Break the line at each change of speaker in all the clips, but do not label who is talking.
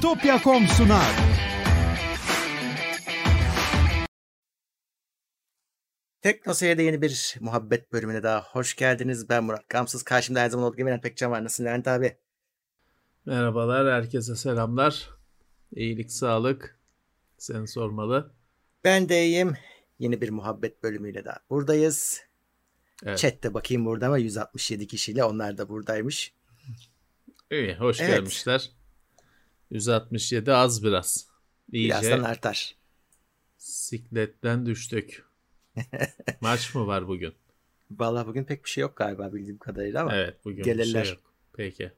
Bitopya.com sunar.
Teknoseyir'de yeni bir muhabbet bölümüne daha hoş geldiniz. Ben Murat Gamsız. Karşımda her zaman olduğu gibi Levent Pekcan var. Nasılsın Levent abi?
Merhabalar, herkese selamlar. İyilik, sağlık. Seni sormalı.
Ben de iyiyim. Yeni bir muhabbet bölümüyle daha buradayız.
Evet.
Chat'te bakayım burada ama 167 kişiyle onlar da buradaymış.
İyi, hoş
Evet.
gelmişler. 167 az biraz. İyice
Birazdan artar.
sikletten düştük. Maç mı var bugün?
Vallahi bugün pek bir şey yok galiba bildiğim kadarıyla ama.
Evet, bugün bir
gelirler.
şey yok. Peki.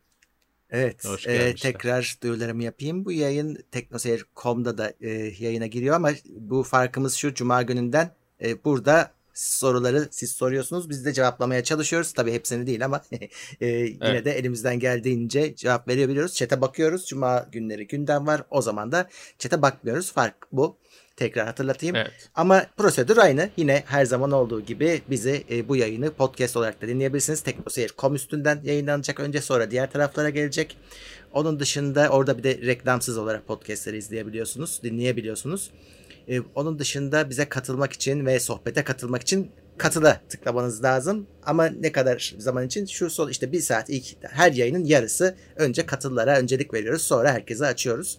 Evet. E, tekrar duyurularımı yapayım. Bu yayın teknoseyir.com'da da e, yayına giriyor ama bu farkımız şu Cuma gününden e, burada soruları siz soruyorsunuz. Biz de cevaplamaya çalışıyoruz. Tabii hepsini değil ama e, yine
Evet.
de elimizden geldiğince cevap verebiliyoruz. Çete bakıyoruz. Cuma günleri gündem var. O zaman da çete bakmıyoruz. Fark bu. Tekrar hatırlatayım.
Evet.
Ama prosedür aynı. Yine her zaman olduğu gibi bizi e, bu yayını podcast olarak da dinleyebilirsiniz. Teknoseyir.com üstünden yayınlanacak önce sonra diğer taraflara gelecek. Onun dışında orada bir de reklamsız olarak podcastleri izleyebiliyorsunuz, dinleyebiliyorsunuz. E, onun dışında bize katılmak için ve sohbete katılmak için katıla tıklamanız lazım. Ama ne kadar zaman için? Şu sol işte bir saat ilk her yayının yarısı önce katıllara öncelik veriyoruz. Sonra herkese açıyoruz.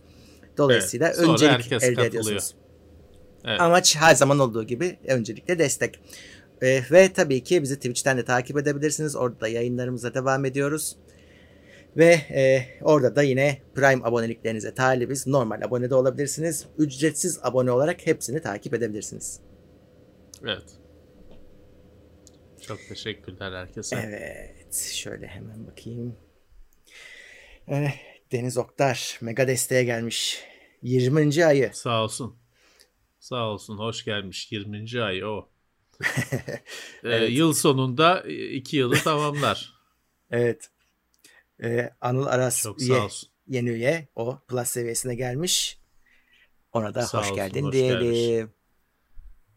Dolayısıyla
Evet,
öncelik elde
katılıyor.
ediyorsunuz.
Evet.
Amaç her zaman olduğu gibi öncelikle destek. Ee, ve tabii ki bizi Twitch'ten de takip edebilirsiniz. Orada da yayınlarımıza devam ediyoruz. Ve e, orada da yine Prime aboneliklerinize talibiz. Normal abone de olabilirsiniz. Ücretsiz abone olarak hepsini takip edebilirsiniz.
Evet. Çok teşekkürler herkese.
Evet. Şöyle hemen bakayım. Eh, Deniz Oktar mega desteğe gelmiş. 20. ayı.
Sağ olsun. Sağ olsun. Hoş gelmiş. 20. ay o. Ee,
Evet.
Yıl sonunda 2 yılı tamamlar.
Evet. Ee, Anıl Aras
Çok
üye, yeni üye. O plus seviyesine gelmiş. Ona da
Sağ
hoş
olsun,
geldin
hoş
diyelim.
gelmiş.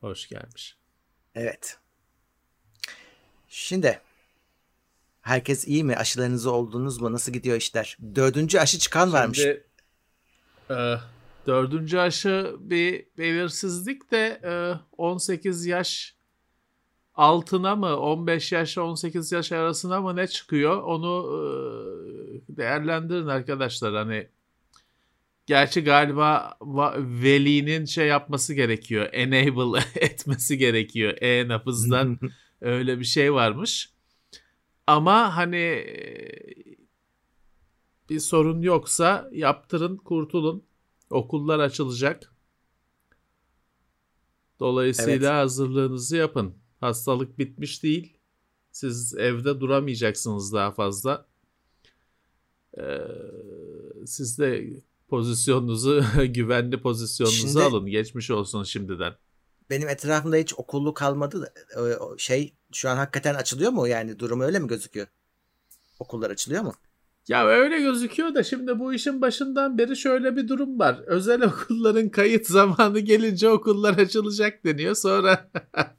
Hoş gelmiş.
Evet. Şimdi herkes iyi mi? Aşılarınızı oldunuz mu? Nasıl gidiyor işler? Dördüncü aşı çıkan varmış.
Şimdi e, dördüncü aşı bir belirsizlik de e, 18 yaş altına mı 15 yaş 18 yaş arasına mı ne çıkıyor? Onu e, değerlendirin arkadaşlar. Hani gerçi galiba velinin şey yapması gerekiyor. Enable etmesi gerekiyor. E-nabızdan öyle bir şey varmış. Ama hani e, bir sorun yoksa yaptırın kurtulun. Okullar açılacak. Dolayısıyla
Evet.
hazırlığınızı yapın hastalık bitmiş değil siz evde duramayacaksınız daha fazla Ee, siz de pozisyonunuzu güvenli pozisyonunuzu
Şimdi-
alın geçmiş olsun şimdiden
Benim etrafımda hiç okullu kalmadı. e, Şey şu an hakikaten açılıyor mu? Yani durumu öyle mi gözüküyor? Okullar açılıyor mu?
Ya öyle gözüküyor da şimdi bu işin başından beri şöyle bir durum var. Özel okulların kayıt zamanı gelince okullar açılacak deniyor. Sonra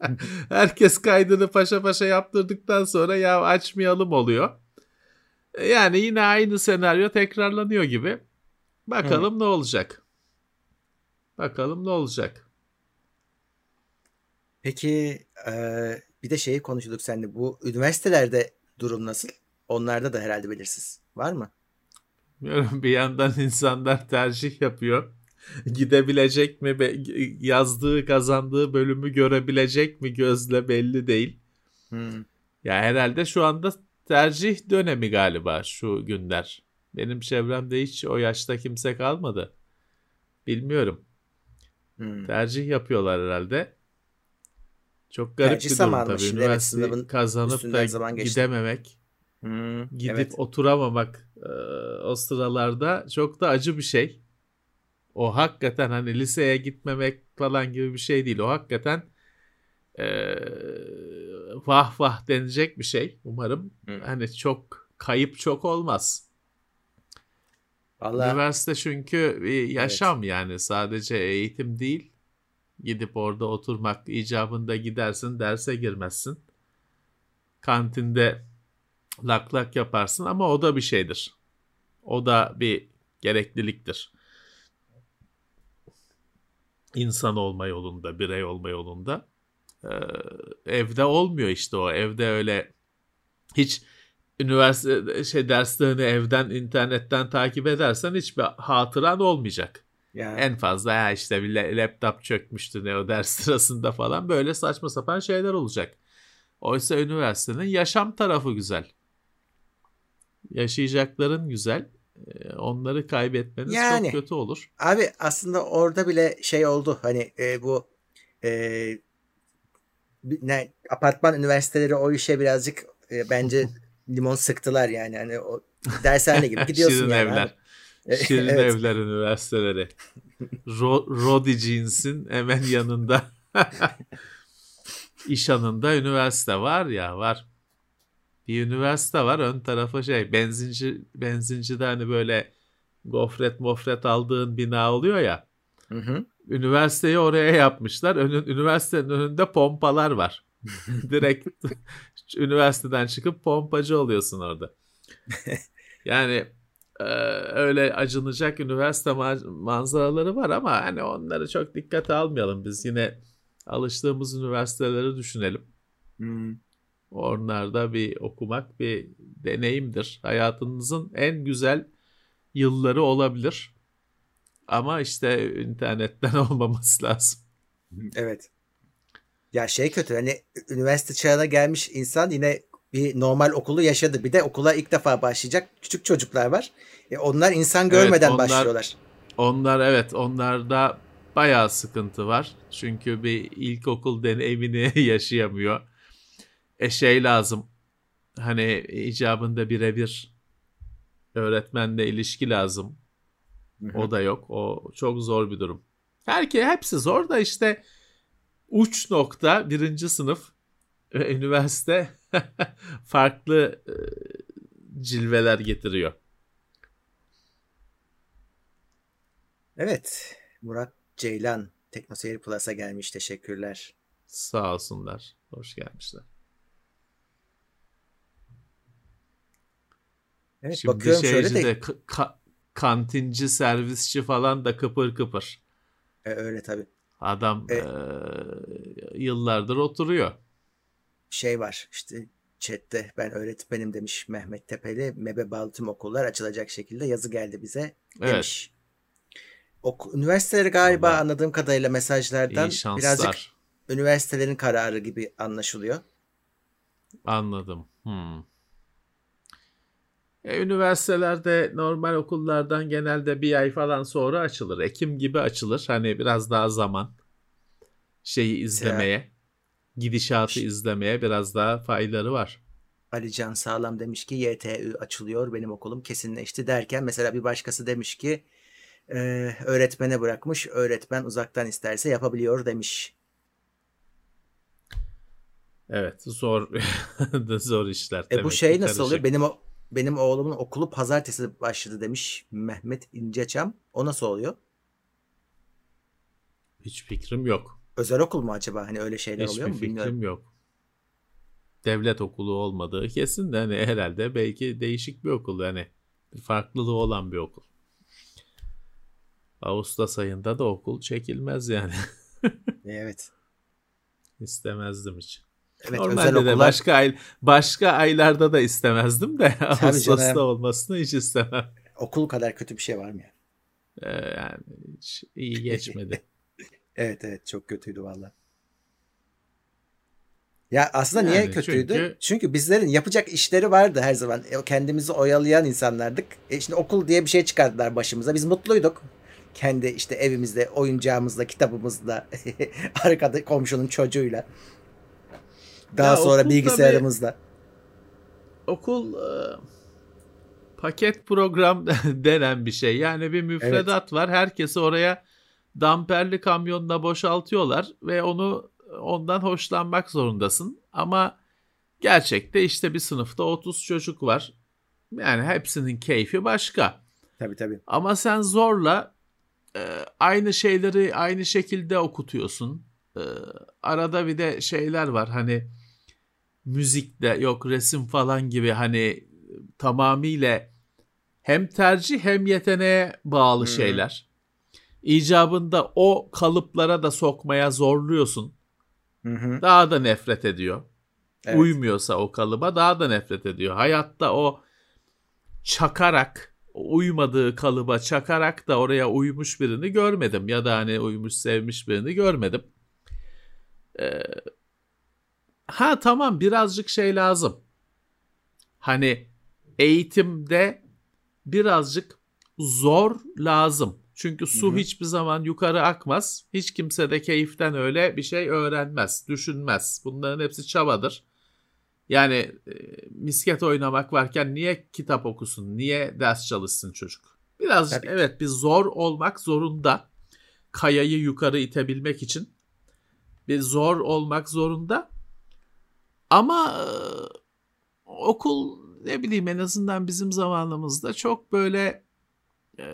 herkes kaydını paşa paşa yaptırdıktan sonra ya açmayalım oluyor. Yani yine aynı senaryo tekrarlanıyor gibi. Bakalım ne olacak. Bakalım ne olacak.
Peki e, bir de şeyi konuşuyorduk seninle. Bu üniversitelerde durum nasıl? Onlarda da herhalde belirsiz. Var mı?
Bilmiyorum, bir yandan insanlar tercih yapıyor. Gidebilecek mi? Yazdığı, kazandığı bölümü görebilecek mi gözle belli değil.
Hmm.
Ya herhalde şu anda tercih dönemi galiba şu günler. Benim çevremde hiç o yaşta kimse kalmadı. Bilmiyorum.
Hmm.
Tercih yapıyorlar herhalde. Çok garip
Tercih
bir durum tabii.
evet,
Üniversite
sınavın
kazanıp da
zaman geçti.
gidememek,
Hmm.
gidip
Evet.
oturamamak e, o sıralarda çok da acı bir şey. O hakikaten hani liseye gitmemek falan gibi bir şey değil. O hakikaten e, vah vah denecek bir şey. Umarım
Hı.
hani çok kayıp çok olmaz.
Vallahi
Üniversite çünkü bir yaşam yani sadece eğitim değil. Gidip orada oturmak icabında gidersin derse girmezsin. Kantinde lak lak yaparsın ama o da bir şeydir. O da bir gerekliliktir. İnsan olma yolunda, birey olma yolunda. Ee, evde olmuyor işte o. Evde öyle hiç üniversite şey derslerini evden internetten takip edersen hiçbir hatıran olmayacak. Yani. En fazla ya işte bir laptop çökmüştü ne o ders sırasında falan böyle saçma sapan şeyler olacak. Oysa üniversitenin yaşam tarafı güzel. Yaşayacakların güzel. Ee, onları kaybetmeniz yani, çok kötü olur.
Abi aslında orada bile şey oldu hani e, bu e, ne apartman üniversiteleri o işe birazcık e, bence limon sıktılar yani. Hani o dershane gibi gidiyorsun
Şirin
yani.
Evler. Abi. Şirin evet. Evler Üniversiteleri. Ro Rodi Jeans'in hemen yanında. İş anında üniversite var ya var. Bir üniversite var ön tarafı şey benzinci benzincide hani böyle gofret mofret aldığın bina oluyor ya. Hı hı. Üniversiteyi oraya yapmışlar. Önün, üniversitenin önünde pompalar var. Direkt üniversiteden çıkıp pompacı oluyorsun orada. Yani e, öyle acınacak üniversite manzaraları var ama hani onları çok dikkate almayalım. Biz yine alıştığımız üniversiteleri düşünelim. Hmm. Onlarda bir okumak bir deneyimdir. Hayatınızın en güzel yılları olabilir. Ama işte internetten olmaması lazım.
Evet. Ya şey kötü hani üniversite çağına gelmiş insan yine bir normal okulu yaşadı. Bir de okula ilk defa başlayacak küçük çocuklar var. E onlar insan görmeden evet, onlar, başlıyorlar.
Onlar evet onlarda bayağı sıkıntı var. Çünkü bir ilkokul deneyimini yaşayamıyor. E şey lazım. Hani icabında birebir öğretmenle ilişki lazım. O da yok. O çok zor bir durum. Herke hepsi zor da işte uç nokta birinci sınıf e, üniversite farklı e, cilveler getiriyor.
Evet. Murat Ceylan Teknoseyir Plus'a gelmiş. Teşekkürler.
Sağ olsunlar. Hoş gelmişler. Evet, Şimdi bakıyorum şöyle de, de ka- kantinci, servisçi falan da kıpır kıpır.
E, öyle tabii.
Adam e, e, yıllardır oturuyor.
Şey var işte chatte ben öğretmenim demiş Mehmet Tepeli. Mebe Baltım okullar açılacak şekilde yazı geldi bize demiş. Evet. Ok üniversiteleri galiba Allah. anladığım kadarıyla mesajlardan birazcık üniversitelerin kararı gibi anlaşılıyor.
Anladım. Hmm. E, üniversitelerde normal okullardan genelde bir ay falan sonra açılır. Ekim gibi açılır. Hani biraz daha zaman şeyi izlemeye, gidişatı izlemeye biraz daha faydaları var.
Ali Can Sağlam demiş ki YTÜ açılıyor benim okulum kesinleşti derken mesela bir başkası demiş ki e, öğretmene bırakmış öğretmen uzaktan isterse yapabiliyor demiş.
Evet zor zor işler.
E bu şey nasıl oluyor? Benim o benim oğlumun okulu pazartesi başladı demiş Mehmet İnceçam. O nasıl oluyor?
Hiç fikrim yok.
Özel okul mu acaba? Hani öyle şeyler
Hiçbir
oluyor mu?
Hiçbir fikrim yok. Devlet okulu olmadığı kesin de hani herhalde belki değişik bir okul yani farklılığı olan bir okul. Ağustos ayında da okul çekilmez yani.
evet.
İstemezdim hiç. Evet, Normalde özel okullar... de başka ay başka aylarda da istemezdim de Ağustos'ta olmasını hiç istemem.
Okul kadar kötü bir şey var mı ya?
Ee, yani hiç iyi geçmedi.
evet evet çok kötüydü valla. Ya aslında yani niye kötüydü? Çünkü... çünkü bizlerin yapacak işleri vardı her zaman. E, kendimizi oyalayan insanlardık. E şimdi okul diye bir şey çıkardılar başımıza. Biz mutluyduk. Kendi işte evimizde, oyuncağımızla, kitabımızla, arkada komşunun çocuğuyla. Daha ya sonra bilgisayarımızla.
okul e, paket program denen bir şey. Yani bir müfredat evet. var. Herkesi oraya damperli kamyonla boşaltıyorlar ve onu ondan hoşlanmak zorundasın. Ama gerçekte işte bir sınıfta 30 çocuk var. Yani hepsinin keyfi başka.
Tabii tabii.
Ama sen zorla e, aynı şeyleri aynı şekilde okutuyorsun. E, arada bir de şeyler var hani müzikle yok resim falan gibi hani tamamıyla hem tercih hem yeteneğe bağlı
Hı.
şeyler. İcabında o kalıplara da sokmaya zorluyorsun.
Hı hı.
Daha da nefret ediyor.
Evet.
Uymuyorsa o kalıba daha da nefret ediyor. Hayatta o çakarak uymadığı kalıba çakarak da oraya uymuş birini görmedim. Ya da hani uymuş sevmiş birini görmedim. Ee, ha tamam birazcık şey lazım. Hani eğitimde birazcık zor lazım. Çünkü su
Hı hı.
hiçbir zaman yukarı akmaz. Hiç kimse de keyiften öyle bir şey öğrenmez, düşünmez. Bunların hepsi çabadır. Yani e, misket oynamak varken niye kitap okusun, niye ders çalışsın çocuk? Birazcık
Tabii
evet bir zor olmak zorunda. Kayayı yukarı itebilmek için bir zor olmak zorunda. Ama okul ne bileyim en azından bizim zamanımızda çok böyle e,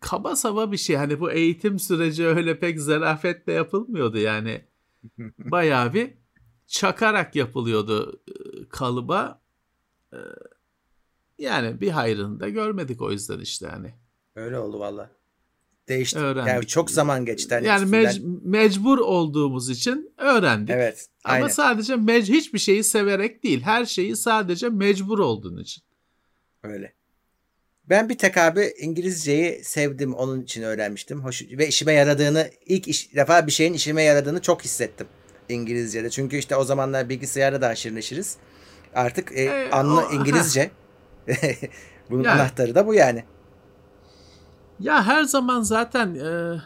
kaba saba bir şey. Hani bu eğitim süreci öyle pek zarafetle yapılmıyordu yani. Bayağı bir çakarak yapılıyordu kalıba. E, yani bir hayrını da görmedik o yüzden işte hani.
Öyle oldu valla. Değişti.
Öğrendik.
Yani çok zaman geçti. Hani
Yani
üstünden.
mec- mecbur olduğumuz için öğrendik.
Evet.
Ama
Aynen.
sadece mec- hiçbir şeyi severek değil. Her şeyi sadece mecbur olduğun için.
Öyle. Ben bir tek abi İngilizceyi sevdim. Onun için öğrenmiştim. Hoş ve işime yaradığını ilk iş, defa bir şeyin işime yaradığını çok hissettim İngilizce'de. Çünkü işte o zamanlar bilgisayarda da aşırı neşiriz. Artık e,
E,
anla
o-
İngilizce. Bunun
Yani.
anahtarı da bu yani.
Ya her zaman zaten e,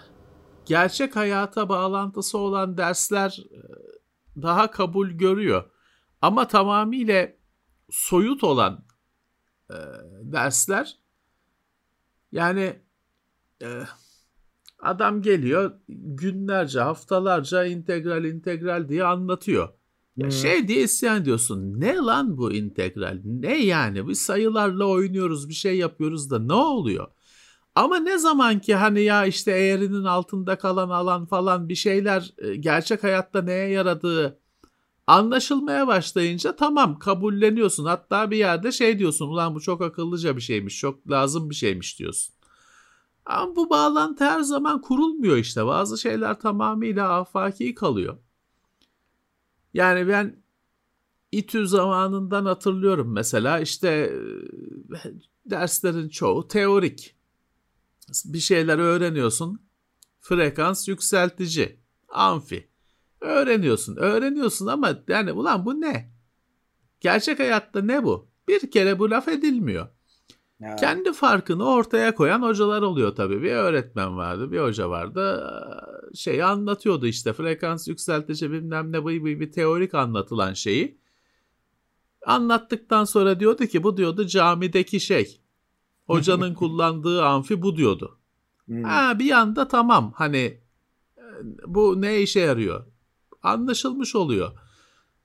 gerçek hayata bağlantısı olan dersler e, daha kabul görüyor. Ama tamamıyla soyut olan e, dersler yani e, adam geliyor günlerce haftalarca integral integral diye anlatıyor. Ya
Hı.
şey diye isyan ediyorsun. Ne lan bu integral? Ne yani? Biz sayılarla oynuyoruz, bir şey yapıyoruz da ne oluyor? Ama ne zaman ki hani ya işte eğrinin altında kalan alan falan bir şeyler e, gerçek hayatta neye yaradığı anlaşılmaya başlayınca tamam kabulleniyorsun. Hatta bir yerde şey diyorsun ulan bu çok akıllıca bir şeymiş, çok lazım bir şeymiş diyorsun. Ama bu bağlantı her zaman kurulmuyor işte. Bazı şeyler tamamıyla afaki kalıyor. Yani ben İTÜ zamanından hatırlıyorum mesela işte e, derslerin çoğu teorik. Bir şeyler öğreniyorsun. Frekans yükseltici, amfi. Öğreniyorsun, öğreniyorsun ama yani ulan bu ne? Gerçek hayatta ne bu? Bir kere bu laf edilmiyor.
Ya,
Kendi farkını ortaya koyan hocalar oluyor tabii. Bir öğretmen vardı, bir hoca vardı. Ee, Şeyi anlatıyordu işte frekans yükseltici bilmem ne bıy bıy bir teorik anlatılan şeyi. Anlattıktan sonra diyordu ki bu diyordu camideki şey. Hocanın kullandığı amfi bu diyordu.
hmm.
Ha, bir anda tamam hani e, bu ne işe yarıyor? Anlaşılmış oluyor.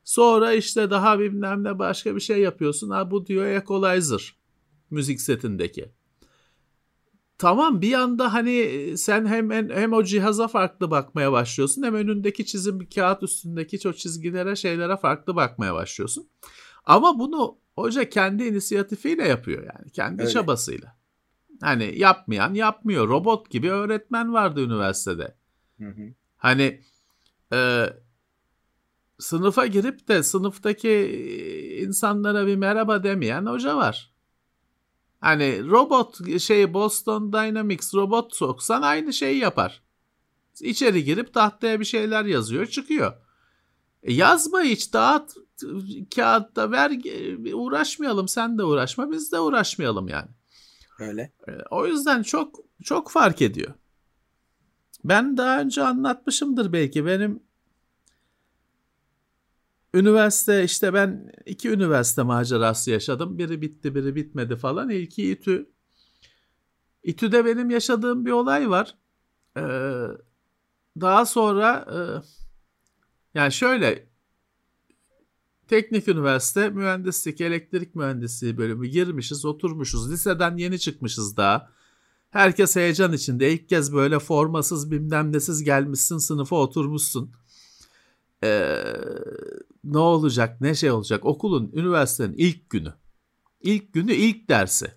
Sonra işte daha bilmem ne başka bir şey yapıyorsun. Ha bu diyor equalizer müzik setindeki. Tamam bir anda hani e, sen hem hem o cihaza farklı bakmaya başlıyorsun hem önündeki çizim kağıt üstündeki o çizgilere şeylere farklı bakmaya başlıyorsun. Ama bunu hoca kendi inisiyatifiyle yapıyor yani kendi
Öyle.
çabasıyla. Hani yapmayan yapmıyor. Robot gibi öğretmen vardı üniversitede.
Hı hı.
Hani e, sınıfa girip de sınıftaki e, insanlara bir merhaba demeyen hoca var. Hani robot şey Boston Dynamics robot soksan aynı şeyi yapar. İçeri girip tahtaya bir şeyler yazıyor çıkıyor. E, yazma hiç dağıt kağıtta ver e, uğraşmayalım sen de uğraşma biz de uğraşmayalım yani.
Öyle.
E, O yüzden çok çok fark ediyor. Ben daha önce anlatmışımdır belki. Benim üniversite işte ben iki üniversite macerası yaşadım. Biri bitti, biri bitmedi falan. İlki İTÜ. İTÜ'de benim yaşadığım bir olay var. Ee, daha sonra e, yani şöyle teknik üniversite mühendislik, elektrik mühendisliği bölümü girmişiz, oturmuşuz. Liseden yeni çıkmışız daha. Herkes heyecan içinde. İlk kez böyle formasız bilmem nesiz gelmişsin sınıfa oturmuşsun. Ee, ne olacak ne şey olacak okulun üniversitenin ilk günü. ilk günü ilk dersi.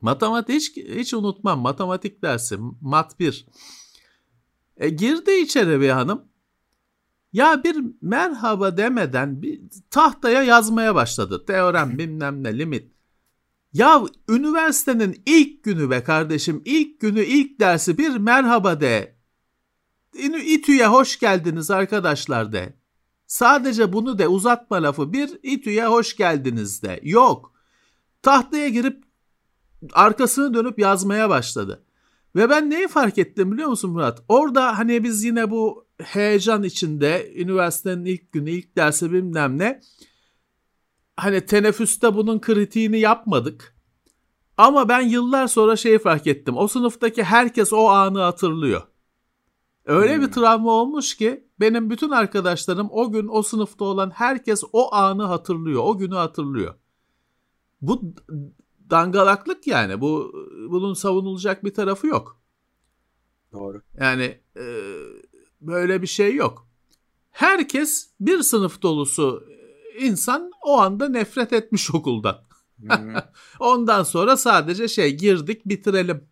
Matematik hiç, hiç unutmam matematik dersi mat 1. E, girdi içeri bir hanım. Ya bir merhaba demeden bir tahtaya yazmaya başladı. Teorem bilmem ne limit. Ya üniversitenin ilk günü be kardeşim ilk günü ilk dersi bir merhaba de. İTÜ'ye hoş geldiniz arkadaşlar de. Sadece bunu de uzatma lafı bir İTÜ'ye hoş geldiniz de. Yok. Tahtaya girip arkasını dönüp yazmaya başladı. Ve ben neyi fark ettim biliyor musun Murat? Orada hani biz yine bu heyecan içinde üniversitenin ilk günü ilk dersi bilmem ne hani teneffüste bunun kritiğini yapmadık. Ama ben yıllar sonra şeyi fark ettim. O sınıftaki herkes o anı hatırlıyor. Öyle hmm. bir travma olmuş ki benim bütün arkadaşlarım o gün o sınıfta olan herkes o anı hatırlıyor. O günü hatırlıyor. Bu dangalaklık yani. Bu bunun savunulacak bir tarafı yok.
Doğru.
Yani e, böyle bir şey yok. Herkes bir sınıf dolusu insan o anda nefret etmiş okuldan. Ondan sonra sadece şey girdik bitirelim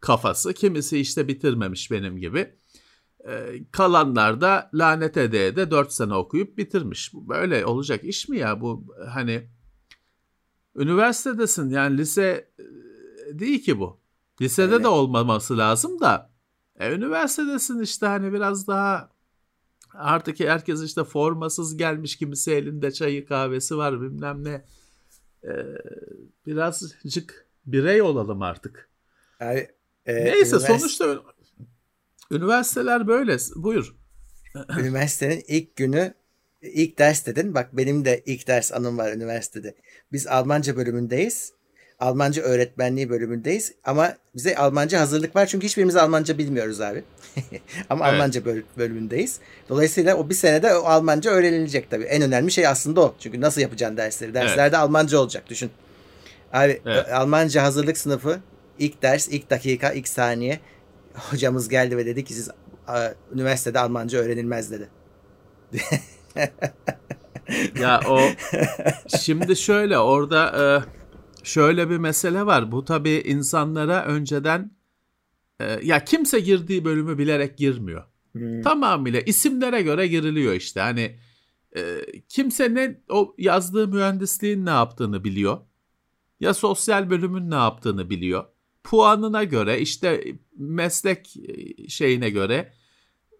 kafası. Kimisi işte bitirmemiş benim gibi. Ee, kalanlar da lanet edeye de 4 sene okuyup bitirmiş. Böyle olacak iş mi ya bu hani üniversitedesin yani lise e, değil ki bu. Lisede Öyle. de olmaması lazım da e, üniversitedesin işte hani biraz daha artık herkes işte formasız gelmiş kimisi elinde çayı kahvesi var bilmem ne. E, birazcık birey olalım artık.
Yani,
e, Neyse üniversite... sonuçta üniversiteler böyle. Buyur.
Üniversitenin ilk günü ilk ders dedin. Bak benim de ilk ders anım var üniversitede. Biz Almanca bölümündeyiz. Almanca öğretmenliği bölümündeyiz. Ama bize Almanca hazırlık var. Çünkü hiçbirimiz Almanca bilmiyoruz abi. Ama evet. Almanca bölümündeyiz. Dolayısıyla o bir senede o Almanca öğrenilecek tabii. En önemli şey aslında o. Çünkü nasıl yapacaksın dersleri? Derslerde evet. Almanca olacak düşün. Abi evet. Almanca hazırlık sınıfı ilk ders, ilk dakika, ilk saniye hocamız geldi ve dedi ki siz üniversitede Almanca öğrenilmez dedi.
ya o şimdi şöyle orada e, şöyle bir mesele var. Bu tabii insanlara önceden e, ya kimse girdiği bölümü bilerek girmiyor. Hmm. Tamamıyla isimlere göre giriliyor işte. Hani e, kimse ne o yazdığı mühendisliğin ne yaptığını biliyor. Ya sosyal bölümün ne yaptığını biliyor. Puanına göre işte meslek e, şeyine göre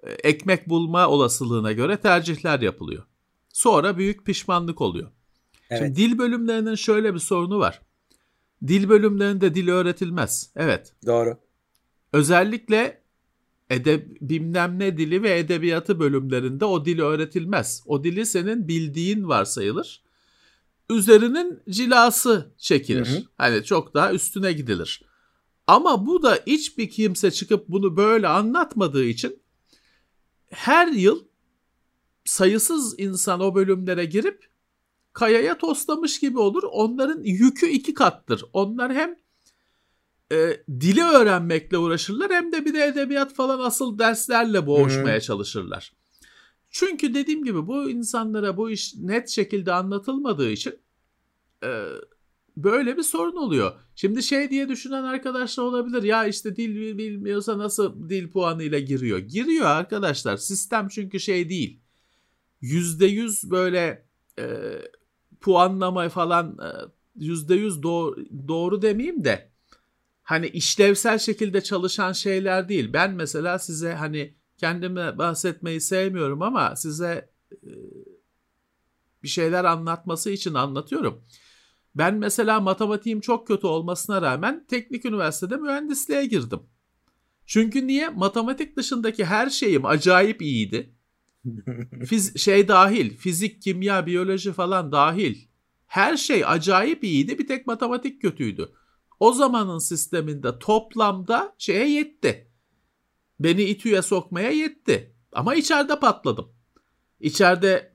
e, ekmek bulma olasılığına göre tercihler yapılıyor. Sonra büyük pişmanlık oluyor. Evet. Şimdi dil bölümlerinin şöyle bir sorunu var. Dil bölümlerinde dil öğretilmez. Evet.
Doğru.
Özellikle edeb bilmem ne dili ve edebiyatı bölümlerinde o dil öğretilmez. O dili senin bildiğin varsayılır. Üzerinin cilası çekilir. Hı hı. Hani çok daha üstüne gidilir. Ama bu da hiçbir kimse çıkıp bunu böyle anlatmadığı için her yıl sayısız insan o bölümlere girip kayaya toslamış gibi olur. Onların yükü iki kattır. Onlar hem e, dili öğrenmekle uğraşırlar hem de bir de edebiyat falan asıl derslerle boğuşmaya hmm. çalışırlar. Çünkü dediğim gibi bu insanlara bu iş net şekilde anlatılmadığı için e, böyle bir sorun oluyor. Şimdi şey diye düşünen arkadaşlar olabilir. Ya işte dil bilmiyorsa nasıl dil puanıyla giriyor? Giriyor arkadaşlar. Sistem çünkü şey değil. Yüzde yüz böyle e, puanlama falan e, yüzde yüz doğru, doğru demeyeyim de hani işlevsel şekilde çalışan şeyler değil. Ben mesela size hani kendime bahsetmeyi sevmiyorum ama size e, bir şeyler anlatması için anlatıyorum. Ben mesela matematiğim çok kötü olmasına rağmen teknik üniversitede mühendisliğe girdim. Çünkü niye? Matematik dışındaki her şeyim acayip iyiydi. Fiz şey dahil, fizik, kimya, biyoloji falan dahil. Her şey acayip iyiydi. Bir tek matematik kötüydü. O zamanın sisteminde toplamda şeye yetti. Beni İTÜ'ye sokmaya yetti. Ama içeride patladım. İçeride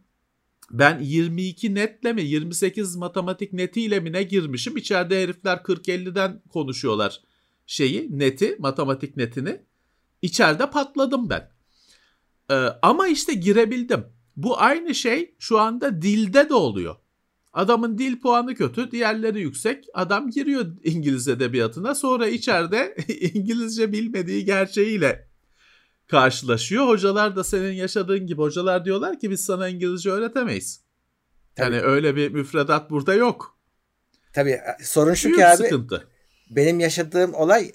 ben 22 netle mi 28 matematik netiyle mi ne girmişim. İçeride herifler 40-50'den konuşuyorlar şeyi neti matematik netini. İçeride patladım ben. Ee, ama işte girebildim. Bu aynı şey şu anda dilde de oluyor. Adamın dil puanı kötü, diğerleri yüksek. Adam giriyor İngiliz edebiyatına. Sonra içeride İngilizce bilmediği gerçeğiyle karşılaşıyor. Hocalar da senin yaşadığın gibi hocalar diyorlar ki biz sana İngilizce öğretemeyiz. Tabii. Yani öyle bir müfredat burada yok.
Tabii e, sorun şu Büyük ki abi. sıkıntı. Benim yaşadığım olay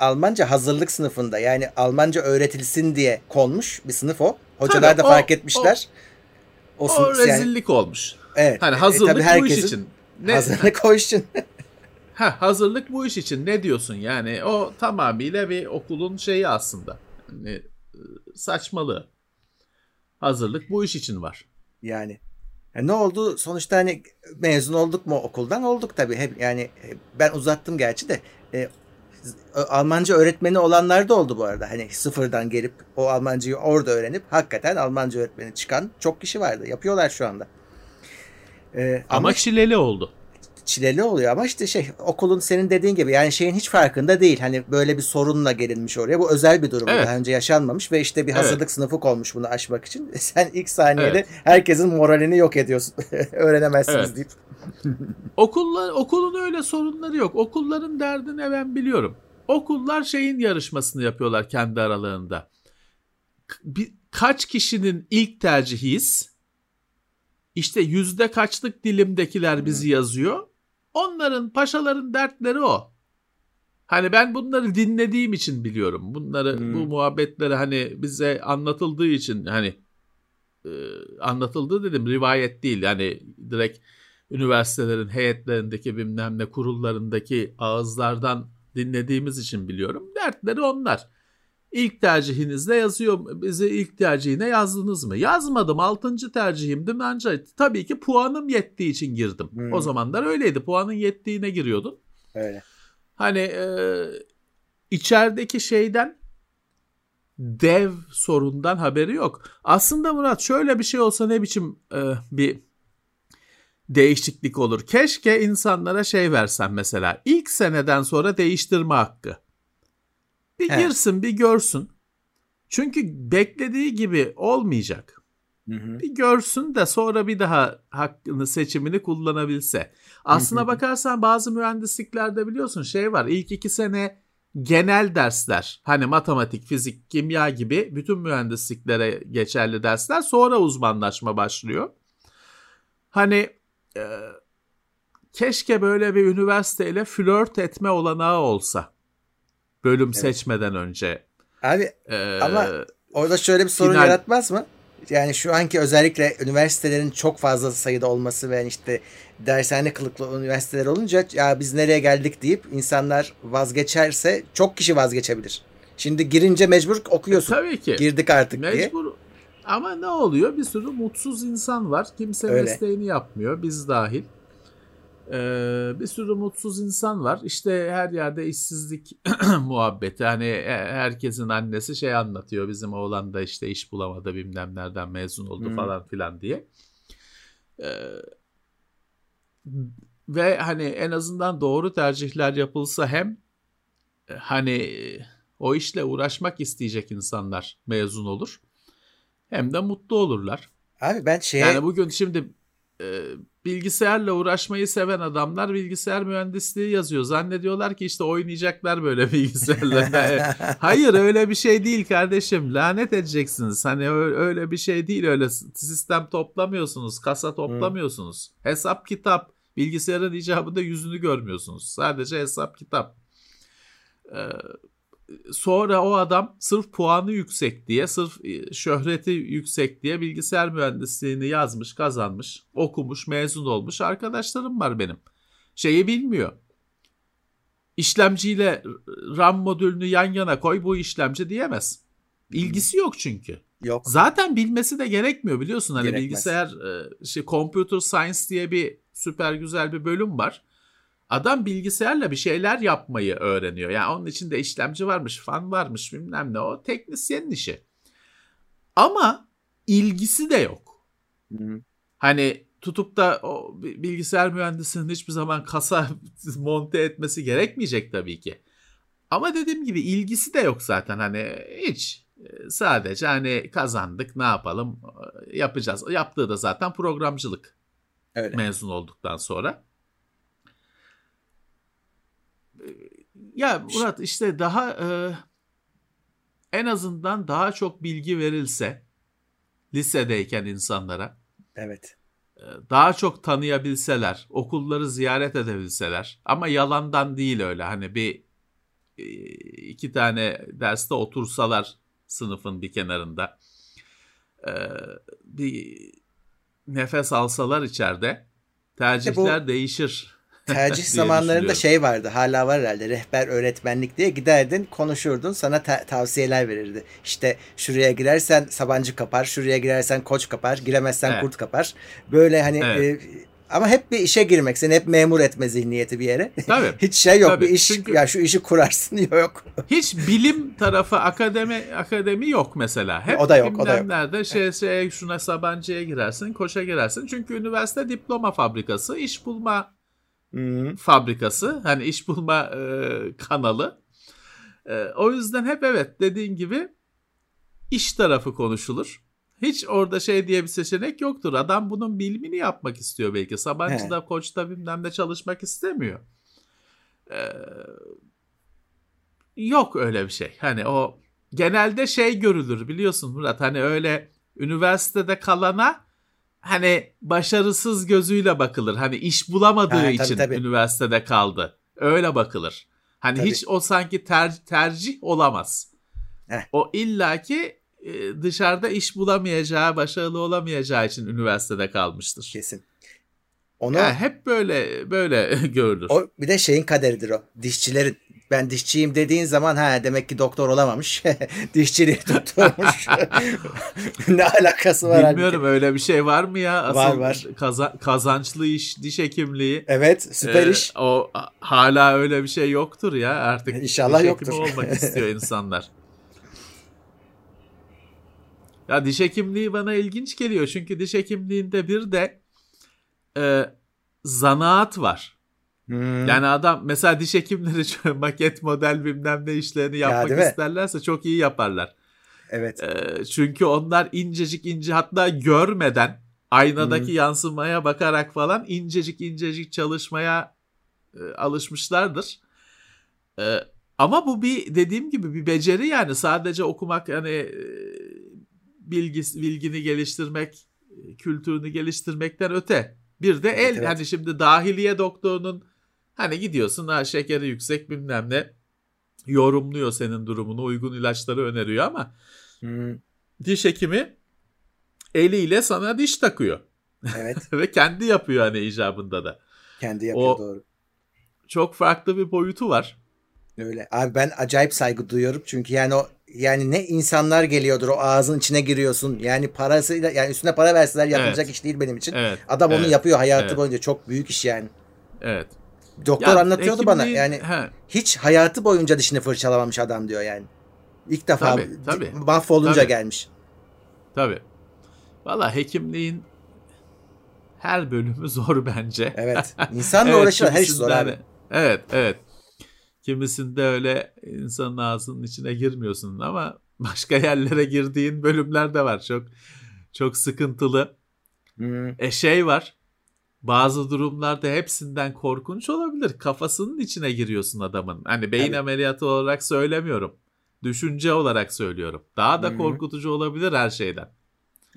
Almanca hazırlık sınıfında. Yani Almanca öğretilsin diye konmuş bir sınıf o. Hocalar Tabii, da o, fark etmişler.
O, o, o rezillik yani, olmuş. Evet. Hani e, hazırlık e, bu iş için.
Ne, hazırlık o iş için.
ha, hazırlık bu iş için ne diyorsun yani o tamamıyla bir okulun şeyi aslında. Hani, e, saçmalığı. Hazırlık bu iş için var.
Yani. Yani ne oldu? Sonuçta hani mezun olduk mu okuldan? Olduk tabii. Hep yani ben uzattım gerçi de e, Almanca öğretmeni olanlar da oldu bu arada. Hani sıfırdan gelip o Almancayı orada öğrenip hakikaten Almanca öğretmeni çıkan çok kişi vardı. Yapıyorlar şu anda.
Ee, ama, ama çileli oldu.
Çileli oluyor ama işte şey okulun senin dediğin gibi yani şeyin hiç farkında değil. Hani böyle bir sorunla gelinmiş oraya. Bu özel bir durum. Evet. Daha önce yaşanmamış ve işte bir hazırlık evet. sınıfı konmuş bunu aşmak için. Sen ilk saniyede evet. herkesin moralini yok ediyorsun. Öğrenemezsiniz evet. deyip.
Okullar, okulun öyle sorunları yok. Okulların derdini ben biliyorum. Okullar şeyin yarışmasını yapıyorlar kendi aralarında. Bir, kaç kişinin ilk tercihiyiz? İşte yüzde kaçlık dilimdekiler bizi yazıyor. Onların paşaların dertleri o. Hani ben bunları dinlediğim için biliyorum. Bunları hmm. bu muhabbetleri hani bize anlatıldığı için hani e, anlatıldığı dedim rivayet değil. Yani direkt üniversitelerin heyetlerindeki bilmem ne kurullarındaki ağızlardan dinlediğimiz için biliyorum. Dertleri onlar. İlk tercihinizde yazıyor. Bizi ilk tercihine yazdınız mı? Yazmadım. Altıncı tercihimdim. Ancak tabii ki puanım yettiği için girdim. Hmm. O zamanlar öyleydi. Puanın yettiğine giriyordun.
Öyle.
Hani e, içerideki şeyden dev sorundan haberi yok. Aslında Murat şöyle bir şey olsa ne biçim e, bir değişiklik olur. Keşke insanlara şey versen mesela ilk seneden sonra değiştirme hakkı. Bir evet. girsin bir görsün. Çünkü beklediği gibi olmayacak. Hı hı. Bir görsün de sonra bir daha hakkını seçimini kullanabilse. Aslına hı hı. bakarsan bazı mühendisliklerde biliyorsun şey var. İlk iki sene genel dersler hani matematik, fizik, kimya gibi bütün mühendisliklere geçerli dersler sonra uzmanlaşma başlıyor. Hani e, keşke böyle bir üniversiteyle flört etme olanağı olsa bölüm evet. seçmeden önce.
Abi ee, ama orada şöyle bir sorun final... yaratmaz mı? Yani şu anki özellikle üniversitelerin çok fazla sayıda olması ve işte dershane kılıklı üniversiteler olunca ya biz nereye geldik deyip insanlar vazgeçerse çok kişi vazgeçebilir. Şimdi girince mecbur okuyorsun.
E, tabii ki.
Girdik artık mecbur. diye.
Ama ne oluyor? Bir sürü mutsuz insan var. Kimse Öyle. mesleğini yapmıyor. Biz dahil. Ee, bir sürü mutsuz insan var. İşte her yerde işsizlik muhabbeti. Hani e, herkesin annesi şey anlatıyor. Bizim oğlan da işte iş bulamadı bilmem nereden mezun oldu hmm. falan filan diye. Ee, ve hani en azından doğru tercihler yapılsa hem e, hani o işle uğraşmak isteyecek insanlar mezun olur. Hem de mutlu olurlar.
Abi ben şey
Yani bugün şimdi e, bilgisayarla uğraşmayı seven adamlar bilgisayar mühendisliği yazıyor. Zannediyorlar ki işte oynayacaklar böyle bilgisayarla. Hayır öyle bir şey değil kardeşim. Lanet edeceksiniz. Hani öyle bir şey değil. Öyle sistem toplamıyorsunuz. Kasa toplamıyorsunuz. Hmm. Hesap kitap. Bilgisayarın icabında yüzünü görmüyorsunuz. Sadece hesap kitap. Ee, sonra o adam sırf puanı yüksek diye, sırf e, şöhreti yüksek diye bilgisayar mühendisliğini yazmış, kazanmış, okumuş, mezun olmuş arkadaşlarım var benim. Şeyi bilmiyor. İşlemciyle RAM modülünü yan yana koy bu işlemci diyemez. İlgisi yok çünkü.
Yok.
Zaten bilmesi de gerekmiyor biliyorsun hani Gerekmez. bilgisayar e, şey computer science diye bir süper güzel bir bölüm var. Adam bilgisayarla bir şeyler yapmayı öğreniyor. Yani onun içinde işlemci varmış, fan varmış bilmem ne o teknisyenin işi. Ama ilgisi de yok. Hı. Hani tutup da o bilgisayar mühendisinin hiçbir zaman kasa monte etmesi gerekmeyecek tabii ki. Ama dediğim gibi ilgisi de yok zaten hani hiç. Sadece hani kazandık ne yapalım yapacağız. Yaptığı da zaten programcılık.
Öyle.
mezun olduktan sonra. Ya Murat işte daha e, en azından daha çok bilgi verilse lisedeyken insanlara
Evet.
e, daha çok tanıyabilseler, okulları ziyaret edebilseler ama yalandan değil öyle hani bir e, iki tane derste otursalar sınıfın bir kenarında e, bir nefes alsalar içeride tercihler değişir.
Tercih zamanlarında şey vardı. Hala var herhalde. Rehber öğretmenlik diye giderdin, konuşurdun, sana ta- tavsiyeler verirdi. İşte şuraya girersen Sabancı kapar, şuraya girersen Koç kapar, giremezsen
Evet.
Kurt kapar. Böyle hani
Evet.
e, ama hep bir işe girmek, seni hep memur etme zihniyeti bir yere.
Tabii.
Hiç şey yok.
Tabii,
Bir iş
çünkü-
ya şu işi kurarsın yok.
Hiç bilim tarafı akademi akademi yok mesela. Hep
O da yok, o da yok.
şey, şey şuna Sabancı'ya girersin, Koç'a girersin. Çünkü üniversite diploma fabrikası, iş bulma
Hı.
fabrikası. Hani iş bulma e, kanalı. E, o yüzden hep evet dediğin gibi iş tarafı konuşulur. Hiç orada şey diye bir seçenek yoktur. Adam bunun bilimini yapmak istiyor belki. Sabancı'da, Koç'ta bilmem ne çalışmak istemiyor. E, yok öyle bir şey. Hani o genelde şey görülür biliyorsun Murat. Hani öyle üniversitede kalana hani başarısız gözüyle bakılır. Hani iş bulamadığı
Ha, tabii,
için
tabii.
üniversitede kaldı. Öyle bakılır. Hani
Tabii.
hiç o sanki ter- tercih olamaz.
Heh.
O illaki e, dışarıda iş bulamayacağı, başarılı olamayacağı için üniversitede kalmıştır.
Kesin. Onu
Yani hep böyle böyle görülür.
o bir de şeyin kaderidir o. Dişçilerin ben dişçiyim dediğin zaman ha demek ki doktor olamamış. Dişçiliği tutturmuş. ne alakası var
Bilmiyorum
halbuki?
öyle bir şey var mı ya? Asıl
Var, var.
kaza- kazançlı iş, diş hekimliği.
Evet, süper
Ee,
iş.
O hala öyle bir şey yoktur ya artık.
İnşallah
diş
yoktur.
olmak istiyor insanlar. Ya diş hekimliği bana ilginç geliyor çünkü diş hekimliğinde bir de e, zanaat var.
Hmm.
Yani adam mesela diş hekimleri maket model bilmem ne işlerini yapmak
mi?
isterlerse çok iyi yaparlar.
evet.
E, çünkü onlar incecik ince hatta görmeden aynadaki yansımaya bakarak falan incecik incecik çalışmaya e, alışmışlardır. E, ama bu bir dediğim gibi bir beceri yani sadece okumak yani e, bilgi bilgini geliştirmek, e, kültürünü geliştirmekten öte. Bir de el
Evet, evet.
hani şimdi dahiliye doktorunun hani gidiyorsun ha şekeri yüksek bilmem ne yorumluyor senin durumunu uygun ilaçları öneriyor ama
Hmm.
diş hekimi eliyle sana diş takıyor
Evet.
ve kendi yapıyor hani icabında da.
Kendi yapıyor
O-
doğru.
Çok farklı bir boyutu var.
Öyle. Abi ben acayip saygı duyuyorum çünkü yani o yani ne insanlar geliyordur o ağzın içine giriyorsun. Yani parasıyla yani üstüne para verseler yapılacak
Evet.
iş değil benim için.
Evet.
Adam onu
evet,
yapıyor hayatı
evet.
boyunca çok büyük iş yani.
Evet.
Doktor
Ya,
anlatıyordu bana
hekimliğin-
yani
He,
hiç hayatı boyunca dişini fırçalamamış adam diyor yani. İlk defa
Tabii, tabii.
mahvolunca
Tabii.
gelmiş.
tabii. Valla hekimliğin her bölümü zor bence.
Evet. İnsanla
Evet,
uğraşılan her iş zor abi.
hani- Evet, evet. Kimisinde öyle insanın ağzının içine girmiyorsun ama başka yerlere girdiğin bölümler de var. Çok çok sıkıntılı.
Hmm.
E şey var. Bazı durumlarda hepsinden korkunç olabilir. Kafasının içine giriyorsun adamın. Hani beyin
Tabii.
ameliyatı olarak söylemiyorum. Düşünce olarak söylüyorum. Daha da
Hı hı.
korkutucu olabilir her şeyden.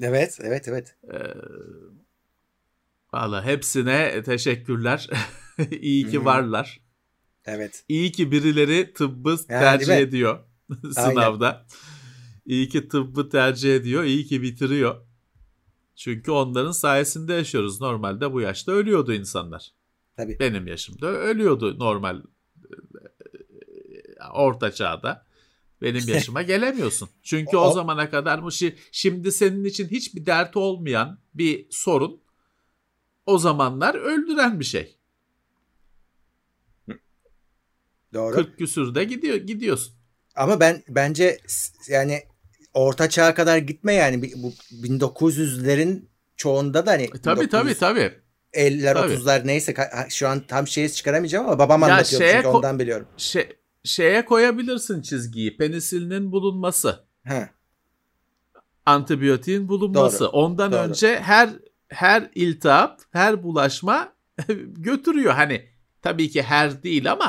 Evet, evet, evet.
Ee, Valla hepsine teşekkürler. İyi ki
Hı.
varlar.
Evet.
İyi ki birileri tıbbı
değil
tercih ediyor
Aynen.
sınavda. İyi ki tıbbı tercih ediyor, iyi ki bitiriyor. Çünkü onların sayesinde yaşıyoruz. Normalde bu yaşta ölüyordu insanlar.
Tabii.
Benim yaşımda ölüyordu normal e, orta çağda. Benim yaşıma gelemiyorsun. Çünkü o,
O-
zamana kadar bu şi- şimdi senin için hiçbir dert olmayan bir sorun o zamanlar öldüren bir şey.
Doğru.
40 küsürde gidiyor gidiyorsun.
Ama ben bence yani orta çağa kadar gitme yani bu 1900'lerin çoğunda da hani
E, tabii tabii tabii.
50'ler
Tabii.
30'lar neyse şu an tam şeyi çıkaramayacağım ama babam
Ya
anlatıyor
şeye
çünkü ondan biliyorum.
Şey, şeye koyabilirsin çizgiyi. Penisilinin bulunması,
Ha,
antibiyotiğin bulunması.
Doğru,
Ondan
doğru.
önce her her iltihap, her bulaşma götürüyor. Hani tabii ki her değil ama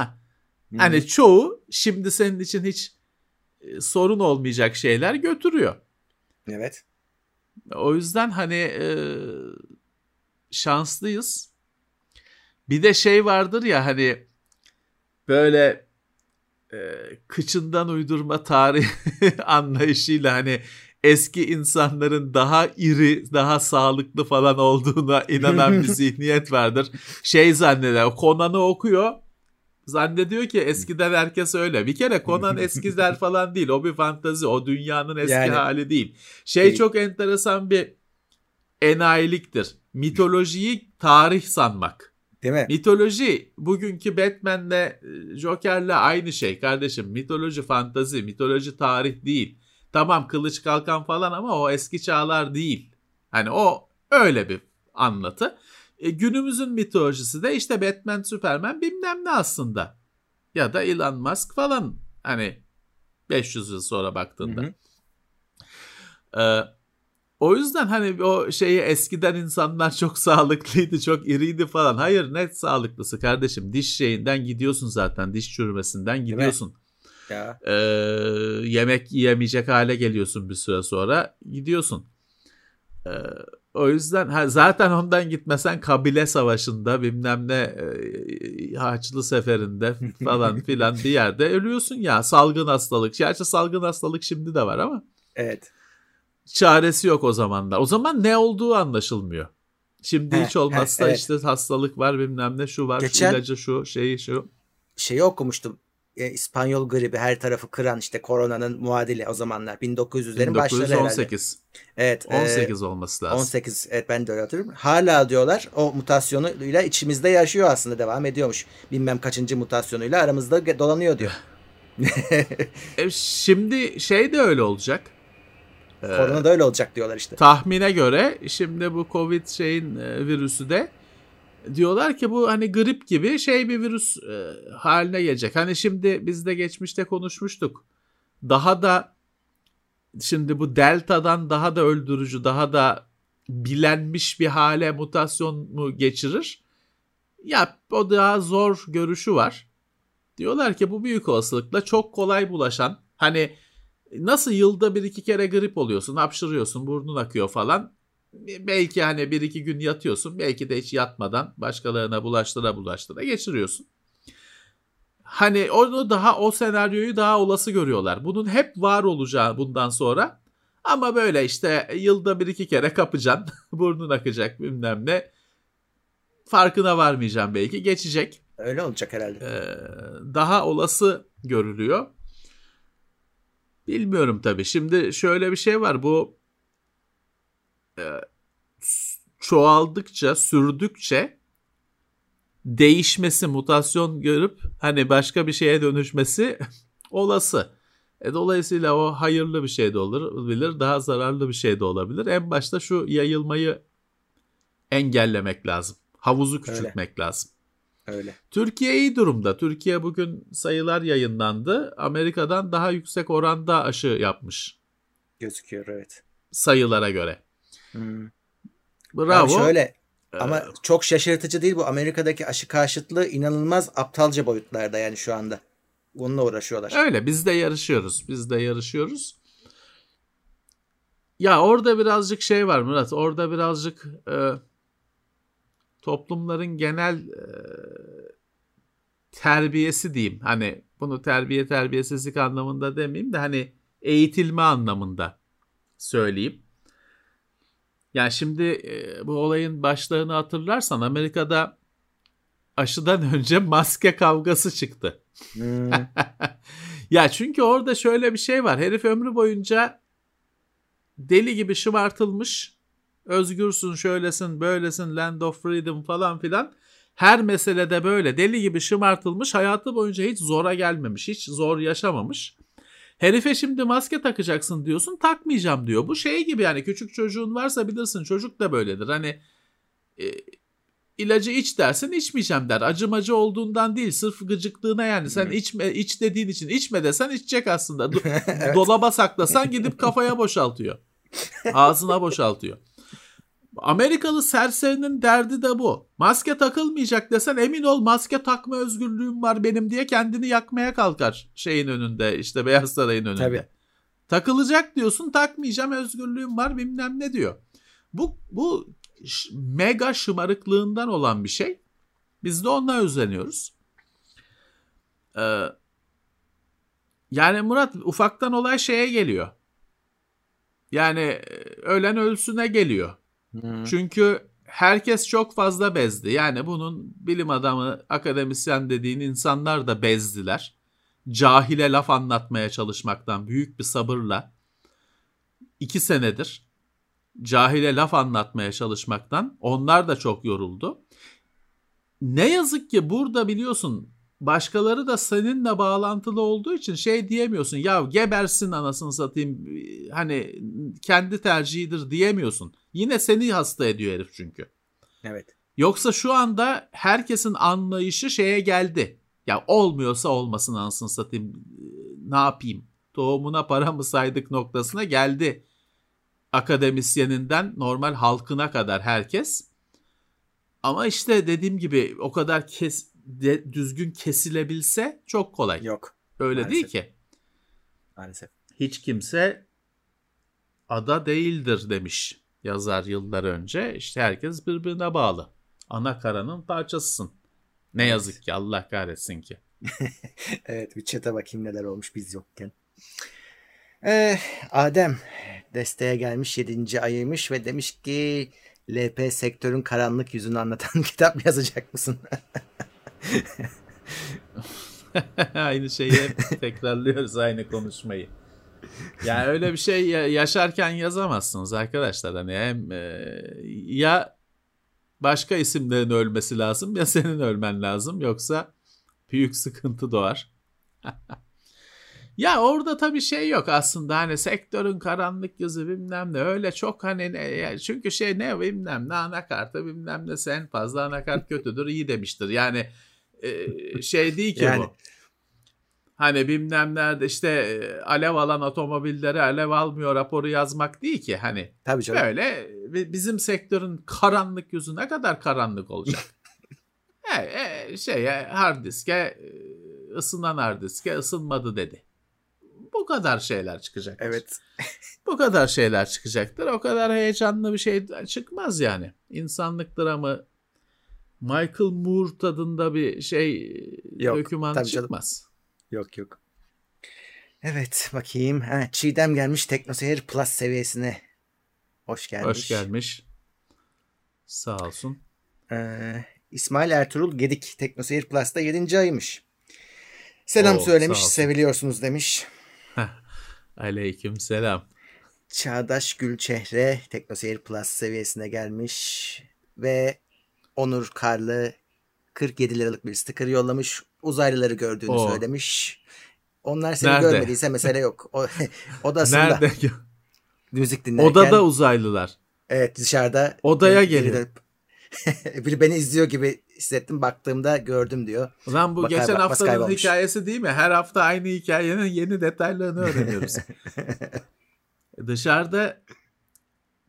Hı-hı. hani çoğu şimdi senin için hiç sorun olmayacak şeyler götürüyor.
Evet.
O yüzden hani e, şanslıyız. Bir de şey vardır ya hani böyle e, kıçından uydurma tarih anlayışıyla hani eski insanların daha iri, daha sağlıklı falan olduğuna inanan bir zihniyet vardır. Şey zanneder, Conan'ı okuyor. Zannediyor ki eskiden herkes öyle. Bir kere Conan eskiler falan değil. O bir fantazi. O dünyanın eski yani, hali değil. Şey değil. çok enteresan bir enayiliktir. Mitolojiyi tarih sanmak.
Değil mi?
Mitoloji bugünkü Batman'le e, Joker'le aynı şey kardeşim. Mitoloji fantazi, mitoloji tarih değil. Tamam kılıç kalkan falan ama o eski çağlar değil. Hani o öyle bir anlatı. E, günümüzün mitolojisi de işte Batman, Superman bilmem ne aslında. Ya da Elon Musk falan hani 500 yıl sonra baktığında. Hı hı. Ee, o yüzden hani o şeyi eskiden insanlar çok sağlıklıydı, çok iriydi falan. Hayır net sağlıklısı kardeşim. Diş şeyinden gidiyorsun zaten. Diş çürümesinden gidiyorsun. Ya. Ee, yemek yiyemeyecek hale geliyorsun bir süre sonra. Gidiyorsun. Ee, o yüzden ha, zaten ondan gitmesen kabile savaşında bilmem ne e, Haçlı seferinde falan filan bir yerde ölüyorsun ya salgın hastalık. Gerçi salgın hastalık şimdi de var ama.
Evet.
Çaresi yok o zamanlar. O zaman ne olduğu anlaşılmıyor. Şimdi he, hiç olmazsa he, evet. işte hastalık var bilmem ne şu var Geçen, şu ilacı şu şeyi şu.
Şeyi okumuştum e, İspanyol gribi her tarafı kıran işte koronanın muadili o zamanlar 1900'lerin başları herhalde. 1918.
Evet. 18 e, olması lazım.
18 evet ben de öyle hatırlıyorum. Hala diyorlar o mutasyonuyla içimizde yaşıyor aslında devam ediyormuş. Bilmem kaçıncı mutasyonuyla aramızda dolanıyor diyor.
e, şimdi şey de öyle olacak.
Korona da öyle olacak diyorlar işte.
Tahmine göre şimdi bu Covid şeyin e, virüsü de diyorlar ki bu hani grip gibi şey bir virüs e, haline gelecek. Hani şimdi biz de geçmişte konuşmuştuk. Daha da şimdi bu delta'dan daha da öldürücü, daha da bilenmiş bir hale mutasyon mu geçirir? Ya o daha zor görüşü var. Diyorlar ki bu büyük olasılıkla çok kolay bulaşan hani nasıl yılda bir iki kere grip oluyorsun, hapşırıyorsun, burnun akıyor falan belki hani bir iki gün yatıyorsun belki de hiç yatmadan başkalarına bulaştıra bulaştıra geçiriyorsun. Hani onu daha o senaryoyu daha olası görüyorlar. Bunun hep var olacağı bundan sonra. Ama böyle işte yılda bir iki kere kapacaksın. Burnun akacak bilmem ne. Farkına varmayacağım belki. Geçecek.
Öyle olacak herhalde.
Ee, daha olası görülüyor. Bilmiyorum tabii. Şimdi şöyle bir şey var. Bu çoğaldıkça, sürdükçe değişmesi, mutasyon görüp hani başka bir şeye dönüşmesi olası. E, dolayısıyla o hayırlı bir şey de olabilir, daha zararlı bir şey de olabilir. En başta şu yayılmayı engellemek lazım. Havuzu küçültmek Öyle. lazım.
Öyle.
Türkiye iyi durumda. Türkiye bugün sayılar yayınlandı. Amerika'dan daha yüksek oranda aşı yapmış.
Gözüküyor evet.
Sayılara göre.
Hmm. Bravo. Abi şöyle ama ee, çok şaşırtıcı değil bu. Amerika'daki aşı karşıtlığı inanılmaz aptalca boyutlarda yani şu anda. Bununla uğraşıyorlar.
Öyle biz de yarışıyoruz. Biz de yarışıyoruz. Ya orada birazcık şey var Murat. Orada birazcık e, toplumların genel e, terbiyesi diyeyim. Hani bunu terbiye terbiyesizlik anlamında demeyeyim de hani eğitilme anlamında söyleyeyim. Yani şimdi e, bu olayın başlarını hatırlarsan Amerika'da aşıdan önce maske kavgası çıktı. Hmm. ya çünkü orada şöyle bir şey var. Herif ömrü boyunca deli gibi şımartılmış. Özgürsün, şöylesin, böylesin, land of freedom falan filan. Her meselede böyle deli gibi şımartılmış. Hayatı boyunca hiç zora gelmemiş, hiç zor yaşamamış. Herife şimdi maske takacaksın diyorsun takmayacağım diyor. Bu şey gibi yani küçük çocuğun varsa bilirsin çocuk da böyledir. Hani e, ilacı iç dersin içmeyeceğim der. Acımacı olduğundan değil sırf gıcıklığına yani sen hmm. içme iç dediğin için içme desen içecek aslında. evet. Dolaba saklasan gidip kafaya boşaltıyor. Ağzına boşaltıyor. Amerikalı serserinin derdi de bu. Maske takılmayacak desen emin ol maske takma özgürlüğüm var benim diye kendini yakmaya kalkar şeyin önünde işte Beyaz Saray'ın önünde. Tabii. Takılacak diyorsun takmayacağım özgürlüğüm var bilmem ne diyor. Bu, bu mega şımarıklığından olan bir şey. Biz de onunla özleniyoruz. Ee, yani Murat ufaktan olay şeye geliyor. Yani e, ölen ölsüne geliyor. Çünkü herkes çok fazla bezdi. Yani bunun bilim adamı, akademisyen dediğin insanlar da bezdiler. Cahile laf anlatmaya çalışmaktan büyük bir sabırla iki senedir cahile laf anlatmaya çalışmaktan onlar da çok yoruldu. Ne yazık ki burada biliyorsun başkaları da seninle bağlantılı olduğu için şey diyemiyorsun. Ya gebersin anasını satayım hani kendi tercihidir diyemiyorsun. Yine seni hasta ediyor herif çünkü.
Evet.
Yoksa şu anda herkesin anlayışı şeye geldi. Ya olmuyorsa olmasın anasını satayım ne yapayım tohumuna para mı saydık noktasına geldi. Akademisyeninden normal halkına kadar herkes. Ama işte dediğim gibi o kadar kes, de, düzgün kesilebilse çok kolay.
Yok.
Öyle maalesef. değil ki.
Maalesef.
Hiç kimse ada değildir demiş yazar yıllar önce. İşte herkes birbirine bağlı. Ana karanın parçasısın. Ne yazık ki Allah kahretsin ki.
evet bir çete bakayım neler olmuş biz yokken. Ee, Adem desteğe gelmiş 7. ayıymış ve demiş ki LP sektörün karanlık yüzünü anlatan kitap yazacak mısın?
aynı şeyi tekrarlıyoruz aynı konuşmayı. Yani öyle bir şey yaşarken yazamazsınız arkadaşlar. Hani hem e, ya başka isimlerin ölmesi lazım ya senin ölmen lazım yoksa büyük sıkıntı doğar. ya orada tabii şey yok aslında hani sektörün karanlık yüzü bilmem ne öyle çok hani ne, çünkü şey ne bilmem ne anakartı bilmem ne sen fazla anakart kötüdür iyi demiştir. Yani e, şey değil ki yani, bu. Hani bilmem nerede işte alev alan otomobilleri alev almıyor raporu yazmak değil ki hani.
Tabii canım.
Böyle bizim sektörün karanlık yüzü ne kadar karanlık olacak? e, e, şeye hard diske ısınan hard diske ısınmadı dedi. Bu kadar şeyler çıkacak.
Evet.
Bu kadar şeyler çıkacaktır. O kadar heyecanlı bir şey çıkmaz yani. İnsanlık dramı Michael Moore tadında bir şey yok, döküman çıkmaz. Canım.
Yok yok. Evet bakayım. Ha, Çiğdem gelmiş TeknoSeyir Plus seviyesine. Hoş gelmiş.
Hoş gelmiş. Sağ olsun.
Ee, İsmail Ertuğrul Gedik TeknoSeyir Plus'ta 7. aymış. Selam Oo, söylemiş, seviliyorsunuz demiş.
Aleyküm selam.
Çağdaş Gülçehre TeknoSeyir Plus seviyesine gelmiş ve Onur Karlı 47 liralık bir sticker yollamış. Uzaylıları gördüğünü Oo. söylemiş. Onlar seni Nerede? görmediyse mesele yok. O, odasında. Nerede? Müzik dinlerken.
Odada uzaylılar.
Evet dışarıda.
Odaya geliyor.
biri beni izliyor gibi hissettim. Baktığımda gördüm diyor.
Lan bu Bakar, geçen haftanın hikayesi değil mi? Her hafta aynı hikayenin yeni detaylarını öğreniyoruz. Dışarıda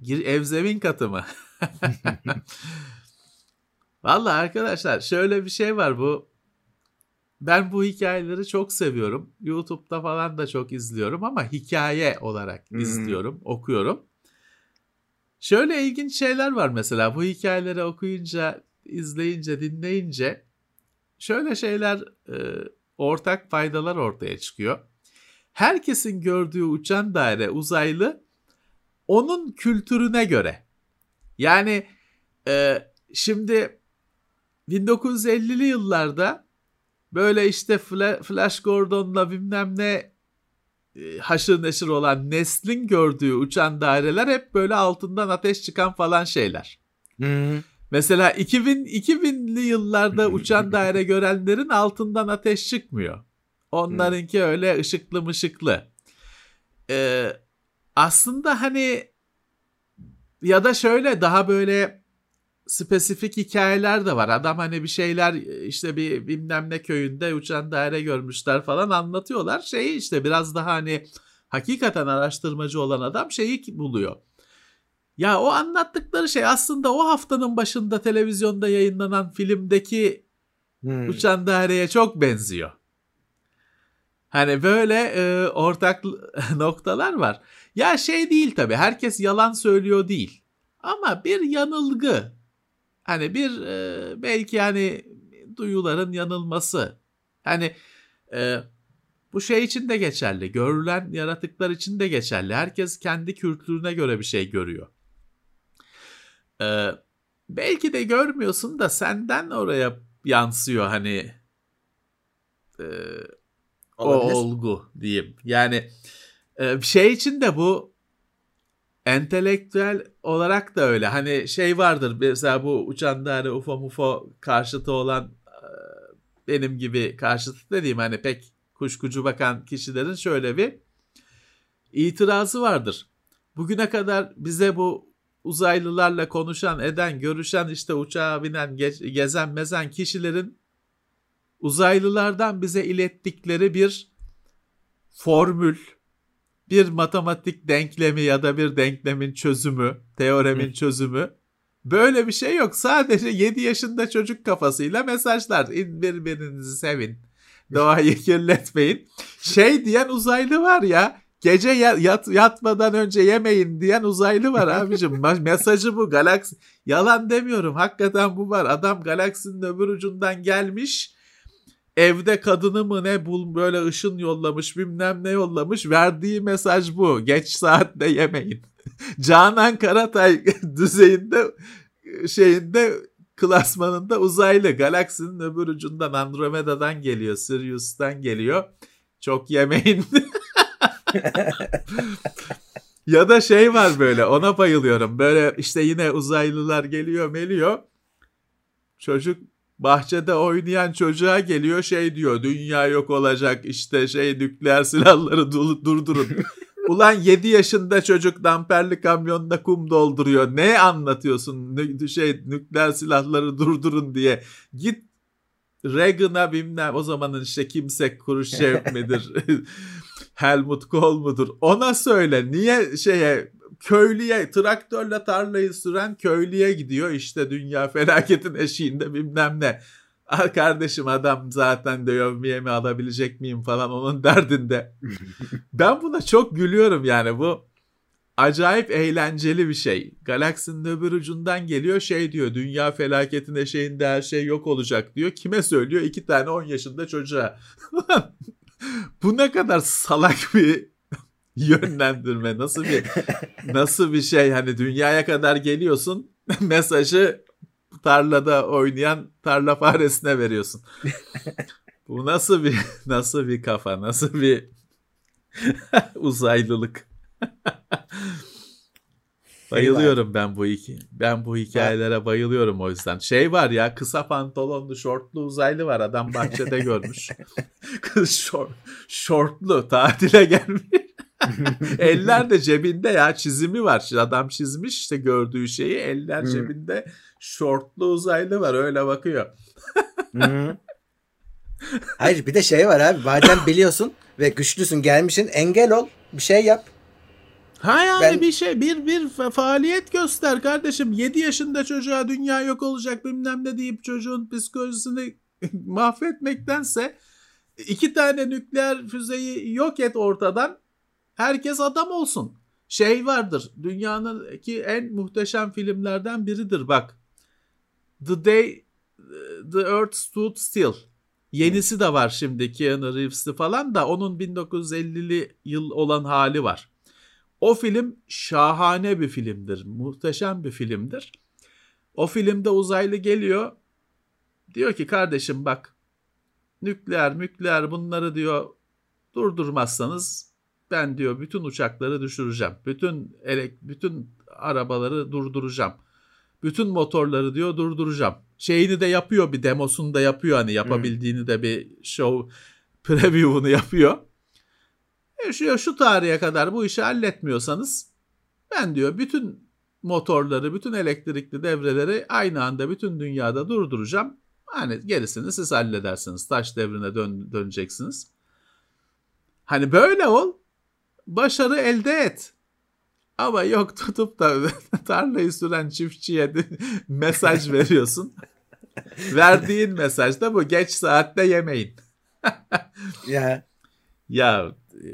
gir ev zemin katı mı? Vallahi arkadaşlar şöyle bir şey var bu. Ben bu hikayeleri çok seviyorum. YouTube'da falan da çok izliyorum ama hikaye olarak hmm. izliyorum, okuyorum. Şöyle ilginç şeyler var mesela bu hikayeleri okuyunca, izleyince, dinleyince şöyle şeyler e, ortak faydalar ortaya çıkıyor. Herkesin gördüğü uçan daire uzaylı onun kültürüne göre. Yani e, şimdi 1950'li yıllarda böyle işte Flash Gordon'la bilmem ne e, haşır neşir olan neslin gördüğü uçan daireler hep böyle altından ateş çıkan falan şeyler. Hmm. Mesela 2000 2000'li yıllarda uçan daire görenlerin altından ateş çıkmıyor. Onlarınki hmm. öyle ışıklı mışıklı. Ee, aslında hani ya da şöyle daha böyle spesifik hikayeler de var. Adam hani bir şeyler işte bir bilmem ne köyünde uçan daire görmüşler falan anlatıyorlar. Şeyi işte biraz daha hani hakikaten araştırmacı olan adam şeyi buluyor. Ya o anlattıkları şey aslında o haftanın başında televizyonda yayınlanan filmdeki hmm. Uçan Daireye çok benziyor. Hani böyle e, ortak noktalar var. Ya şey değil tabii herkes yalan söylüyor değil. Ama bir yanılgı. Hani bir e, belki hani duyuların yanılması. Hani e, bu şey için de geçerli. Görülen yaratıklar için de geçerli. Herkes kendi kültürüne göre bir şey görüyor. Ee, belki de görmüyorsun da senden oraya yansıyor hani e, o olgu diyeyim. Yani e, şey için de bu entelektüel olarak da öyle. Hani şey vardır mesela bu uçanda hani UFO mufo karşıtı olan e, benim gibi karşıtı dediğim hani pek kuşkucu bakan kişilerin şöyle bir itirazı vardır. Bugüne kadar bize bu uzaylılarla konuşan, eden, görüşen, işte uçağa binen, ge- gezen, mezen kişilerin uzaylılardan bize ilettikleri bir formül, bir matematik denklemi ya da bir denklemin çözümü, teoremin Hı. çözümü böyle bir şey yok. Sadece 7 yaşında çocuk kafasıyla mesajlar. Birbirinizi sevin. Doğayı kirletmeyin. Şey diyen uzaylı var ya Gece yat, yatmadan önce yemeyin diyen uzaylı var abicim. Mesajı bu. Galaksi yalan demiyorum. Hakikaten bu var. Adam galaksinin öbür ucundan gelmiş. Evde kadını mı ne bul böyle ışın yollamış bilmem ne yollamış. Verdiği mesaj bu. Geç saatte yemeyin. Canan Karatay düzeyinde şeyinde klasmanında uzaylı galaksinin öbür ucundan Andromeda'dan geliyor. Sirius'tan geliyor. Çok yemeyin. ya da şey var böyle ona bayılıyorum. Böyle işte yine uzaylılar geliyor meliyor. Çocuk bahçede oynayan çocuğa geliyor şey diyor dünya yok olacak işte şey nükleer silahları durdurun. Ulan 7 yaşında çocuk damperli kamyonda kum dolduruyor. Ne anlatıyorsun şey nükleer silahları durdurun diye. Git Reagan'a bilmem o zamanın işte kimse Khrushchev midir Helmut Kohl mudur? Ona söyle niye şeye köylüye traktörle tarlayı süren köylüye gidiyor işte dünya felaketin eşiğinde bilmem ne. Ah kardeşim adam zaten dövmeye mi alabilecek miyim falan onun derdinde. ben buna çok gülüyorum yani bu acayip eğlenceli bir şey. Galaksinin öbür ucundan geliyor şey diyor dünya felaketin eşeğinde her şey yok olacak diyor. Kime söylüyor? İki tane 10 yaşında çocuğa. Bu ne kadar salak bir yönlendirme. Nasıl bir nasıl bir şey hani dünyaya kadar geliyorsun mesajı tarlada oynayan tarla faresine veriyorsun. Bu nasıl bir nasıl bir kafa, nasıl bir uzaylılık. Bayılıyorum ben bu iki. Ben bu hikayelere bayılıyorum o yüzden. Şey var ya kısa pantolonlu, şortlu uzaylı var. Adam bahçede görmüş. Kız şort, şortlu tatile gelmiş. eller de cebinde ya çizimi var. Adam çizmiş işte gördüğü şeyi. Eller cebinde şortlu uzaylı var öyle bakıyor.
Hayır bir de şey var abi. Madem biliyorsun ve güçlüsün gelmişsin engel ol. Bir şey yap.
Ha yani ben... bir şey bir bir faaliyet göster kardeşim. 7 yaşında çocuğa dünya yok olacak bilmem ne deyip çocuğun psikolojisini mahvetmektense iki tane nükleer füzeyi yok et ortadan. Herkes adam olsun. Şey vardır. Dünyanın en muhteşem filmlerden biridir bak. The Day The Earth Stood Still. Yenisi de var şimdi Keanu Reeves'li falan da onun 1950'li yıl olan hali var. O film şahane bir filmdir. Muhteşem bir filmdir. O filmde uzaylı geliyor. Diyor ki kardeşim bak nükleer mükleer bunları diyor durdurmazsanız ben diyor bütün uçakları düşüreceğim. Bütün elek bütün arabaları durduracağım. Bütün motorları diyor durduracağım. Şeyini de yapıyor bir demosunu da yapıyor hani yapabildiğini de bir show preview'unu yapıyor. E şu, şu tarihe kadar bu işi halletmiyorsanız ben diyor bütün motorları, bütün elektrikli devreleri aynı anda bütün dünyada durduracağım. Hani gerisini siz halledersiniz. Taş devrine dön, döneceksiniz. Hani böyle ol. Başarı elde et. Ama yok tutup da tarlayı süren çiftçiye mesaj veriyorsun. Verdiğin mesaj da bu. Geç saatte yemeyin.
ya.
Ya e,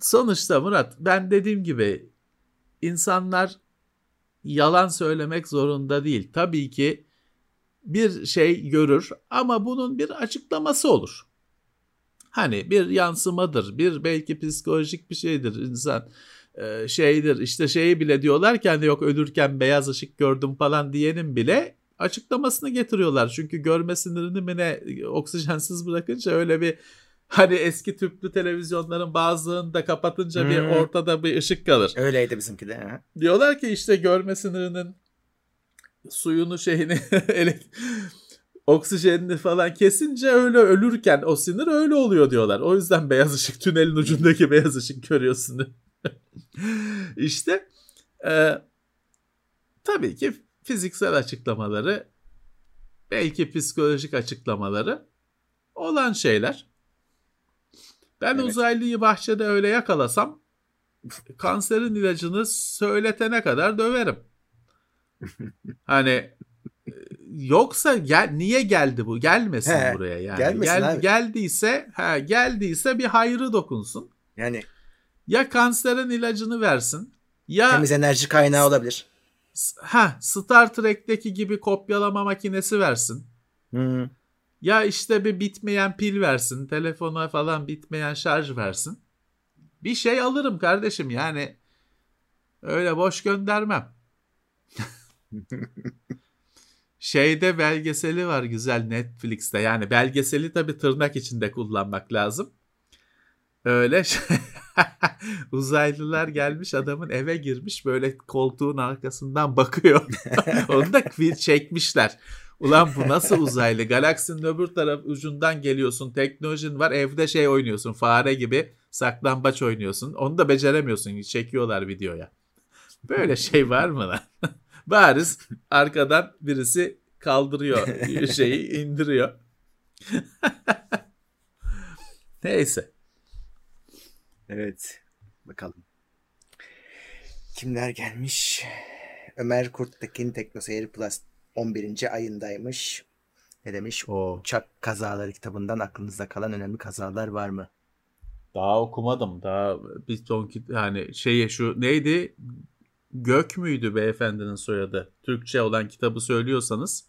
sonuçta Murat ben dediğim gibi insanlar yalan söylemek zorunda değil. Tabii ki bir şey görür ama bunun bir açıklaması olur. Hani bir yansımadır, bir belki psikolojik bir şeydir insan e, şeydir işte şeyi bile diyorlar ki hani yok ölürken beyaz ışık gördüm falan diyenin bile açıklamasını getiriyorlar. Çünkü görme sinirini mi ne oksijensiz bırakınca öyle bir hani eski tüplü televizyonların bazılarını da kapatınca hmm. bir ortada bir ışık kalır.
Öyleydi bizimki de. Ha.
Diyorlar ki işte görme sinirinin suyunu şeyini oksijenini falan kesince öyle ölürken o sinir öyle oluyor diyorlar. O yüzden beyaz ışık tünelin ucundaki beyaz ışık görüyorsun. işte e, tabii ki fiziksel açıklamaları belki psikolojik açıklamaları olan şeyler. Ben evet. uzaylıyı bahçede öyle yakalasam kanserin ilacını söyletene kadar döverim. hani yoksa gel, niye geldi bu? Gelmesin he, buraya yani. Gelmesin Gel, abi. Geldiyse, ha geldiyse bir hayrı dokunsun.
Yani
ya kanserin ilacını versin ya
temiz enerji kaynağı olabilir.
Ha Star Trek'teki gibi kopyalama makinesi versin.
Hı.
Ya işte bir bitmeyen pil versin, telefona falan bitmeyen şarj versin. Bir şey alırım kardeşim yani. Öyle boş göndermem. Şeyde belgeseli var güzel Netflix'te. Yani belgeseli tabii tırnak içinde kullanmak lazım. Öyle şey. uzaylılar gelmiş adamın eve girmiş böyle koltuğun arkasından bakıyor. Onu da çekmişler. Ulan bu nasıl uzaylı? Galaksinin öbür taraf ucundan geliyorsun. Teknolojin var. Evde şey oynuyorsun. Fare gibi saklambaç oynuyorsun. Onu da beceremiyorsun. Çekiyorlar videoya. Böyle şey var mı lan? Bariz arkadan birisi kaldırıyor şeyi indiriyor. Neyse.
Evet. Bakalım. Kimler gelmiş? Ömer Kurttekin Teknoseyir Plus 11. ayındaymış. Ne demiş? O uçak kazaları kitabından aklınızda kalan önemli kazalar var mı?
Daha okumadım. Daha bir son yani şey şu neydi? Gök müydü beyefendinin soyadı? Türkçe olan kitabı söylüyorsanız.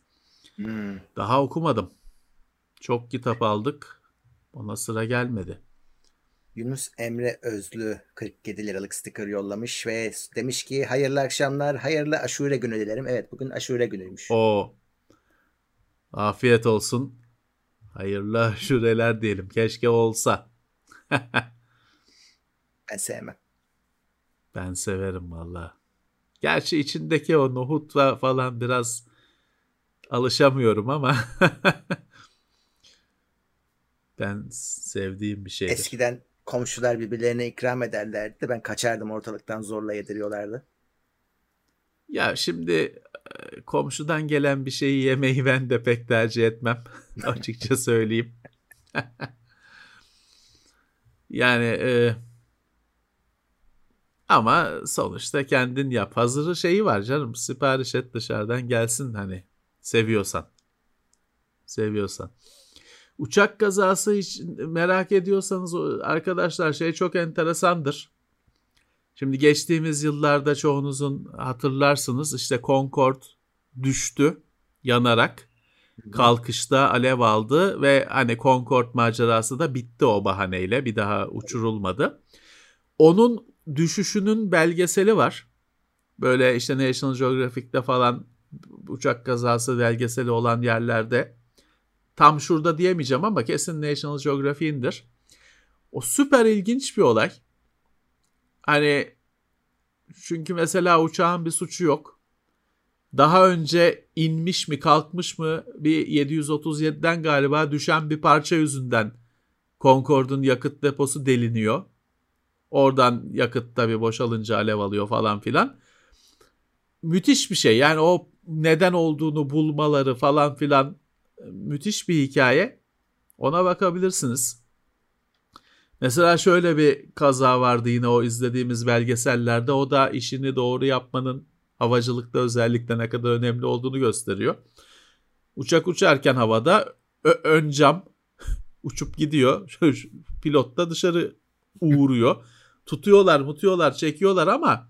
Hmm. Daha okumadım. Çok kitap aldık. Ona sıra gelmedi.
Yunus Emre Özlü 47 liralık sticker yollamış ve demiş ki hayırlı akşamlar, hayırlı aşure günü dilerim. Evet bugün aşure günüymüş.
O. Afiyet olsun. Hayırlı aşureler diyelim. Keşke olsa.
ben sevmem.
Ben severim valla. Gerçi içindeki o nohut falan biraz alışamıyorum ama ben sevdiğim bir şey.
Eskiden komşular birbirlerine ikram ederlerdi. Ben kaçardım ortalıktan zorla yediriyorlardı.
Ya şimdi e, komşudan gelen bir şeyi yemeyi ben de pek tercih etmem. Açıkça söyleyeyim. yani e, ama sonuçta kendin yap. Hazırı şeyi var canım. Sipariş et dışarıdan gelsin hani seviyorsan. Seviyorsan. Uçak kazası hiç merak ediyorsanız arkadaşlar şey çok enteresandır. Şimdi geçtiğimiz yıllarda çoğunuzun hatırlarsınız işte Concorde düştü yanarak. Kalkışta alev aldı ve hani Concorde macerası da bitti o bahaneyle bir daha uçurulmadı. Onun düşüşünün belgeseli var. Böyle işte National Geographic'te falan uçak kazası belgeseli olan yerlerde tam şurada diyemeyeceğim ama kesin National Geographic'indir. O süper ilginç bir olay. Hani çünkü mesela uçağın bir suçu yok. Daha önce inmiş mi kalkmış mı bir 737'den galiba düşen bir parça yüzünden Concorde'un yakıt deposu deliniyor. Oradan yakıt tabii boşalınca alev alıyor falan filan. Müthiş bir şey. Yani o neden olduğunu bulmaları falan filan müthiş bir hikaye. Ona bakabilirsiniz. Mesela şöyle bir kaza vardı yine o izlediğimiz belgesellerde. O da işini doğru yapmanın havacılıkta özellikle ne kadar önemli olduğunu gösteriyor. Uçak uçarken havada ön cam uçup gidiyor. Pilot da dışarı uğruyor. Tutuyorlar, mutuyorlar, çekiyorlar ama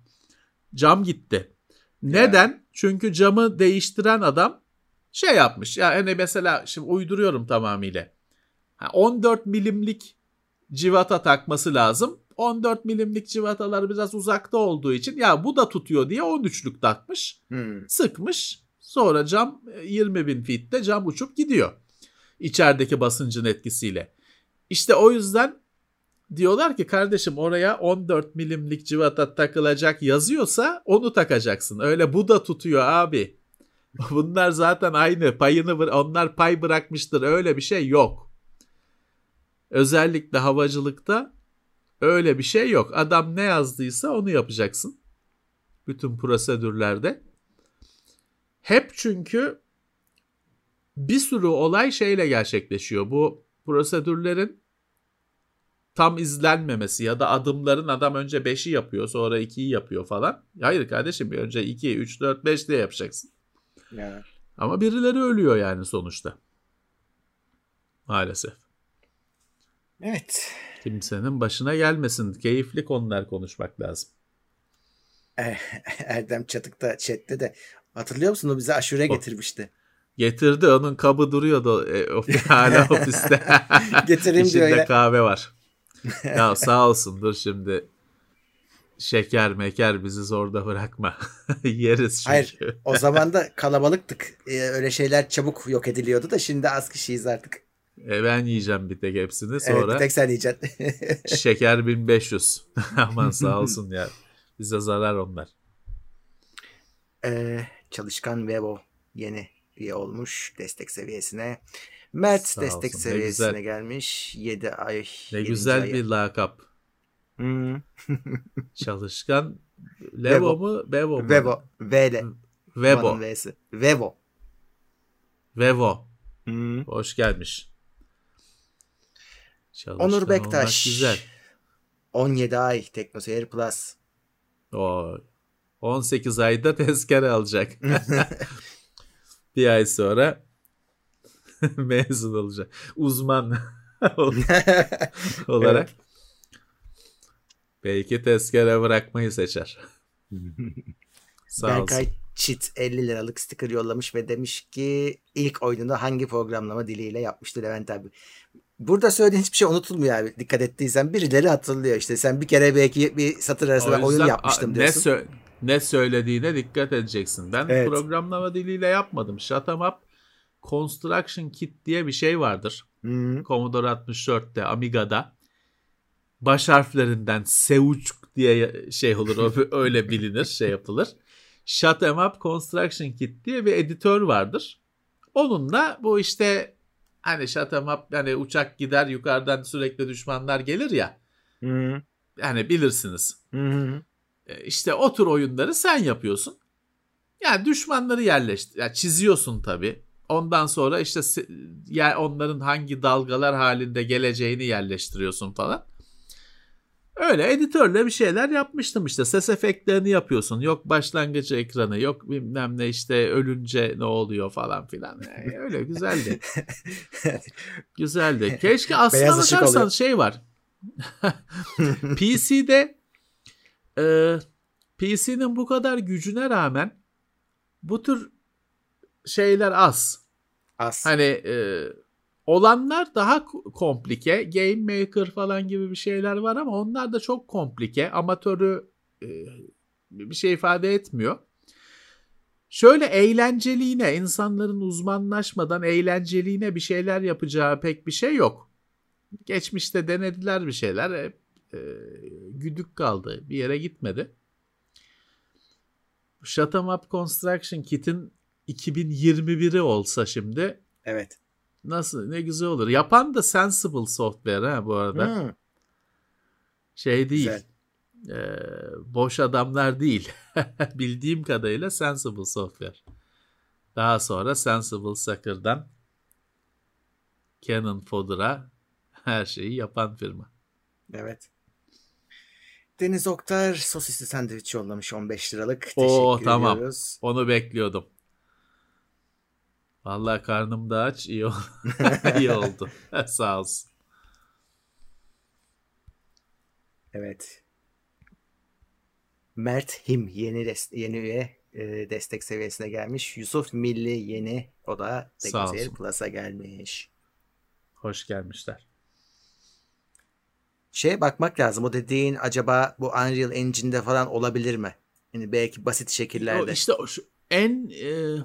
cam gitti. Neden? Yani. Çünkü camı değiştiren adam şey yapmış. Ya yani mesela şimdi uyduruyorum tamamıyla. 14 milimlik civata takması lazım. 14 milimlik civatalar biraz uzakta olduğu için ya bu da tutuyor diye 13'lük takmış. Hmm. Sıkmış. Sonra cam 20 bin fitte cam uçup gidiyor. İçerideki basıncın etkisiyle. İşte o yüzden diyorlar ki kardeşim oraya 14 milimlik civata takılacak yazıyorsa onu takacaksın. Öyle bu da tutuyor abi. Bunlar zaten aynı payını onlar pay bırakmıştır öyle bir şey yok. Özellikle havacılıkta öyle bir şey yok. Adam ne yazdıysa onu yapacaksın. Bütün prosedürlerde. Hep çünkü bir sürü olay şeyle gerçekleşiyor. Bu prosedürlerin tam izlenmemesi ya da adımların adam önce 5'i yapıyor sonra 2'yi yapıyor falan. Hayır kardeşim önce 2, 3, 4, 5 diye yapacaksın. Ya. Ama birileri ölüyor yani sonuçta. Maalesef.
Evet.
Kimsenin başına gelmesin. Keyifli konular konuşmak lazım.
Eh, Erdem Çatık'ta chatte de hatırlıyor musun o bize aşure getirmişti.
Getirdi onun kabı duruyordu e, hala ofiste. Getireyim diyor ya. kahve var. ya sağ olsun dur şimdi şeker meker bizi zorda bırakma. Yeriz çünkü. Hayır
o zaman da kalabalıktık. Ee, öyle şeyler çabuk yok ediliyordu da şimdi az kişiyiz artık.
E ben yiyeceğim bir tek hepsini sonra. Evet
bir tek sen yiyeceksin.
şeker 1500. Aman sağ olsun ya. Bize zarar onlar.
Ee, çalışkan Vevo yeni üye olmuş destek seviyesine. Mert Sağ destek olsun. seviyesine güzel. gelmiş. 7 ay.
Ne güzel ay. bir lakap. Hmm. Çalışkan Levo mu? Bevo mu?
Vevo. V'le.
Vevo.
Vevo.
Vevo. Hmm. Hoş gelmiş.
Çalışkan Onur Bektaş. Güzel. 17 ay TeknoSeyir Plus.
O 18 ayda tezkere alacak. bir ay sonra mezun olacak. Uzman olarak. Evet. Belki tezkere bırakmayı seçer.
Sağ Berkay olsun. Çit 50 liralık sticker yollamış ve demiş ki ilk oyununu hangi programlama diliyle yapmıştı Levent abi. Burada söylediğin hiçbir şey unutulmuyor abi. Dikkat ettiysen birileri hatırlıyor işte. Sen bir kere belki bir satır arasında oyun yapmıştım diyorsun.
Ne, sö- ne söylediğine dikkat edeceksin. Ben evet. programlama diliyle yapmadım. Shut em up Construction Kit diye bir şey vardır. Hmm. Commodore 64'te, Amiga'da. Baş harflerinden Seuçk diye şey olur. öyle bilinir, şey yapılır. Shut em up Construction Kit diye bir editör vardır. Onunla bu işte hani shut em up yani uçak gider yukarıdan sürekli düşmanlar gelir ya. Hmm. Yani bilirsiniz. Hmm. İşte o tür oyunları sen yapıyorsun. Yani düşmanları yerleştir. Yani çiziyorsun tabii. Ondan sonra işte ya onların hangi dalgalar halinde geleceğini yerleştiriyorsun falan. Öyle editörle bir şeyler yapmıştım işte. Ses efektlerini yapıyorsun. Yok başlangıç ekranı, yok bilmem ne işte ölünce ne oluyor falan filan. Yani öyle güzeldi. güzeldi. Keşke aslında bakarsan şey var. PC'de e, PC'nin bu kadar gücüne rağmen bu tür şeyler az.
Az.
Hani e, olanlar daha komplike. Game Maker falan gibi bir şeyler var ama onlar da çok komplike. Amatörü e, bir şey ifade etmiyor. Şöyle eğlenceliğine, insanların uzmanlaşmadan eğlenceliğine bir şeyler yapacağı pek bir şey yok. Geçmişte denediler bir şeyler. Hep e, güdük kaldı. Bir yere gitmedi. Shut Up Construction Kit'in 2021'i olsa şimdi.
Evet.
Nasıl ne güzel olur. Yapan da Sensible Software ha bu arada. Hmm. Şey değil. E, boş adamlar değil. Bildiğim kadarıyla Sensible Software. Daha sonra Sensible Sucker'dan Canon Fodder'a her şeyi yapan firma.
Evet. Deniz Oktar sosisli sandviç yollamış 15 liralık. Teşekkür
Oo, tamam.
ediyoruz.
Onu bekliyordum. Vallahi karnım da aç. iyi, ol- iyi oldu. Sağ olsun.
Evet. Mert Him yeni des- yeni üye e, destek seviyesine gelmiş. Yusuf Milli yeni o da Teknoseyir. Plus'a gelmiş.
Hoş gelmişler.
Şeye bakmak lazım. O dediğin acaba bu Unreal Engine'de falan olabilir mi? Yani belki basit
O
şekillerde.
işte o şu en e,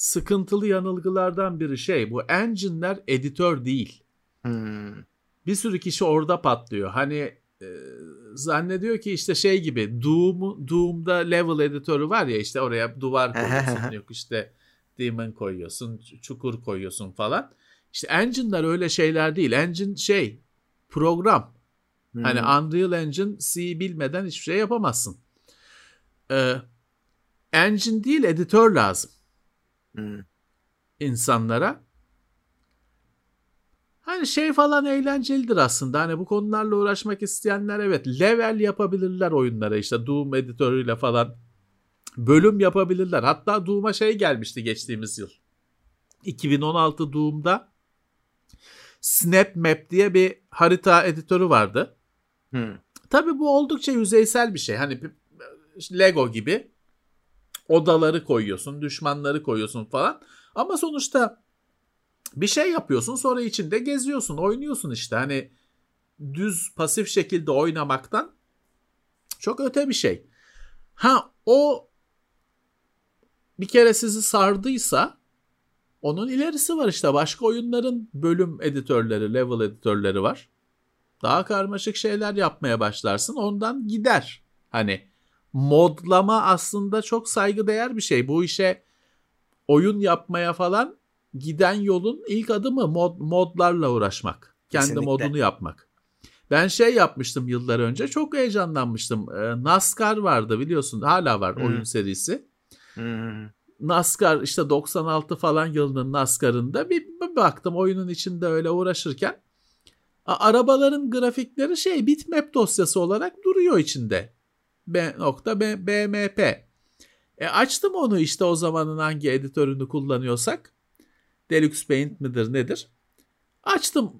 sıkıntılı yanılgılardan biri şey bu engine'ler editör değil.
Hmm.
Bir sürü kişi orada patlıyor. Hani e, zannediyor ki işte şey gibi Doom, Doom'da level editörü var ya işte oraya duvar koyuyorsun yok işte demon koyuyorsun çukur koyuyorsun falan. İşte engine'ler öyle şeyler değil. Engine şey program.
Hmm.
Hani Unreal Engine C bilmeden hiçbir şey yapamazsın. Ee, engine değil editör lazım
Hmm.
insanlara. Hani şey falan eğlencelidir aslında. Hani bu konularla uğraşmak isteyenler evet level yapabilirler oyunlara işte Doom editörüyle falan bölüm yapabilirler. Hatta Doom'a şey gelmişti geçtiğimiz yıl. 2016 Doom'da Snap Map diye bir harita editörü vardı.
Hmm.
Tabii bu oldukça yüzeysel bir şey. Hani Lego gibi odaları koyuyorsun, düşmanları koyuyorsun falan. Ama sonuçta bir şey yapıyorsun sonra içinde geziyorsun, oynuyorsun işte. Hani düz pasif şekilde oynamaktan çok öte bir şey. Ha o bir kere sizi sardıysa onun ilerisi var işte. Başka oyunların bölüm editörleri, level editörleri var daha karmaşık şeyler yapmaya başlarsın ondan gider. Hani modlama aslında çok saygıdeğer bir şey. Bu işe oyun yapmaya falan giden yolun ilk adımı mod, modlarla uğraşmak. Kendi
Kesinlikle.
modunu yapmak. Ben şey yapmıştım yıllar önce çok heyecanlanmıştım. Ee, NASCAR vardı biliyorsun hala var
Hı.
oyun serisi.
Hmm.
NASCAR işte 96 falan yılının NASCAR'ında bir, bir baktım oyunun içinde öyle uğraşırken arabaların grafikleri şey bitmap dosyası olarak duruyor içinde. B nokta B, BMP. E açtım onu işte o zamanın hangi editörünü kullanıyorsak. Deluxe Paint midir nedir? Açtım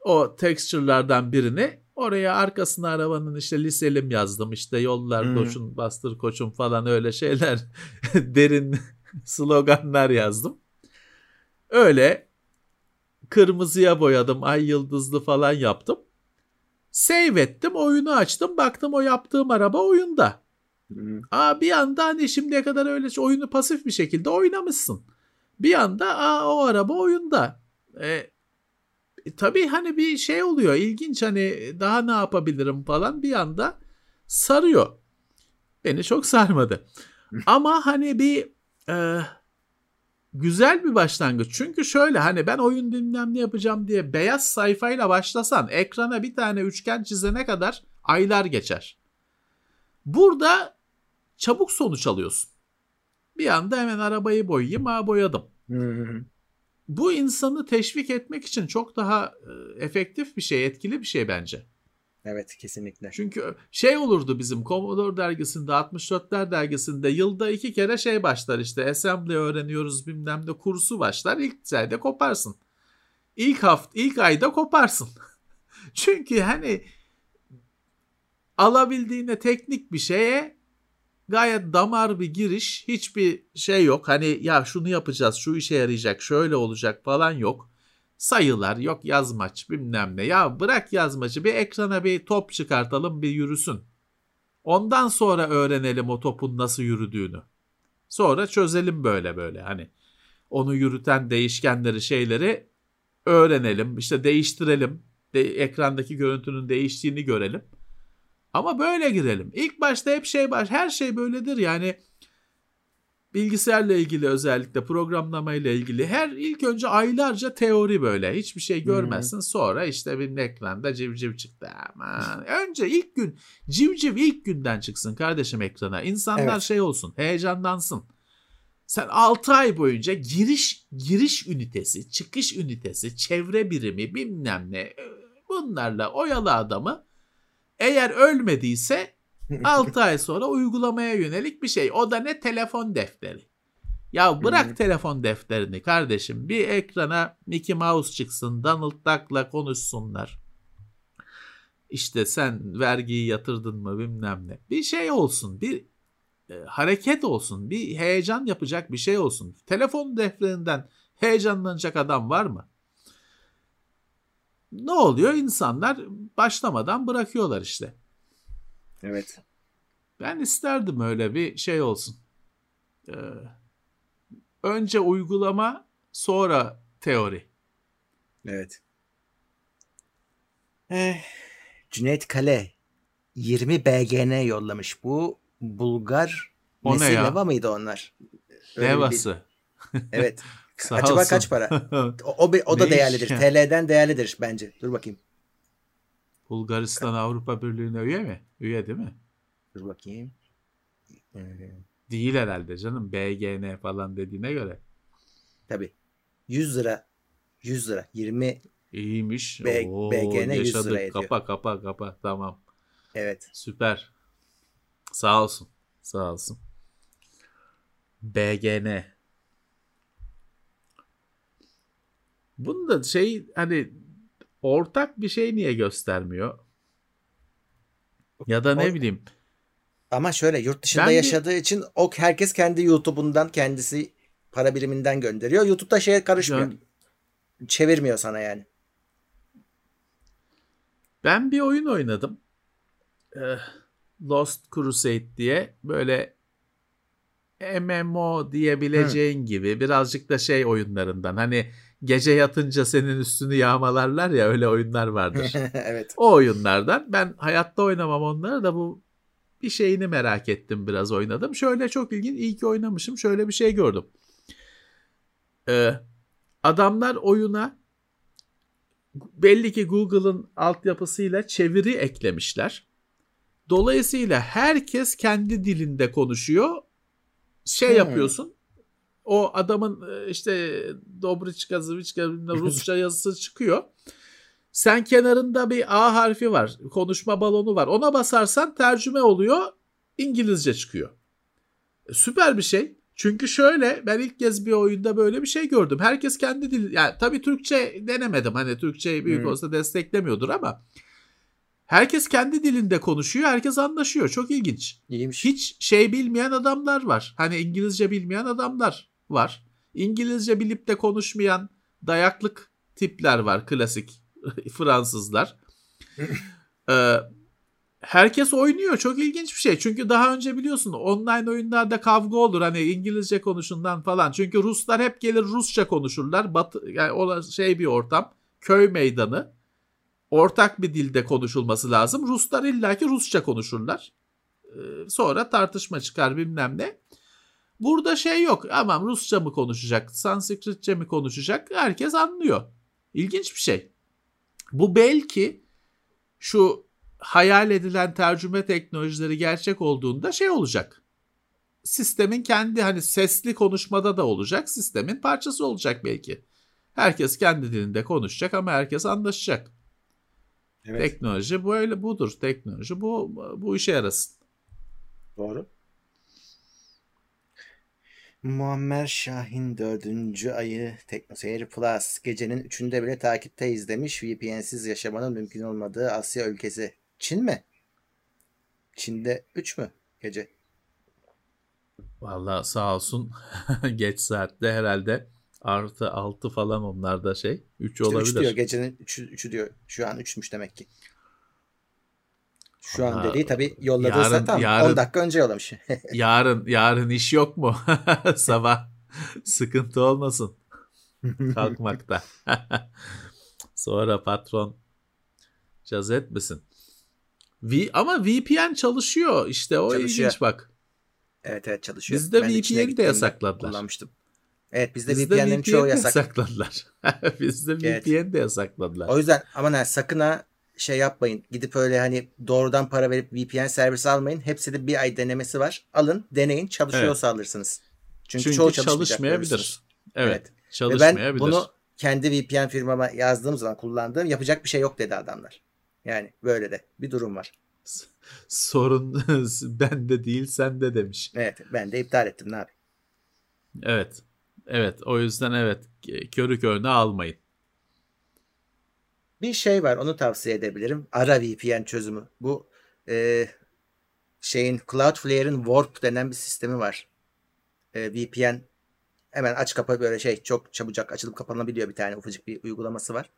o texture'lardan birini. Oraya arkasına arabanın işte liselim yazdım. işte yollar
Hmm.
koşun bastır koçun falan öyle şeyler derin sloganlar yazdım. Öyle kırmızıya boyadım ay yıldızlı falan yaptım. Save ettim oyunu açtım baktım o yaptığım araba oyunda.
Hmm.
Aa bir anda hani şimdiye kadar öyle oyunu pasif bir şekilde oynamışsın. Bir anda aa o araba oyunda. E, e, tabii hani bir şey oluyor ilginç hani daha ne yapabilirim falan bir anda sarıyor. Beni çok sarmadı. Ama hani bir e, güzel bir başlangıç. Çünkü şöyle hani ben oyun bilmem ne yapacağım diye beyaz sayfayla başlasan ekrana bir tane üçgen çizene kadar aylar geçer. Burada çabuk sonuç alıyorsun. Bir anda hemen arabayı boyayayım, ha boyadım. Bu insanı teşvik etmek için çok daha e, efektif bir şey, etkili bir şey bence.
Evet kesinlikle.
Çünkü şey olurdu bizim Commodore dergisinde 64'ler dergisinde yılda iki kere şey başlar işte assembly öğreniyoruz bilmem ne kursu başlar ilk ayda koparsın. İlk hafta ilk ayda koparsın. Çünkü hani alabildiğine teknik bir şeye gayet damar bir giriş hiçbir şey yok. Hani ya şunu yapacağız şu işe yarayacak şöyle olacak falan yok. Sayılar yok yazmaç bilmem ne. Ya bırak yazmacı bir ekrana bir top çıkartalım bir yürüsün. Ondan sonra öğrenelim o topun nasıl yürüdüğünü. Sonra çözelim böyle böyle hani. Onu yürüten değişkenleri şeyleri öğrenelim işte değiştirelim. De, ekrandaki görüntünün değiştiğini görelim. Ama böyle girelim. İlk başta hep şey baş, her şey böyledir yani bilgisayarla ilgili özellikle programlamayla ilgili. Her ilk önce aylarca teori böyle. Hiçbir şey görmezsin sonra işte bir ekranda civciv çıktı. Aman. Önce ilk gün civciv ilk günden çıksın kardeşim ekrana. İnsanlar
Evet.
şey olsun heyecanlansın. Sen 6 ay boyunca giriş giriş ünitesi çıkış ünitesi çevre birimi bilmem ne bu Bunlarla oyalı adamı eğer ölmediyse 6 ay sonra uygulamaya yönelik bir şey. O da ne? Telefon defteri. Ya bırak telefon defterini kardeşim. Bir ekrana Mickey Mouse çıksın. Donald Duck'la konuşsunlar. İşte sen vergiyi yatırdın mı bilmem ne. Bir şey olsun. Bir e, hareket olsun. Bir heyecan yapacak bir şey olsun. Telefon defterinden heyecanlanacak adam var mı? Ne oluyor? İnsanlar başlamadan bırakıyorlar işte.
Evet.
Ben isterdim öyle bir şey olsun. Ee, önce uygulama sonra teori.
Evet. Eh, Cüneyt Kale 20 BGN yollamış. Bu Bulgar
o Nesi ne ya?
Leva mıydı onlar?
Levası.
Bir... Evet. Acaba olsun. kaç para? O, o, o da değerlidir. Ya? TL'den değerlidir bence. Dur bakayım.
Bulgaristan Avrupa Birliği'ne üye mi? Üye değil mi?
Dur bakayım.
Ee... Değil herhalde canım. BGN falan dediğine göre.
Tabii. 100 lira. 100 lira. 20
İyiymiş.
B, Oo, BGN 100 lira ediyor.
Kapa kapa kapa. Tamam.
Evet.
Süper. Sağ olsun. Sağ olsun. BGN. Bunu da şey hani ortak bir şey niye göstermiyor? Ya da ne o, bileyim.
Ama şöyle yurt dışında ben yaşadığı bir... için o herkes kendi YouTube'undan kendisi para biriminden gönderiyor. YouTube'da şeye karışmıyor. Yani... Çevirmiyor sana yani.
Ben bir oyun oynadım. Ee, Lost Crusade diye böyle MMO diyebileceğin Hı. gibi birazcık da şey oyunlarından hani gece yatınca senin üstünü yağmalarlar ya öyle oyunlar vardır.
evet.
O oyunlardan ben hayatta oynamam onları da bu bir şeyini merak ettim biraz oynadım. Şöyle çok ilginç iyi ki oynamışım şöyle bir şey gördüm. Ee, adamlar oyuna belli ki Google'ın altyapısıyla çeviri eklemişler. Dolayısıyla herkes kendi dilinde konuşuyor. Şey hmm. yapıyorsun. O adamın e, işte Dobriçka, Zviçka Rusça yazısı çıkıyor. Sen kenarında bir A harfi var. Konuşma balonu var. Ona basarsan tercüme oluyor. İngilizce çıkıyor. E, süper bir şey. Çünkü şöyle ben ilk kez bir oyunda böyle bir şey gördüm. Herkes kendi dil yani tabii Türkçe denemedim. Hani Türkçeyi büyük hmm. olsa desteklemiyordur ama herkes kendi dilinde konuşuyor. Herkes anlaşıyor. Çok ilginç.
İyiymiş.
Hiç şey bilmeyen adamlar var. Hani İngilizce bilmeyen adamlar var. İngilizce bilip de konuşmayan dayaklık tipler var. Klasik Fransızlar. ee, herkes oynuyor. Çok ilginç bir şey. Çünkü daha önce biliyorsun online oyunlarda kavga olur. Hani İngilizce konuşundan falan. Çünkü Ruslar hep gelir Rusça konuşurlar. Batı, yani o şey bir ortam. Köy meydanı. Ortak bir dilde konuşulması lazım. Ruslar illaki Rusça konuşurlar. Ee, sonra tartışma çıkar bilmem ne. Burada şey yok. Aman Rusça mı konuşacak, Sanskritçe mi konuşacak? Herkes anlıyor. İlginç bir şey. Bu belki şu hayal edilen tercüme teknolojileri gerçek olduğunda şey olacak. Sistemin kendi hani sesli konuşmada da olacak. Sistemin parçası olacak belki. Herkes kendi dilinde konuşacak ama herkes anlaşacak. Evet. Teknoloji böyle budur. Teknoloji bu bu işe yarasın.
Doğru. Muammer Şahin 4. ayı TeknoSeyir Plus gecenin 3'ünde bile takipteyiz demiş. VPN'siz yaşamanın mümkün olmadığı Asya ülkesi. Çin mi? Çin'de 3 mü gece?
Vallahi sağ olsun geç saatte herhalde artı 6 falan onlarda şey 3 işte olabilir. 3
diyor gecenin 3'ü 3'ü diyor. Şu an 3'müş demek ki. Şu an dediği tabii yolladığı yarın, tam yarın, 10 dakika önce yollamış.
yarın yarın iş yok mu? Sabah sıkıntı olmasın. Kalkmakta. Sonra patron caz etmesin. V ama VPN çalışıyor. İşte o çalışıyor. ilginç bak.
Evet evet çalışıyor.
Bizde VPN'i de yasakladılar.
Kullanmıştım. Evet bizde, bizde VPN'lerin VPN çoğu yasak.
yasakladılar. bizde evet. VPN de yasakladılar.
O yüzden aman ha, sakın ha şey yapmayın. Gidip öyle hani doğrudan para verip VPN servisi almayın. Hepsi de bir ay denemesi var. Alın, deneyin. Çalışıyorsa evet. alırsınız. Çünkü, Çünkü çoğu
çalışmayabilir. Evet. evet. Çalışmayabilir.
Ve ben bunu kendi VPN firmama yazdığım zaman kullandığım yapacak bir şey yok dedi adamlar. Yani böyle de bir durum var.
Sorun bende değil sende demiş.
Evet ben de iptal ettim ne yapayım.
Evet. Evet o yüzden evet körü körüne almayın.
Bir şey var onu tavsiye edebilirim. Ara VPN çözümü. Bu e, şeyin Cloudflare'in Warp denen bir sistemi var. E, VPN hemen aç kapa böyle şey çok çabucak açılıp kapanabiliyor bir tane ufacık bir uygulaması var.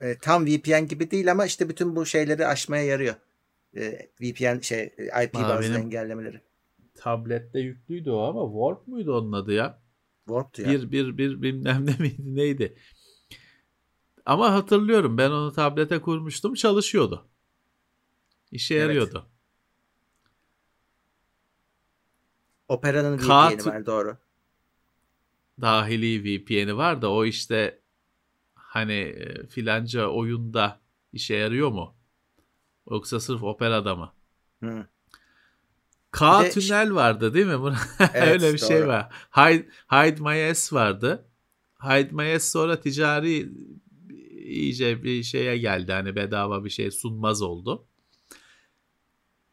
E, tam VPN gibi değil ama işte bütün bu şeyleri aşmaya yarıyor. E, VPN şey IP bazlı engellemeleri.
Tablette yüklüydü o ama Warp muydu onun adı ya?
Warp'tu
ya. Bir, bir, bir bilmem ne miydi neydi. Ama hatırlıyorum ben onu tablete kurmuştum çalışıyordu. İşe yarıyordu. Evet.
Opera'nın VPN'i var doğru.
Dahili VPN'i var da o işte hani e, filanca oyunda işe yarıyor mu? Yoksa sırf Opera'da mı? Hı. K tünel vardı değil mi? Evet, Öyle bir şey doğru. şey var. Hide, Hide My S vardı. Hide My S sonra ticari iyice bir şeye geldi. Hani bedava bir şey sunmaz oldu.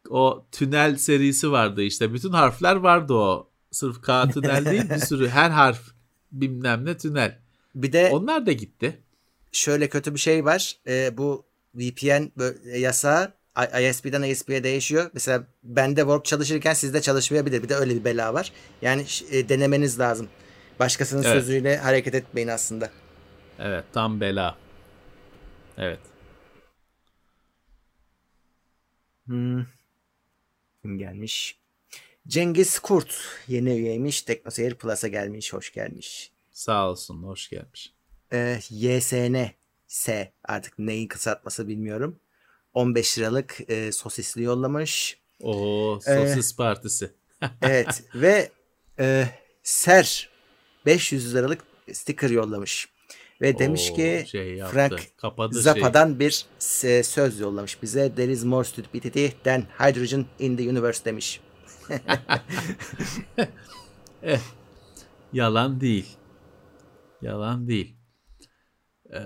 O tünel serisi vardı işte. Bütün harfler vardı o. Sırf K tünel değil bir sürü her harf bilmem ne tünel. Bir de onlar da gitti.
Şöyle kötü bir şey var. Ee, bu VPN yasağı ISP'den ISP'ye değişiyor. Mesela bende Warp çalışırken sizde çalışmayabilir. Bir de öyle bir bela var. Yani e, denemeniz lazım. Başkasının evet. sözüyle hareket etmeyin aslında.
Evet tam bela. Evet.
Hmm. Kim gelmiş? Cengiz Kurt yeni üyeymiş. TeknoSeyir Plus'a gelmiş. Hoş gelmiş.
Sağ olsun. Hoş gelmiş.
Ee, YSN S artık neyin kısaltması bilmiyorum. 15 liralık e, sosisli yollamış.
O sosis ee, partisi.
evet ve e, Ser 500 liralık sticker yollamış. Ve demiş Oo, ki şey yaptı, Frank Zappa'dan şey. bir söz yollamış bize. There is more stupidity than hydrogen in the universe demiş.
eh, yalan değil. Yalan değil. Ee,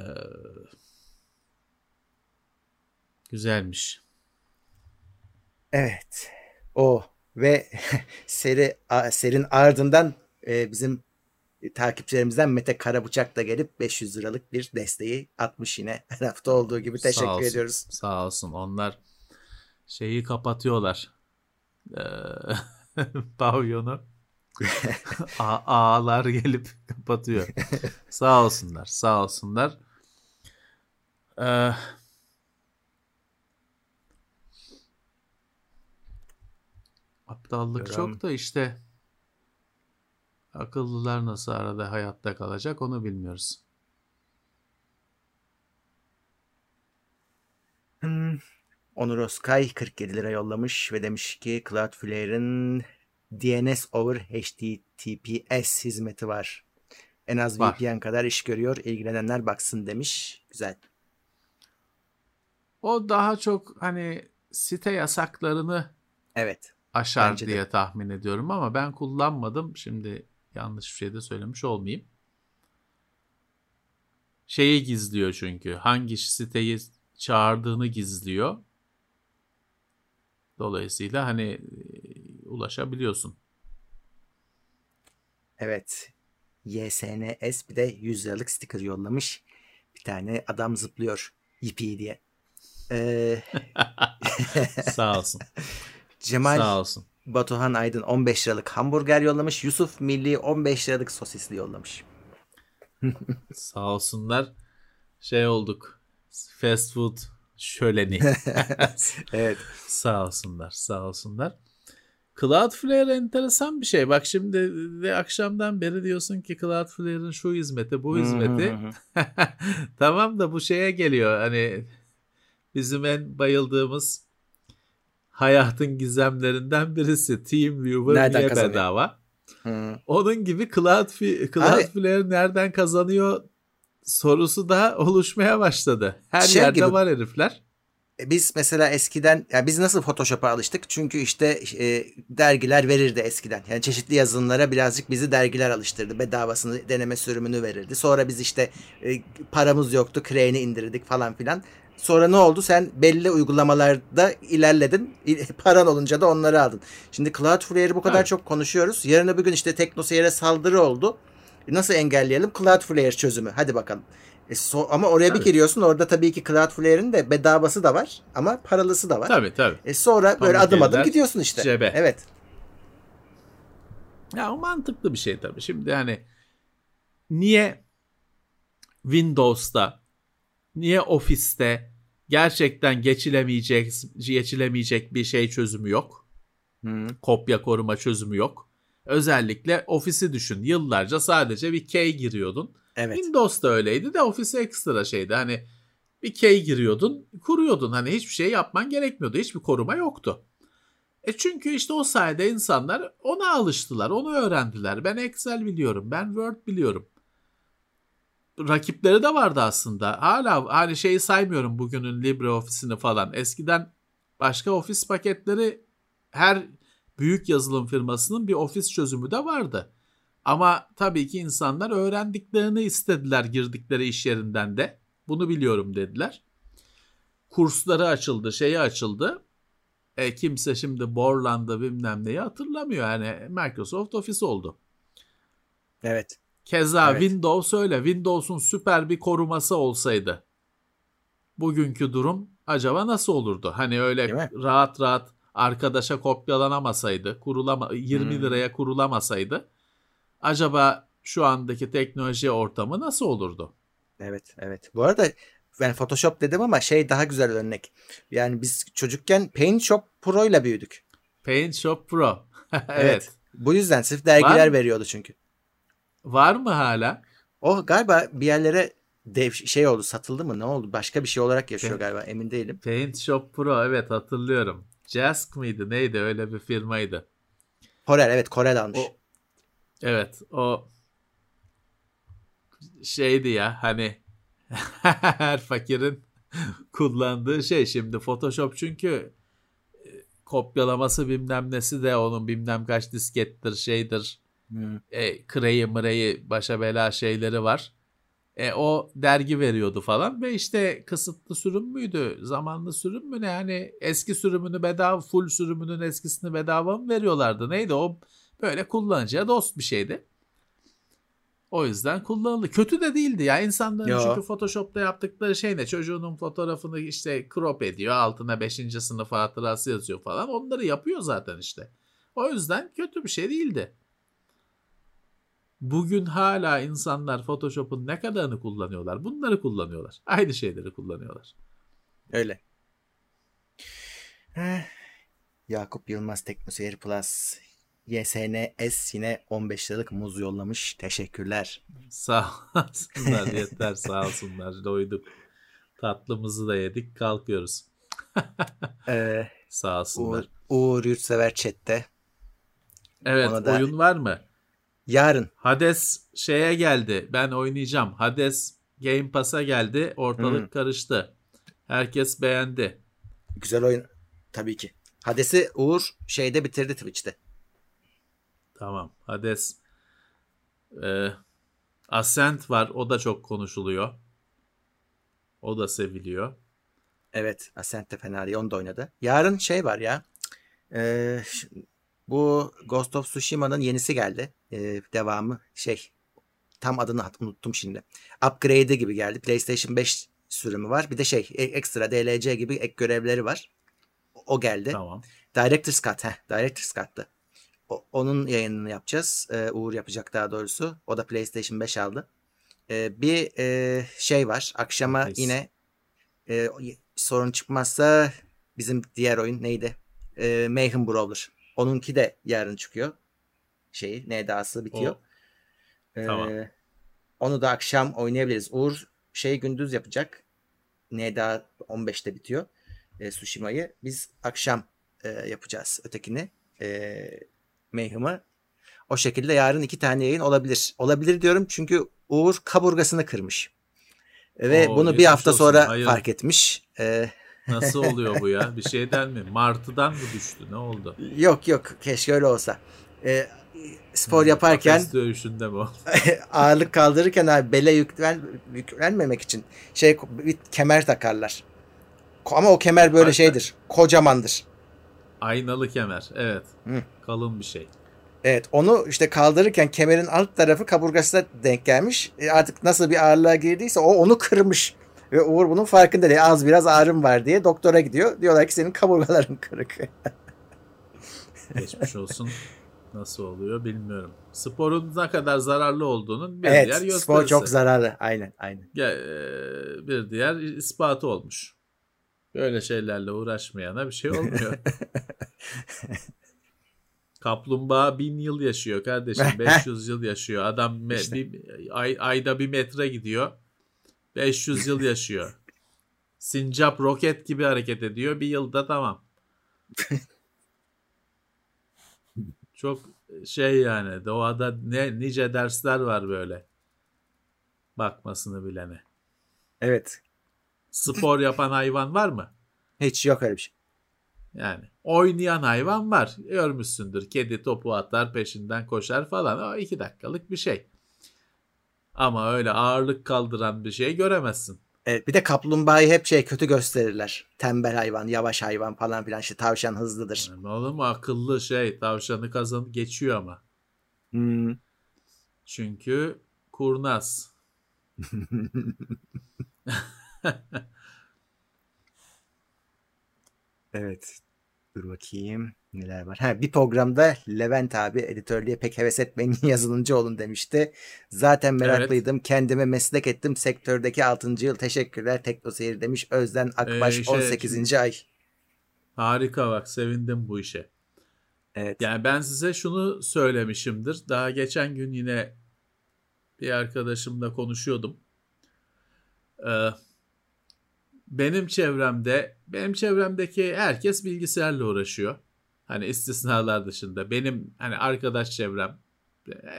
güzelmiş.
Evet. O ve seri serin ardından e, bizim takipçilerimizden Mete Karabıçak da gelip 500 liralık bir desteği atmış yine her hafta olduğu gibi teşekkür
sağ olsun,
ediyoruz.
Sağ olsun onlar şeyi kapatıyorlar ee, pavyonu ağalar gelip kapatıyor. sağ olsunlar sağ olsunlar. Ee, aptallık Görüm. çok da işte Akıllılar nasıl arada hayatta kalacak onu bilmiyoruz.
Hmm. Onur Oskay 47 lira yollamış ve demiş ki Cloudflare'ın DNS over HTTPS hizmeti var. En az var. VPN kadar iş görüyor. İlgilenenler baksın demiş. Güzel.
O daha çok hani site yasaklarını
evet
aşar diye de. tahmin ediyorum ama ben kullanmadım. Şimdi Yanlış bir şey de söylemiş olmayayım. Şeyi gizliyor çünkü. Hangi siteyi çağırdığını gizliyor. Dolayısıyla hani e, ulaşabiliyorsun.
Evet. YSNS bir de 100 liralık sticker yollamış. Bir tane adam zıplıyor. Yipi diye. Ee...
Sağ olsun.
Cemal Sağ olsun. Batuhan Aydın 15 liralık hamburger yollamış. Yusuf Milli 15 liralık sosisli yollamış.
Sağ olsunlar. Şey olduk. Fast food şöleni.
evet.
Sağ olsunlar. Sağ olsunlar. Cloudflare enteresan bir şey. Bak şimdi de akşamdan beri diyorsun ki Cloudflare'ın şu hizmeti, bu hizmeti. tamam da bu şeye geliyor. Hani bizim en bayıldığımız hayatın gizemlerinden birisi. TeamViewer nereden niye kazanıyor? bedava? Hmm. Onun gibi Cloudflare, Cloudflare nereden kazanıyor sorusu da oluşmaya başladı. Her şey yerde gibi, var herifler.
e, biz mesela eskiden yani biz nasıl Photoshop'a alıştık? Çünkü işte e, dergiler verirdi eskiden. Yani çeşitli yazılımlara birazcık bizi dergiler alıştırdı. Bedavasını deneme sürümünü verirdi. Sonra biz işte e, paramız yoktu. Crane'i indirdik falan filan. Sonra ne oldu? Sen belli uygulamalarda ilerledin. Paran olunca da onları aldın. Şimdi Cloudflare'i bu kadar evet. çok konuşuyoruz. Yarın öbür gün işte TeknoSeyir'e saldırı oldu. Nasıl engelleyelim? Cloudflare çözümü. Hadi bakalım. E so, ama oraya tabii. bir giriyorsun orada tabii ki Cloudflare'in de bedavası da var ama paralısı da var.
Tabii tabii.
E sonra Pamuk böyle adım adım gidiyorsun işte. Cebe. Evet.
Ya o mantıklı bir şey tabii. Şimdi hani niye Windows'ta niye Office'te gerçekten geçilemeyecek geçilemeyecek bir şey çözümü yok? Hmm. Kopya koruma çözümü yok. Özellikle Office'i düşün. Yıllarca sadece bir key giriyordun Evet. Windows da öyleydi de Office ekstra şeydi. Hani bir key giriyordun, kuruyordun. Hani hiçbir şey yapman gerekmiyordu. Hiçbir koruma yoktu. E çünkü işte o sayede insanlar ona alıştılar, onu öğrendiler. Ben Excel biliyorum, ben Word biliyorum. Rakipleri de vardı aslında. Hala hani şeyi saymıyorum bugünün LibreOffice'ini falan. Eskiden başka ofis paketleri her büyük yazılım firmasının bir ofis çözümü de vardı. Ama tabii ki insanlar öğrendiklerini istediler girdikleri iş yerinden de. Bunu biliyorum dediler. Kursları açıldı, şeyi açıldı. E, kimse şimdi Borland'ı bilmem neyi hatırlamıyor. Yani Microsoft Office oldu.
Evet.
Keza evet. Windows öyle. Windows'un süper bir koruması olsaydı bugünkü durum acaba nasıl olurdu? Hani öyle rahat rahat arkadaşa kopyalanamasaydı, kurulama 20 hmm. liraya kurulamasaydı acaba şu andaki teknoloji ortamı nasıl olurdu?
Evet, evet. Bu arada ben Photoshop dedim ama şey daha güzel örnek. Yani biz çocukken Paint Shop Pro ile büyüdük.
Paint Shop Pro. evet.
evet. Bu yüzden sırf dergiler Var veriyordu çünkü.
Var mı hala?
O galiba bir yerlere dev şey oldu satıldı mı ne oldu başka bir şey olarak yaşıyor galiba emin değilim.
Paint Shop Pro evet hatırlıyorum. Jask mıydı neydi öyle bir firmaydı.
Corel evet Corel almış. O,
Evet o şeydi ya hani her fakirin kullandığı şey şimdi Photoshop çünkü e, kopyalaması bilmem nesi de onun bilmem kaç diskettir şeydir hmm. e, kreyi mreyi başa bela şeyleri var. E, o dergi veriyordu falan ve işte kısıtlı sürüm müydü zamanlı sürüm mü ne yani eski sürümünü bedava full sürümünün eskisini bedava mı veriyorlardı neydi o Böyle kullanıcıya dost bir şeydi. O yüzden kullanıldı. Kötü de değildi ya. İnsanların Yo. çünkü Photoshop'ta yaptıkları şey ne? Çocuğunun fotoğrafını işte crop ediyor. Altına 5. sınıf hatırası yazıyor falan. Onları yapıyor zaten işte. O yüzden kötü bir şey değildi. Bugün hala insanlar Photoshop'un ne kadarını kullanıyorlar? Bunları kullanıyorlar. Aynı şeyleri kullanıyorlar.
Öyle. Eh, Yakup Yılmaz Teknoseyir Plus YSNS yine 15 liralık muz yollamış. Teşekkürler.
Sağ olsunlar yeter sağ olsunlar. Doyduk. Tatlımızı da yedik kalkıyoruz.
ee,
sağ olsunlar.
Uğur, Uğur Yurtsever chatte.
Evet Ona da... oyun var mı?
Yarın.
Hades şeye geldi. Ben oynayacağım. Hades Game Pass'a geldi. Ortalık hmm. karıştı. Herkes beğendi.
Güzel oyun. Tabii ki. Hades'i Uğur şeyde bitirdi Twitch'te.
Tamam. Hades. Ee, Ascent var. O da çok konuşuluyor. O da seviliyor.
Evet. Ascent de fena değil. Onu da oynadı. Yarın şey var ya. E, bu Ghost of Tsushima'nın yenisi geldi. E, devamı şey. Tam adını unuttum şimdi. Upgrade gibi geldi. PlayStation 5 sürümü var. Bir de şey e, ekstra DLC gibi ek görevleri var. O geldi.
Tamam.
Director's Cut. Heh, Director's Cut'tı onun yayınını yapacağız. E, Uğur yapacak daha doğrusu. O da PlayStation 5 aldı. E, bir e, şey var. Akşama nice. yine e, sorun çıkmazsa bizim diğer oyun neydi? E, Mayhem Brawler. Onunki de yarın çıkıyor. Şeyi, NDA'sı bitiyor. O. E, tamam. Onu da akşam oynayabiliriz. Uğur şey gündüz yapacak. NDA 15'te bitiyor. E, Tsushima'yı. Biz akşam e, yapacağız ötekini. E, Mayhem'ı. O şekilde yarın iki tane yayın olabilir. Olabilir diyorum çünkü Uğur kaburgasını kırmış. Ve Oo, bunu bir hafta olsun. sonra Hayır. fark etmiş. Ee,
Nasıl oluyor bu ya? Bir şeyden mi? Martıdan mı düştü? Ne oldu?
Yok yok keşke öyle olsa. Ee, spor yaparken
Kafes dövüşünde oldu?
ağırlık kaldırırken abi bele yüklen, yüklenmemek için şey bir kemer takarlar. Ama o kemer böyle
Ay-
şeydir. Kocamandır.
Aynalı kemer. Evet.
Hı.
Kalın bir şey.
Evet onu işte kaldırırken kemerin alt tarafı kaburgasına denk gelmiş. E, artık nasıl bir ağırlığa girdiyse o onu kırmış. Ve Uğur bunun farkında değil. Az biraz ağrım var diye doktora gidiyor. Diyorlar ki senin kaburgaların kırık.
Geçmiş olsun. Nasıl oluyor bilmiyorum. Sporun ne kadar zararlı olduğunun bir
evet
diğer gösterisi.
spor çok zararlı. Aynen aynen.
E, bir diğer ispatı olmuş. Böyle şeylerle uğraşmayana bir şey olmuyor. Kaplumbağa bin yıl yaşıyor kardeşim. 500 yıl yaşıyor. Adam me-
İşte.
bir, ay, ayda bir metre gidiyor. 500 yıl yaşıyor. Sincap roket gibi hareket ediyor. Bir yılda tamam. Çok şey yani doğada ne nice dersler var böyle. Bakmasını bilene.
Evet.
Spor yapan hayvan var mı?
Hiç yok öyle bir şey.
Yani oynayan hayvan var. Görmüşsündür. Kedi topu atar peşinden koşar falan. O iki dakikalık bir şey. Ama öyle ağırlık kaldıran bir şey göremezsin.
Evet, bir de kaplumbağayı hep şey kötü gösterirler. Tembel hayvan, yavaş hayvan falan filan. İşte tavşan hızlıdır.
Yani oğlum akıllı şey tavşanı kazan geçiyor ama.
Hmm.
Çünkü kurnaz.
Evet. Dur bakayım neler var. Ha, bir programda Levent abi editörlüğe pek heves etmeyin yazılımcı olun demişti. Zaten meraklıydım. Kendime meslek ettim. Sektördeki 6. yıl teşekkürler. Teknoseyir demiş. Özden Akbaş
Ee, şey,
18. ay.
Harika bak sevindim bu işe.
Evet.
Yani ben size şunu söylemişimdir. Daha geçen gün yine bir arkadaşımla konuşuyordum. Ee, benim çevremde, benim çevremdeki herkes bilgisayarla uğraşıyor. Hani istisnalar dışında. Benim hani arkadaş çevrem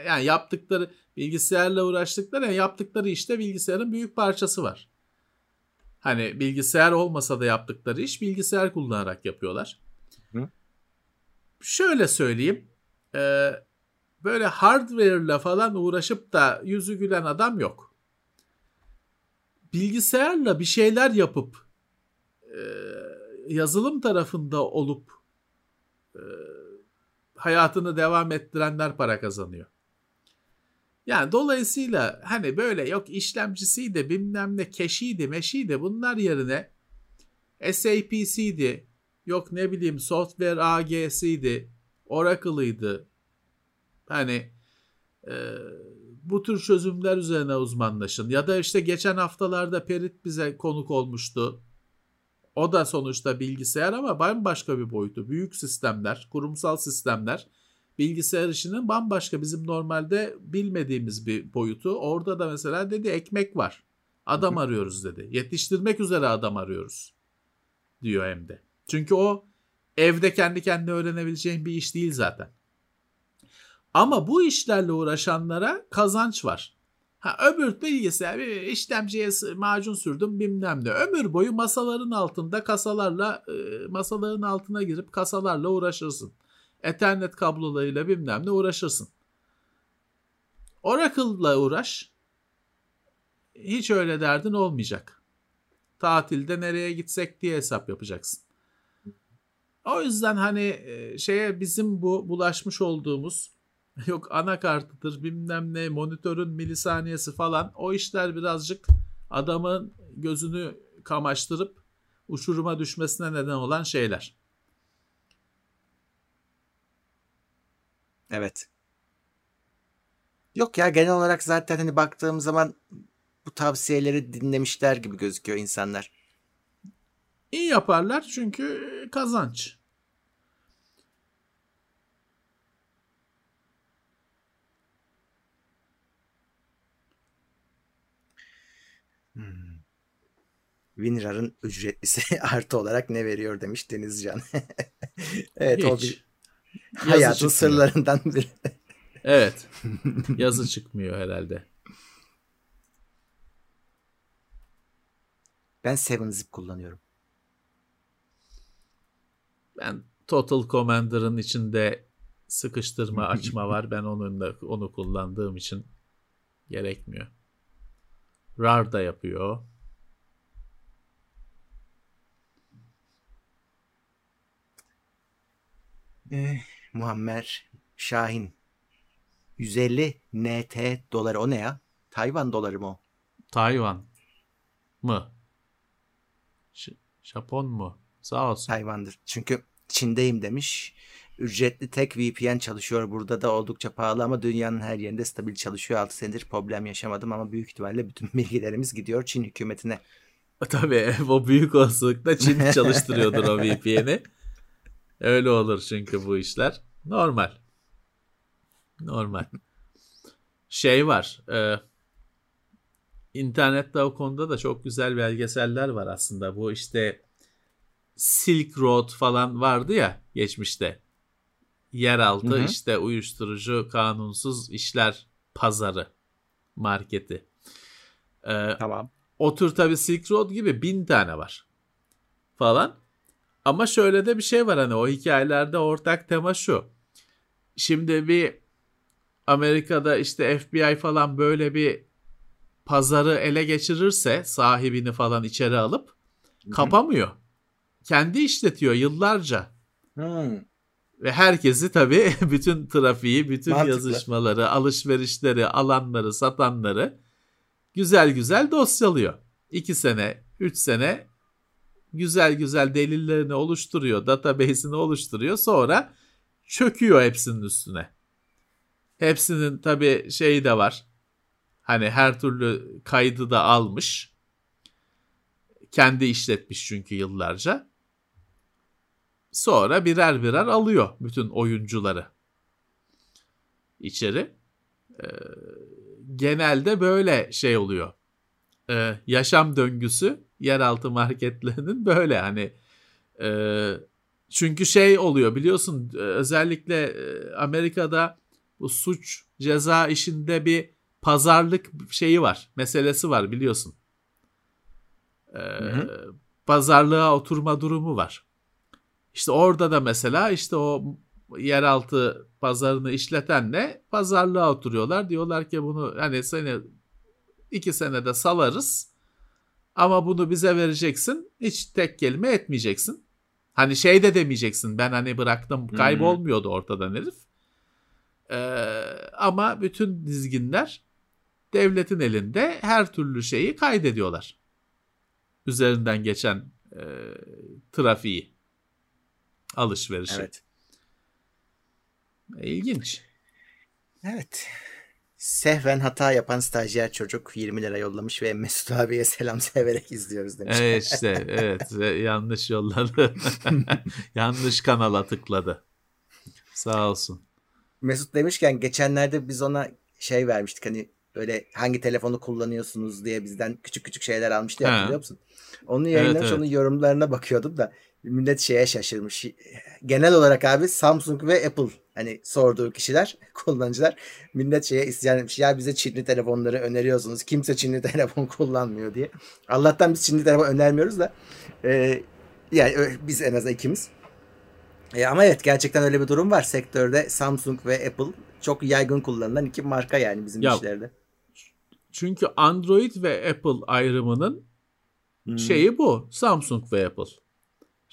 yani yaptıkları bilgisayarla uğraştıkları yani yaptıkları işte bilgisayarın büyük parçası var. Hani bilgisayar olmasa da yaptıkları iş bilgisayar kullanarak yapıyorlar.
Hı.
Şöyle söyleyeyim. e, böyle hardware'la falan uğraşıp da yüzü gülen adam yok. Bilgisayarla bir şeyler yapıp e, yazılım tarafında olup e, hayatını devam ettirenler para kazanıyor. Yani dolayısıyla hani böyle yok işlemcisiydi bilmem ne keşiydi meşiydi bunlar yerine SAP'siydi yok ne bileyim software AG'siydi Oracle'ıydı. Hani e, bu tür çözümler üzerine uzmanlaşın. Ya da işte geçen haftalarda Perit bize konuk olmuştu o da sonuçta bilgisayar ama bambaşka bir boyutu büyük sistemler kurumsal sistemler bilgisayar işinin bambaşka bizim normalde bilmediğimiz bir boyutu. Orada da mesela dedi ekmek var. Adam arıyoruz dedi. Yetiştirmek üzere adam arıyoruz. Diyor hem de. Çünkü o evde kendi kendine öğrenebileceğin bir iş değil zaten. Ama bu işlerle uğraşanlara kazanç var. Ha öbür bilgisayar bir işlemciye macun sürdüm bilmem ne. Ömür boyu masaların altında kasalarla masaların altına girip kasalarla uğraşırsın. Ethernet kablolarıyla bilmem ne uğraşırsın. Oracle'la uğraş. Hiç öyle derdin olmayacak. Tatilde nereye gitsek diye hesap yapacaksın. O yüzden hani şeye bizim bu bulaşmış olduğumuz yok anakartıdır bilmem ne monitörün milisaniyesi falan o işler birazcık adamın gözünü kamaştırıp uçuruma düşmesine neden olan şeyler.
Evet. Yok ya genel olarak zaten hani baktığım zaman bu tavsiyeleri dinlemişler gibi gözüküyor insanlar.
İyi yaparlar çünkü kazanç.
Hmm. WinRAR'ın ücretlisi artı olarak ne veriyor demiş Denizcan. evet
Hiç.
o bir
Yazı
hayatın
çıkmıyor.
sırlarından biri.
Evet. Yazı çıkmıyor herhalde.
Ben 7zip kullanıyorum.
Ben Total Commander'ın içinde sıkıştırma açma var. Ben onunla onu kullandığım için gerekmiyor. RAR da yapıyor.
Ee, Muammer Şahin 150 NT doları o ne ya? Tayvan doları mı o?
Tayvan mı? Ş- Japon mu? Sağ olsun.
Tayvan'dır. Çünkü Çin'deyim demiş. Ücretli tek VPN çalışıyor. Burada da oldukça pahalı ama dünyanın her yerinde stabil çalışıyor. 6 senedir problem yaşamadım ama büyük ihtimalle bütün bilgilerimiz gidiyor Çin hükümetine.
Tabii o büyük olasılıkla Çin çalıştırıyordur o VPN'i. Öyle olur çünkü bu işler. Normal. Normal. Şey var. E, internette o konuda da çok güzel belgeseller var aslında. Bu işte Silk Road falan vardı ya geçmişte. Yeraltı
Hı hı.
işte uyuşturucu kanunsuz işler pazarı marketi. E,
Tamam.
o tür tabii Silk Road gibi bin tane var falan. Ama şöyle de bir şey var hani o hikayelerde ortak tema şu. Şimdi bir Amerika'da işte FBI falan böyle bir pazarı ele geçirirse sahibini falan içeri alıp kapamıyor. Kendi işletiyor yıllarca.
Hmm.
Ve herkesi tabii bütün trafiği, bütün
Mantıklı.
yazışmaları, alışverişleri, alanları, satanları güzel güzel dosyalıyor. 2 sene, 3 sene güzel güzel delillerini oluşturuyor, database'ini oluşturuyor. Sonra çöküyor hepsinin üstüne. Hepsinin tabii şeyi de var. Hani her türlü kaydı da almış. Kendi işletmiş çünkü yıllarca. Sonra birer birer alıyor bütün oyuncuları içeri. Ee, genelde böyle şey oluyor. Ee, yaşam döngüsü yeraltı marketlerinin böyle hani e, çünkü şey oluyor biliyorsun e, özellikle e, Amerika'da bu suç ceza işinde bir pazarlık şeyi var meselesi var biliyorsun. Ee. Pazarlığa oturma durumu var. İşte orada da mesela işte o yeraltı pazarını işletenle pazarlığa oturuyorlar. Diyorlar ki bunu hani seni iki senede salarız ama bunu bize vereceksin. Hiç tek kelime etmeyeceksin. Hani şey de demeyeceksin ben hani bıraktım kaybolmuyordu ortadan herif. Ee, ama bütün dizginler devletin elinde her türlü şeyi kaydediyorlar. Üzerinden geçen e, trafiği alışverişi.
Evet.
İlginç.
Evet. Sehven hata yapan stajyer çocuk 20 lira yollamış ve Mesut abiye selam severek izliyoruz demiş.
Evet işte evet ve yanlış yolladı. yanlış kanala tıkladı. Sağ olsun.
Mesut demişken geçenlerde biz ona şey vermiştik hani böyle hangi telefonu kullanıyorsunuz diye bizden küçük küçük şeyler almıştı ya
Ha.
hatırlıyor musun? Onu yayınlamış
evet.
onun yorumlarına bakıyordum da millet şeye şaşırmış. Genel olarak abi Samsung ve Apple hani sorduğu kişiler kullanıcılar millet şeye isyan etmiş. Ya bize Çinli telefonları öneriyorsunuz. Kimse Çinli telefon kullanmıyor diye. Allah'tan biz Çinli telefon önermiyoruz da e, yani biz en azından ikimiz. E, ama evet gerçekten öyle bir durum var. Sektörde Samsung ve Apple çok yaygın kullanılan iki marka yani bizim
Ya,
işlerde.
Çünkü Android ve Apple ayrımının
Hmm.
şeyi bu. Samsung ve Apple.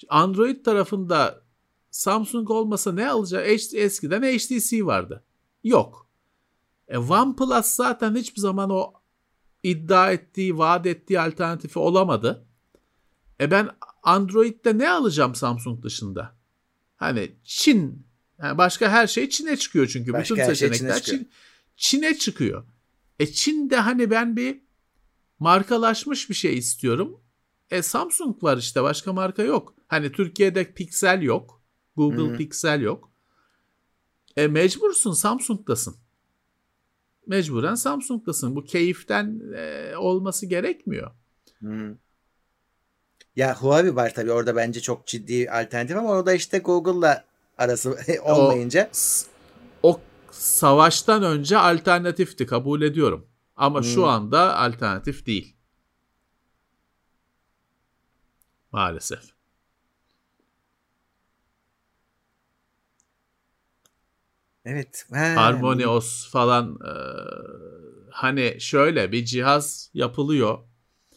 Android tarafında Samsung olmasa ne alacağı H- eskiden HTC vardı. Yok. E, OnePlus zaten hiçbir zaman o iddia ettiği, vaat ettiği alternatifi olamadı. E ben Android'de ne alacağım Samsung dışında? Hani Çin, yani başka her şey Çin'e çıkıyor çünkü.
Başka
Bütün
her şey Çin'e
seçenekler
çıkıyor.
Çin, Çin'e çıkıyor. E Çin'de hani ben bir markalaşmış bir şey istiyorum. E Samsung var işte başka marka yok. Hani Türkiye'de Pixel yok. Google
Hı hı.
Pixel yok. E mecbursun Samsung'dasın. Mecburen Samsung'dasın. Bu keyiften e, olması gerekmiyor.
Hmm. Ya Huawei var tabii orada bence çok ciddi alternatif ama orada işte Google'la arası olmayınca
S- O savaştan önce alternatifti kabul ediyorum. Ama şu
Hmm.
anda alternatif değil. maalesef.
Evet.
Harmonios falan e, hani şöyle bir cihaz yapılıyor.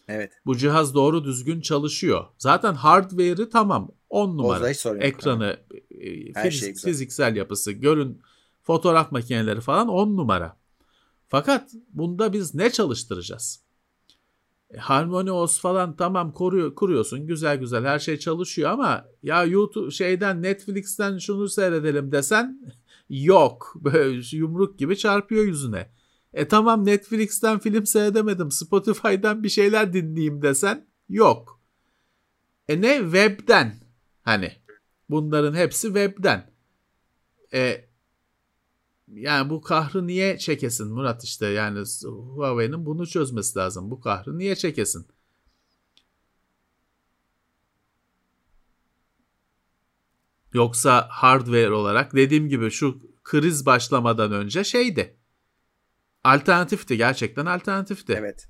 Evet.
Bu cihaz doğru düzgün çalışıyor. Zaten hardware'ı tamam 10 numara. Ekranı, e, fiz-
şey
fiziksel yapısı, görün fotoğraf makineleri falan 10 numara. Fakat bunda biz ne çalıştıracağız? E, HarmonyOS falan tamam koruyor, kuruyorsun güzel güzel her şey çalışıyor ama ya YouTube şeyden Netflix'ten şunu seyredelim desen yok. Böyle yumruk gibi çarpıyor yüzüne. E tamam Netflix'ten film seyredemedim Spotify'dan bir şeyler dinleyeyim desen yok. E ne webden hani bunların hepsi webden. E yani bu kahrı niye çekesin Murat işte yani Huawei'nin bunu çözmesi lazım. Bu kahrı niye çekesin? Yoksa hardware olarak dediğim gibi şu kriz başlamadan önce şeydi. Alternatifti gerçekten alternatifti.
Evet.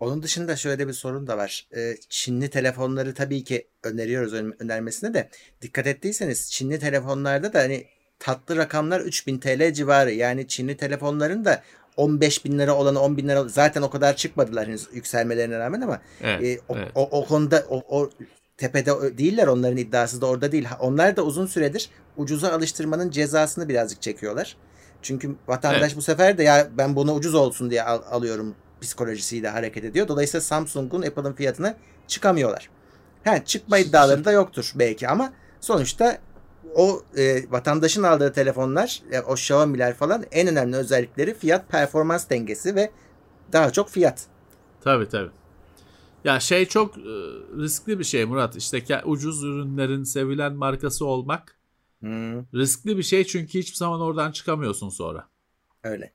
Onun dışında şöyle bir sorun da var. Ee, Çinli telefonları tabii ki öneriyoruz ön- önermesine de dikkat ettiyseniz Çinli telefonlarda da hani tatlı rakamlar 3000 TL civarı. Yani Çinli telefonların da 15 bin lira olanı 10 bin lira zaten o kadar çıkmadılar henüz yükselmelerine rağmen ama
Evet,
e, o,
evet.
o, o konuda o, o tepede değiller onların iddiası da orada değil. Onlar da uzun süredir ucuza alıştırmanın cezasını birazcık çekiyorlar. Çünkü vatandaş
Evet.
bu sefer de ya ben bunu ucuz olsun diye al- alıyorum psikolojisiyle hareket ediyor. Dolayısıyla Samsung'un Apple'ın fiyatına çıkamıyorlar. Ha, çıkma iddiaları da yoktur belki ama sonuçta o e, vatandaşın aldığı telefonlar, e, o Xiaomi'ler falan en önemli özellikleri fiyat performans dengesi ve daha çok fiyat.
Tabii tabii. Ya şey çok e, riskli bir şey Murat. İşte ucuz ürünlerin sevilen markası olmak
Hmm,
riskli bir şey çünkü hiçbir zaman oradan çıkamıyorsun sonra.
öyle.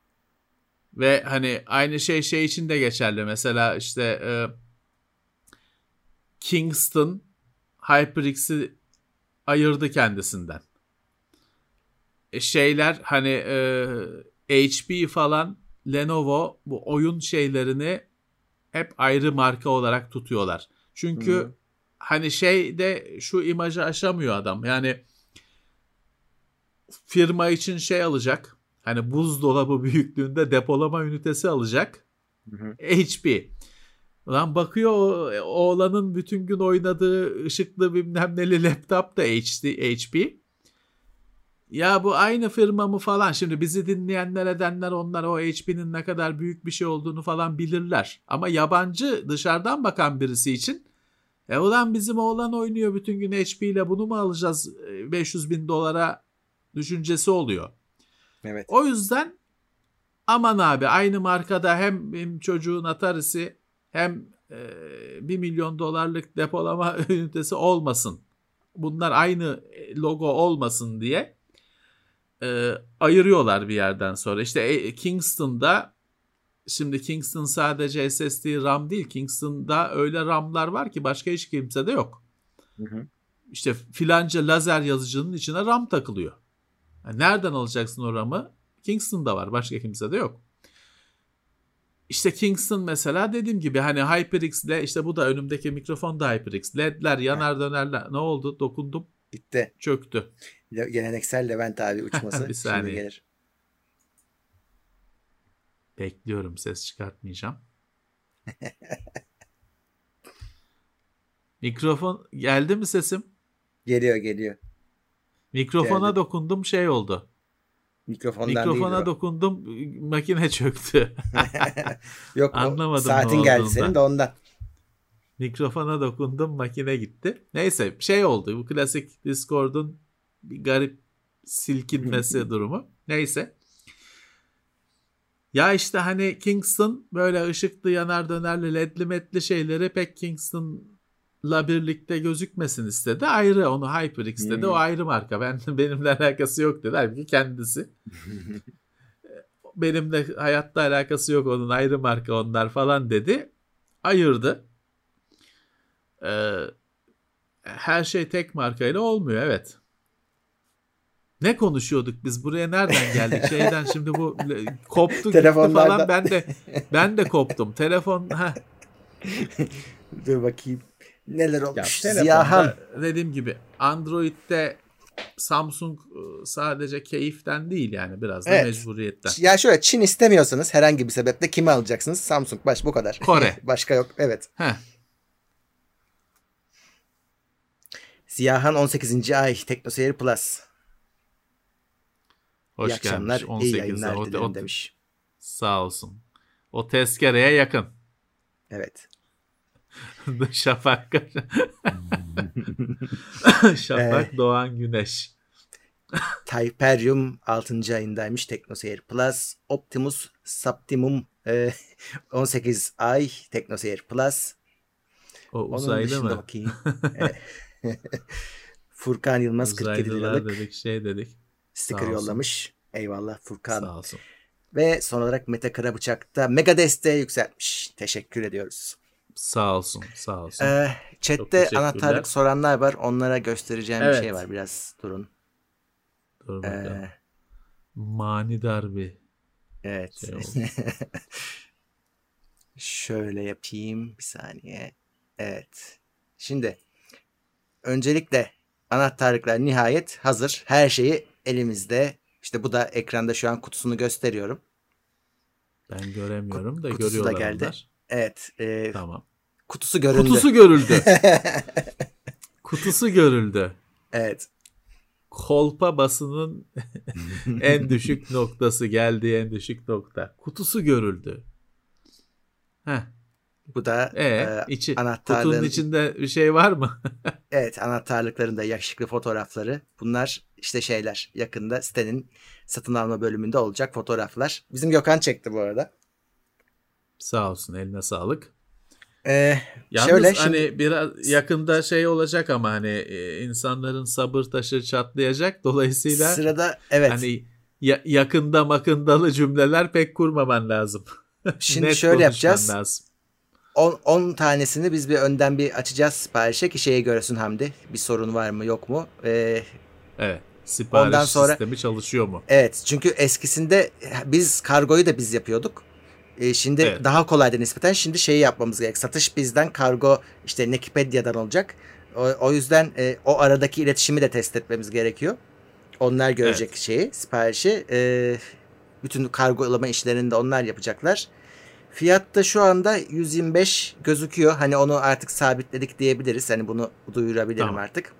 Ve hani aynı şey şey için de geçerli. Mesela işte e, Kingston HyperX'i ayırdı kendisinden. E, şeyler hani e, HP falan Lenovo bu oyun şeylerini hep ayrı marka olarak tutuyorlar. Çünkü
Hı.
hani şey de şu imajı aşamıyor adam. Yani firma için şey alacak. Hani buzdolabı büyüklüğünde depolama ünitesi alacak.
Hı hı.
HP. Ulan bakıyor o- oğlanın bütün gün oynadığı ışıklı bilmem neli laptop da HP. Ya bu aynı firma mı falan. Şimdi bizi dinleyenler edenler onlar o HP'nin ne kadar büyük bir şey olduğunu falan bilirler. Ama yabancı dışarıdan bakan birisi için e ulan bizim oğlan oynuyor bütün gün HP ile bunu mu alacağız e, 500 bin dolara düşüncesi oluyor.
Evet.
O yüzden aman abi aynı markada hem benim çocuğun Atari'si hem e, 1 milyon dolarlık depolama ünitesi olmasın. Bunlar aynı e, logo olmasın diye e, ayırıyorlar bir yerden sonra. İşte e, Kingston'da şimdi Kingston sadece SSD RAM değil. Kingston'da öyle RAM'lar var ki başka hiç kimsede yok.
Hı hı.
İşte filanca lazer yazıcının içine RAM takılıyor. Yani nereden alacaksın o RAM'ı? Kingston'da var. Başka kimsede yok. İşte Kingston mesela dediğim gibi hani HyperX ile işte bu da önümdeki mikrofon da HyperX. LED'ler yanar dönerler. Ne oldu? Dokundum.
Bitti.
Çöktü.
Le- Geleneksel Levent abi uçması
Bir
şimdi
saniye.
gelir.
Bekliyorum ses çıkartmayacağım. Mikrofon geldi mi sesim?
Geliyor geliyor.
Mikrofona
Geldi.
dokundum şey oldu.
Mikrofondan
Mikrofona
değil.
dokundum makine çöktü.
Yok
Anlamadım
saatin geldi senin de ondan.
Mikrofona dokundum makine gitti. Neyse şey oldu bu klasik Discord'un bir garip silkinmesi durumu. Neyse. Ya işte hani Kingston böyle ışıklı yanar dönerli ledli metli şeyleri pek Kingston'la birlikte gözükmesin istedi. Ayrı onu HyperX dedi.
Hmm.
O ayrı marka. Ben benimle alakası yok dedi. Halbuki kendisi. Benimle hayatta alakası yok onun ayrı marka onlar falan dedi. Ayırdı. Ee, her şey tek markayla olmuyor evet. Ne konuşuyorduk biz buraya nereden geldik şeyden şimdi bu koptu gitti falan ben de ben de koptum. Telefon ha
Dur bakayım. Neler
ya
olmuş?
telefonda
Ziyahan.
dediğim gibi Android'de Samsung sadece keyiften değil yani biraz da
Evet.
mecburiyetten.
Ya şöyle Çin istemiyorsanız herhangi bir sebeple kimi alacaksınız? Samsung baş bu kadar.
Kore.
Başka yok. Evet.
Heh,
Ziyahan 18. ay Teknoseyir Plus.
hoş
iyi akşamlar,
gelmiş.
iyi
18'de.
yayınlar
O- o-
demiş.
Sağ olsun. O tezkereye yakın.
Evet.
Şafak. Şafak Doğan Güneş.
Typerium 6. ayındaymış Teknoseyir Plus. Optimus Saptimum e, 18 ay Teknoseyir Plus.
O uzaylı mı?
bakayım. Evet. Furkan Yılmaz 47
Uzaylılar
liralık
dedik şey dedik.
sticker yollamış. Eyvallah Furkan.
Sağ olsun.
Ve son olarak Mete Karabıçak'ta mega desteği yükseltmiş. Teşekkür ediyoruz.
Sağ olsun. Sağ olsun.
Ee, chatte anahtarlık soranlar var. Onlara göstereceğim bir
Evet.
şey var. Biraz durun.
Dur bakalım.
Ee,
Manidar bir
evet.
şey.
Şöyle yapayım. Bir saniye. Evet. Şimdi öncelikle anahtarlıklar nihayet hazır. Her şeyi elimizde. İşte bu da ekranda şu an kutusunu gösteriyorum.
Ben göremiyorum da
Kutusu da geldi.
onlar.
Evet. e,
Tamam.
Kutusu göründü.
Kutusu görüldü. Kutusu görüldü.
evet.
Kolpa basının en düşük noktası geldiği en düşük nokta. Kutusu görüldü. Heh.
Bu da
E,
e,
içi,
anahtarlığın-
kutunun içinde bir şey var mı?
Evet anahtarlıkların da yakışıklı fotoğrafları. Bunlar işte şeyler yakında sitenin satın alma bölümünde olacak fotoğraflar. Bizim Gökhan çekti bu arada.
Sağ olsun eline sağlık.
Ee,
Yalnız
şöyle
hani
şimdi
biraz yakında şey olacak ama hani e, insanların sabır taşı çatlayacak. Dolayısıyla
sırada evet
hani ya- yakında makındalı cümleler pek kurmaman lazım.
şimdi şöyle yapacağız.
Lazım.
10 10 tanesini biz bir önden bir açacağız siparişe ki şeye görsün Hamdi. Bir sorun var mı yok mu? Ee,
Evet. Sipariş
Ondan sonra-
sistemi çalışıyor mu?
evet çünkü eskisinde biz kargoyu da biz yapıyorduk. Ee, şimdi
Evet.
daha kolaydı nispeten. Şimdi şeyi yapmamız gerek. Satış bizden, kargo işte Nekipedia'dan olacak. O, o yüzden e, o aradaki iletişimi de test etmemiz gerekiyor. Onlar görecek şeyi, siparişi. E, bütün kargolama işlerini de onlar yapacaklar. Fiyat da şu anda 125 gözüküyor. Hani onu artık sabitledik diyebiliriz. Hani bunu duyurabilirim
Tamam.
artık.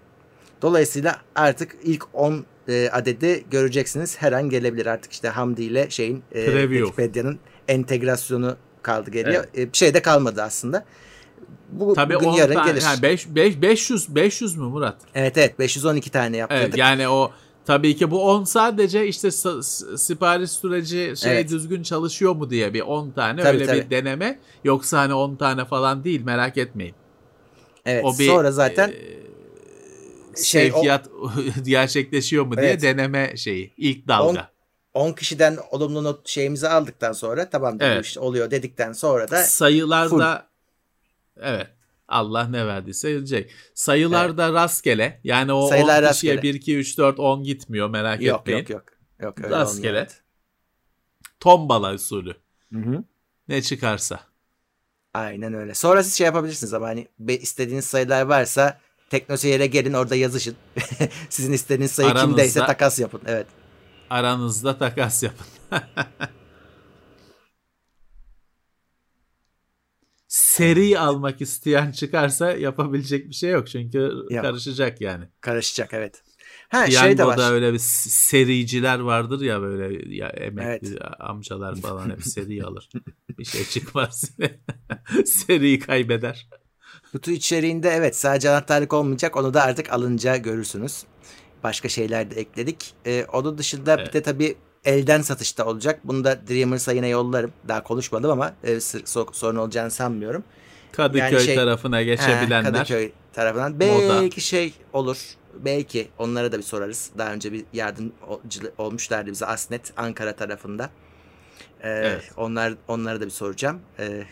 Dolayısıyla artık ilk 10 e, adedi göreceksiniz. Her an gelebilir artık işte Hamdi ile şeyin e. Wikipedia'nın entegrasyonu kaldı geliyor. E, bir şey de kalmadı aslında. Bu
Tabii
bugün
10
yarın
tane,
gelir.
ha, beş- beş- 500 500 mü Murat?
Evet evet 512 tane yaptırdık.
Evet, yani o tabii ki bu 10 sadece işte sipariş süreci şey
Evet.
düzgün çalışıyor mu diye bir 10 tane
Tabii,
öyle
tabii.
bir deneme. Yoksa hani 10 tane falan değil merak etmeyin.
evet
O bir
sonra zaten
e,
şey, o-
sevkiyat gerçekleşiyor mu diye
Evet.
deneme şeyi ilk dalga.
10 kişiden olumlu not şeyimizi aldıktan sonra tamam
Evet.
bu iş oluyor dedikten sonra da
Sayılarda evet Allah ne verdiyse gelecek. Sayılarda rastgele yani o
Sayılar
10 kişiye
rastgele.
1 2 3 4 10 gitmiyor merak
yok
etmeyin.
yok yok. Yok öyle
Rastgele.
olmuyor.
Tombala usulü.
Hı hı.
Ne çıkarsa.
Aynen öyle. Sonra siz şey yapabilirsiniz ama hani istediğiniz sayılar varsa Teknoseyir'e gelin orada yazışın. Sizin istediğiniz sayı
Aranızda-
kimdeyse takas yapın. Evet.
Aranızda takas yapın. Seri almak isteyen çıkarsa yapabilecek bir şey yok çünkü
Yok.
karışacak yani.
Karışacak evet. Ha şey de
Piyangoda
var.
öyle bir sericiler vardır ya böyle ya emekli
Evet.
amcalar falan hep seri alır. bir şey çıkmaz. Seriyi kaybeder.
Kutu içeriğinde evet sadece anahtarlık olmayacak. Onu da artık alınca görürsünüz. Başka şeyler de ekledik. Ee, onun dışında
Evet.
bir de tabii elden satışta olacak. Bunu da Dreamers'a yine yollarım. Daha konuşmadım ama e, sorun olacağını sanmıyorum.
Kadıköy
Yani şey-
tarafına geçebilenler.
Kadıköy tarafından. Belki şey olur. Belki onlara da bir sorarız. Daha önce bir yardımcı olmuşlardı bize Asnet Ankara tarafında. Ee,
Evet.
Onlar onlara da bir soracağım. Ee,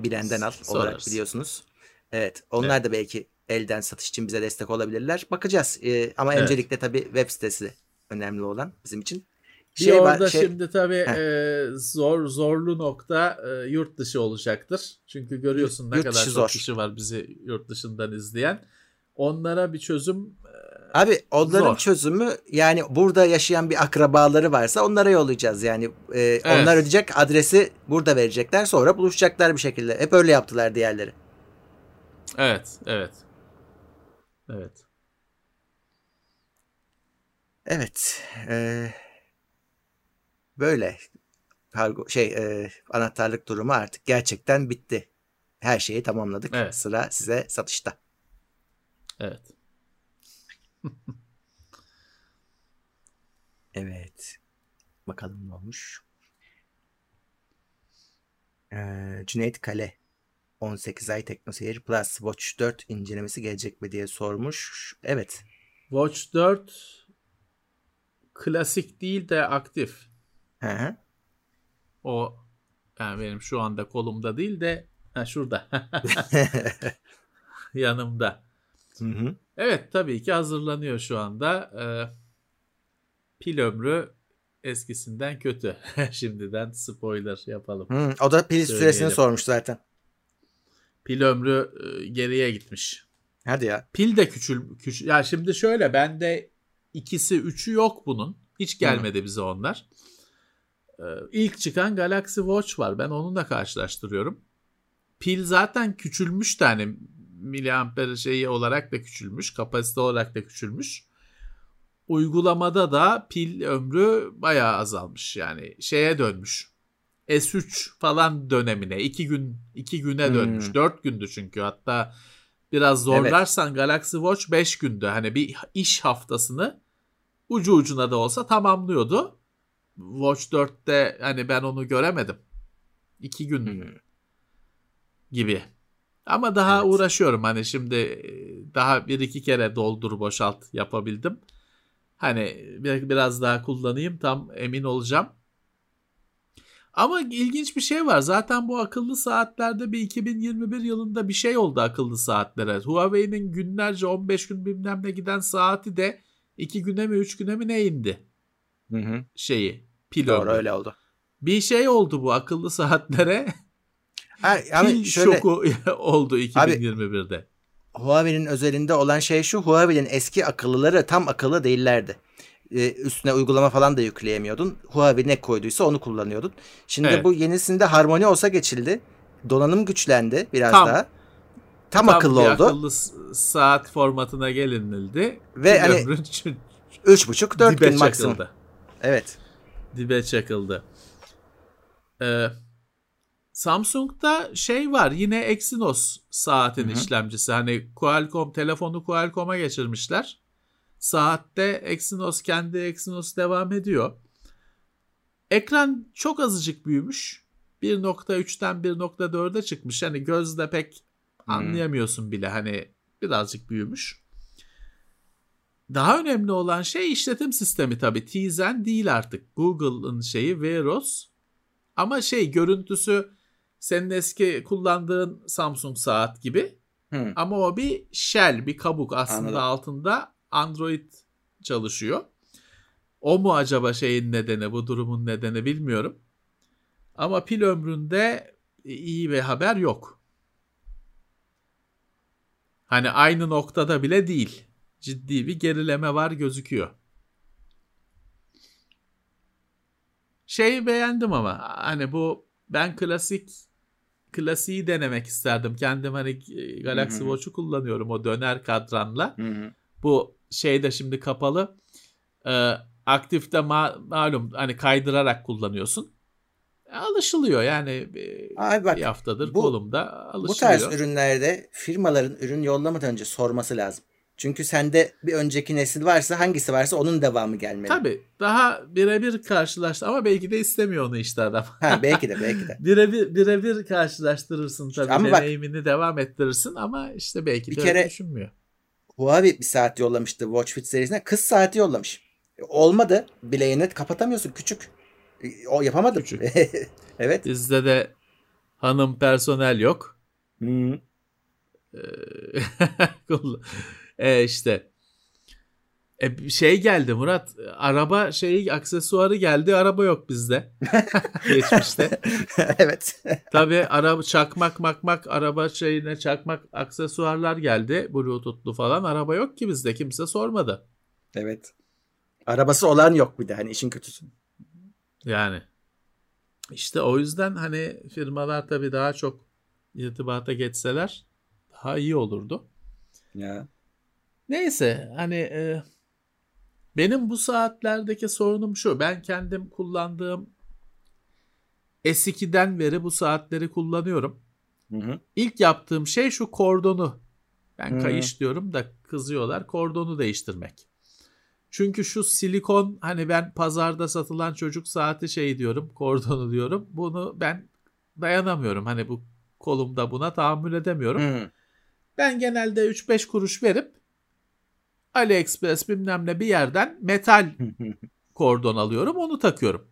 bilenden al olarak
Sorarız.
biliyorsunuz. Evet. Onlar da belki elden satış için bize destek olabilirler. Bakacağız. Ee, ama
Evet.
öncelikle tabii web sitesi önemli olan bizim için.
Bir
Şey var,
orada
şey-
şimdi tabii e, zor zorlu nokta e, yurt dışı olacaktır. Çünkü görüyorsun ne
Yurt
kadar
dışı
çok
zor.
kişi var bizi yurt dışından izleyen. Onlara bir çözüm e,
Abi onların
Zor.
çözümü yani burada yaşayan bir akrabaları varsa onlara yollayacağız. Yani e, onlar ödeyecek adresi burada verecekler sonra buluşacaklar bir şekilde. Hep öyle yaptılar diğerleri.
Evet, evet. Evet.
Evet. e, böyle kargo şey e, anahtarlık durumu artık gerçekten bitti. Her şeyi tamamladık.
Evet.
Sıra size satışta.
Evet.
Evet. Bakalım ne olmuş. Ee, Cüneyt Kale 18 ay TeknoSeyir Plus Watch 4 incelemesi gelecek mi diye sormuş. Evet.
Watch 4 klasik değil de aktif.
Hı hı.
O yani benim şu anda kolumda değil de ha, şurada. Yanımda.
Hı hı.
Evet tabii ki hazırlanıyor şu anda. Ee, pil ömrü eskisinden kötü. Şimdiden spoiler yapalım.
Hı, o da pil süresini
Söyleyelim.
sormuş zaten.
Pil ömrü e, geriye gitmiş.
Hadi ya.
Pil de küçül, küçül. Ya şimdi şöyle bende ikisi üçü yok bunun. Hiç gelmedi bize onlar. Ee, ilk çıkan Galaxy Watch var. Ben onunla karşılaştırıyorum. Pil zaten küçülmüş de hani miliamper şeyi olarak da küçülmüş. Kapasite olarak da küçülmüş. Uygulamada da pil ömrü bayağı azalmış. Yani şeye dönmüş. S3 falan dönemine. iki gün iki güne
Hmm.
dönmüş. Dört gündü çünkü. Hatta biraz zorlarsan Galaxy Watch 5 gündü. Hani bir iş haftasını ucu ucuna da olsa tamamlıyordu. Watch 4'te hani ben onu göremedim. 2 gün
Hı.
gibi. Ama daha
Evet.
uğraşıyorum. Hani şimdi e, daha bir iki kere doldur boşalt yapabildim. Hani bir- biraz daha kullanayım tam emin olacağım. Ama ilginç bir şey var. Zaten bu akıllı saatlerde bir 2021 yılında bir şey oldu akıllı saatlere. Huawei'nin günlerce 15 gün bilmem ne giden saati de 2 güne mi 3 güne mi ne indi
Hı hı.
şeyi pil
Doğru öyle oldu.
Bir şey oldu bu akıllı saatlere.
Ha, ama
pil
şöyle
şoku oldu 2021'de.
Huawei'nin özelinde olan şey şu. Huawei'nin eski akıllıları tam akıllı değillerdi. Ee, üstüne uygulama falan da yükleyemiyordun. Huawei ne koyduysa onu kullanıyordun. Şimdi
Evet.
bu yenisinde harmoni olsa geçildi. Donanım güçlendi biraz
Tam-
daha. Tam, akıllı
bir
oldu.
akıllı saat formatına gelinildi.
Ve hani
ömrü ç-
3,5 4
dibe
gün maksimum.
çakıldı.
Evet.
Dibe çakıldı. Ee, Samsung'da şey var yine Exynos saatin
Hı hı.
işlemcisi. Hani Qualcomm telefonu Qualcomm'a geçirmişler. Saatte Exynos kendi Exynos devam ediyor. Ekran çok azıcık büyümüş. 1.3'ten 1.4'e çıkmış. Hani gözle pek anlayamıyorsun bile. Hani birazcık büyümüş. Daha önemli olan şey işletim sistemi tabii. Tizen değil artık. Google'ın şeyi Veros. Ama şey görüntüsü senin eski kullandığın Samsung saat gibi.
Hı.
Ama o bir shell, bir kabuk. Aslında
Anladım.
altında Android çalışıyor. O mu acaba şeyin nedeni, bu durumun nedeni bilmiyorum. Ama pil ömründe iyi bir haber yok. Hani aynı noktada bile değil. Ciddi bir gerileme var gözüküyor. Şeyi beğendim ama hani bu ben klasik klasiği denemek isterdim. Kendim hani e, Galaxy. Watch'u kullanıyorum o döner kadranla.
Hı hı.
Bu şey de şimdi kapalı. Ee, aktifte ma- malum hani kaydırarak kullanıyorsun. E, Alışılıyor yani e,
Abi bak
bir haftadır
bu-
kolumda
bu
alışılıyor.
tarz ürünlerde firmaların ürün yollamadan önce sorması lazım. Çünkü sende bir önceki nesil varsa hangisi varsa onun devamı gelmeli.
Tabii daha birebir karşılaştı ama belki de istemiyor onu işte adam.
Ha, belki de belki de.
birebir birebir karşılaştırırsın tabii
Ama bak-
deneyimini devam ettirirsin ama işte belki
Bir
de
kere-
düşünmüyor.
Huawei bir saat yollamıştı Watch Fit serisine. Kız saati yollamış. Olmadı. Bileğini kapatamıyorsun. Küçük. E, O yapamadım.
Küçük.
evet.
Bizde de hanım personel yok.
Hı.
Ee, e işte E, şey geldi Murat. Araba şeyi aksesuarı geldi. Araba yok bizde. Geçmişte.
evet.
Tabii araba çakmak makmak araba şeyine çakmak aksesuarlar geldi. Bluetooth'lu falan. Araba yok ki bizde. Kimse sormadı.
Evet. Arabası olan yok bir de hani işin kötüsü.
Yani işte o yüzden hani firmalar tabii daha çok irtibata geçseler daha iyi olurdu.
Ya.
Neyse hani e, benim bu saatlerdeki sorunum şu. Ben kendim kullandığım S2'den beri bu saatleri kullanıyorum.
Hı hı.
İlk yaptığım şey şu kordonu. Ben
Hı.
kayış diyorum da kızıyorlar. Kordonu değiştirmek. Çünkü şu silikon hani ben pazarda satılan çocuk saati şey diyorum, kordonu diyorum. Bunu ben dayanamıyorum. Hani bu kolumda buna tahammül edemiyorum.
Hı.
Ben genelde 3-5 kuruş verip AliExpress bilmem ne bir yerden metal kordon alıyorum onu takıyorum.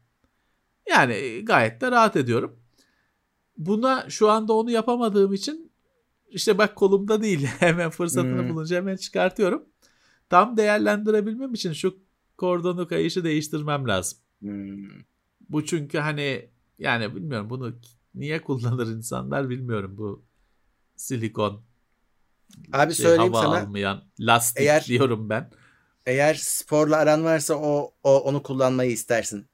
Yani gayet de rahat ediyorum. Buna şu anda onu yapamadığım için işte bak kolumda değil hemen fırsatını
Hmm.
bulunca hemen çıkartıyorum. Tam değerlendirebilmem için şu kordonu kayışı değiştirmem lazım.
Hmm.
Bu çünkü hani yani bilmiyorum bunu niye kullanır insanlar bilmiyorum bu silikon
Abi
şey,
söyleyeyim
hava
sana
almayan lastik
Eğer-
diyorum ben.
eğer sporla aran varsa o, o onu kullanmayı istersin.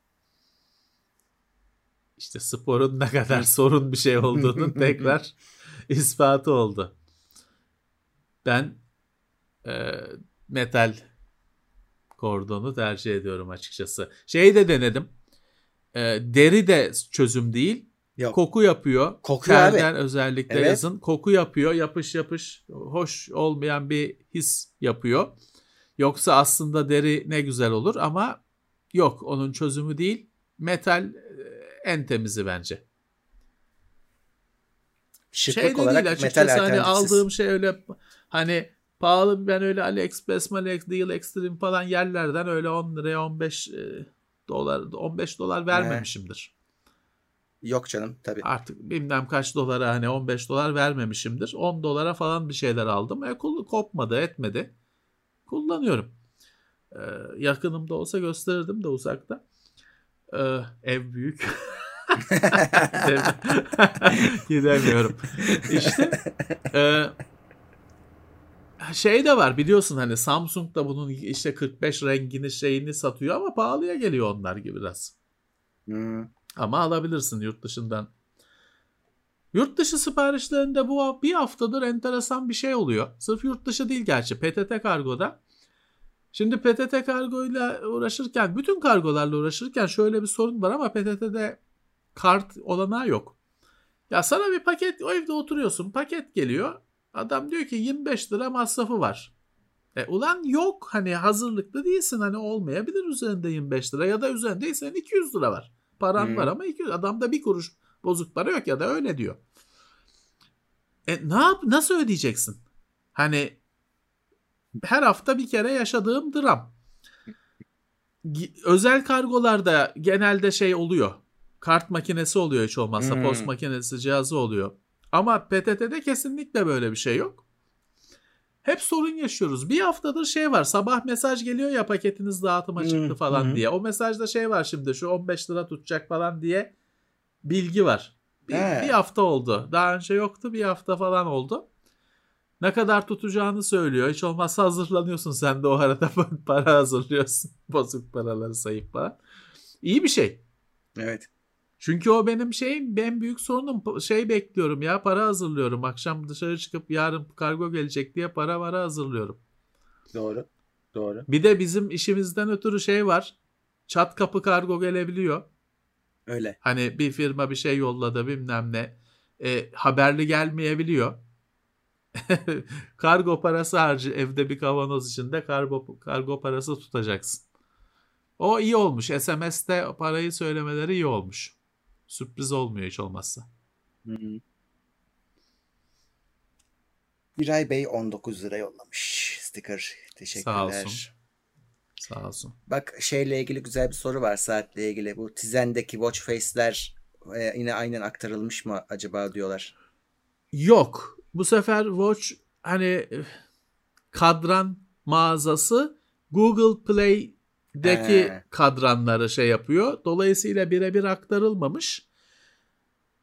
İşte sporun ne kadar sorun bir şey olduğunun tekrar ispatı oldu. Ben e, metal kordonu tercih ediyorum açıkçası. Şeyi de denedim. E, deri de çözüm değil.
Yok.
Koku yapıyor.
Kokuyor abi.
Terden özellikle
Evet.
yazın. Koku yapıyor. Yapış yapış. Hoş olmayan bir his yapıyor. Yoksa aslında deri ne güzel olur ama yok onun çözümü değil. Metal e, en temizi bence.
Şıklık
Şey de
olarak
değil
metal
açıkçası hani
alternatifsiz.
aldığım şey öyle hani pahalı ben öyle AliExpress, AliEx, Deal Extreme falan yerlerden öyle 10 liraya 15 e, dolar 15 dolar vermemişimdir.
Yok canım tabii.
Artık bilmem kaç dolara hani 15 dolar vermemişimdir. 10 dolara falan bir şeyler aldım. E, kul- kopmadı etmedi. Kullanıyorum. Ee, yakınımda olsa gösterirdim de uzakta. Ee, ev büyük. Gidemiyorum. İşte e, şey de var biliyorsun hani Samsung da bunun işte 45 rengini şeyini satıyor ama pahalıya geliyor onlar gibi biraz.
Hmm.
Ama alabilirsin yurt dışından. Yurt dışı siparişlerinde bu bir haftadır enteresan bir şey oluyor. Sırf yurt dışı değil gerçi. PTT kargoda. Şimdi PTT kargoyla uğraşırken, bütün kargolarla uğraşırken şöyle bir sorun var ama PTT'de kart olanağı yok. Ya sana bir paket, o evde oturuyorsun, paket geliyor. Adam diyor ki 25 lira masrafı var. E ulan yok hani hazırlıklı değilsin hani olmayabilir üzerinde 25 lira ya da üzerinde senin 200 lira var. Paran
Hmm.
var ama 200 adamda bir kuruş bozuk para yok ya da öyle diyor. E ne yap nasıl ödeyeceksin? Hani her hafta bir kere yaşadığım dram. Özel kargolarda genelde şey oluyor. Kart makinesi oluyor hiç olmazsa.
Hmm.
Post makinesi cihazı oluyor. Ama PTT'de kesinlikle böyle bir şey yok. Hep sorun yaşıyoruz. Bir haftadır şey var. Sabah mesaj geliyor ya paketiniz dağıtıma çıktı falan diye. O mesajda şey var şimdi şu 15 lira tutacak falan diye bilgi var. Bir,
He.
bir hafta oldu. Daha önce yoktu. Bir hafta falan oldu. Ne kadar tutacağını söylüyor. Hiç olmazsa hazırlanıyorsun sen de o arada para hazırlıyorsun. Bozuk paraları sayıp falan. İyi bir şey.
Evet.
Çünkü o benim şeyim, en büyük sorunum. Şey bekliyorum ya, para hazırlıyorum. Akşam dışarı çıkıp yarın kargo gelecek diye para para hazırlıyorum.
Doğru. Doğru.
Bir de bizim işimizden ötürü şey var. Çat kapı kargo gelebiliyor.
Öyle.
Hani bir firma bir şey yolladı bilmem ne. E, haberli gelmeyebiliyor. kargo parası harcı evde bir kavanoz içinde kargo, kargo parası tutacaksın. O iyi olmuş. SMS'te parayı söylemeleri iyi olmuş. Sürpriz olmuyor hiç olmazsa.
Hı hı. Miray Bey 19 lira yollamış. Sticker. Teşekkürler.
Sağ olsun. Sağ olsun.
Bak şeyle ilgili güzel bir soru var saatle ilgili. Bu Tizen'deki watch face'ler e, yine aynen aktarılmış mı acaba diyorlar.
Yok. Bu sefer Watch hani eh, kadran mağazası Google Play'deki
He.
kadranları şey yapıyor. Dolayısıyla birebir aktarılmamış.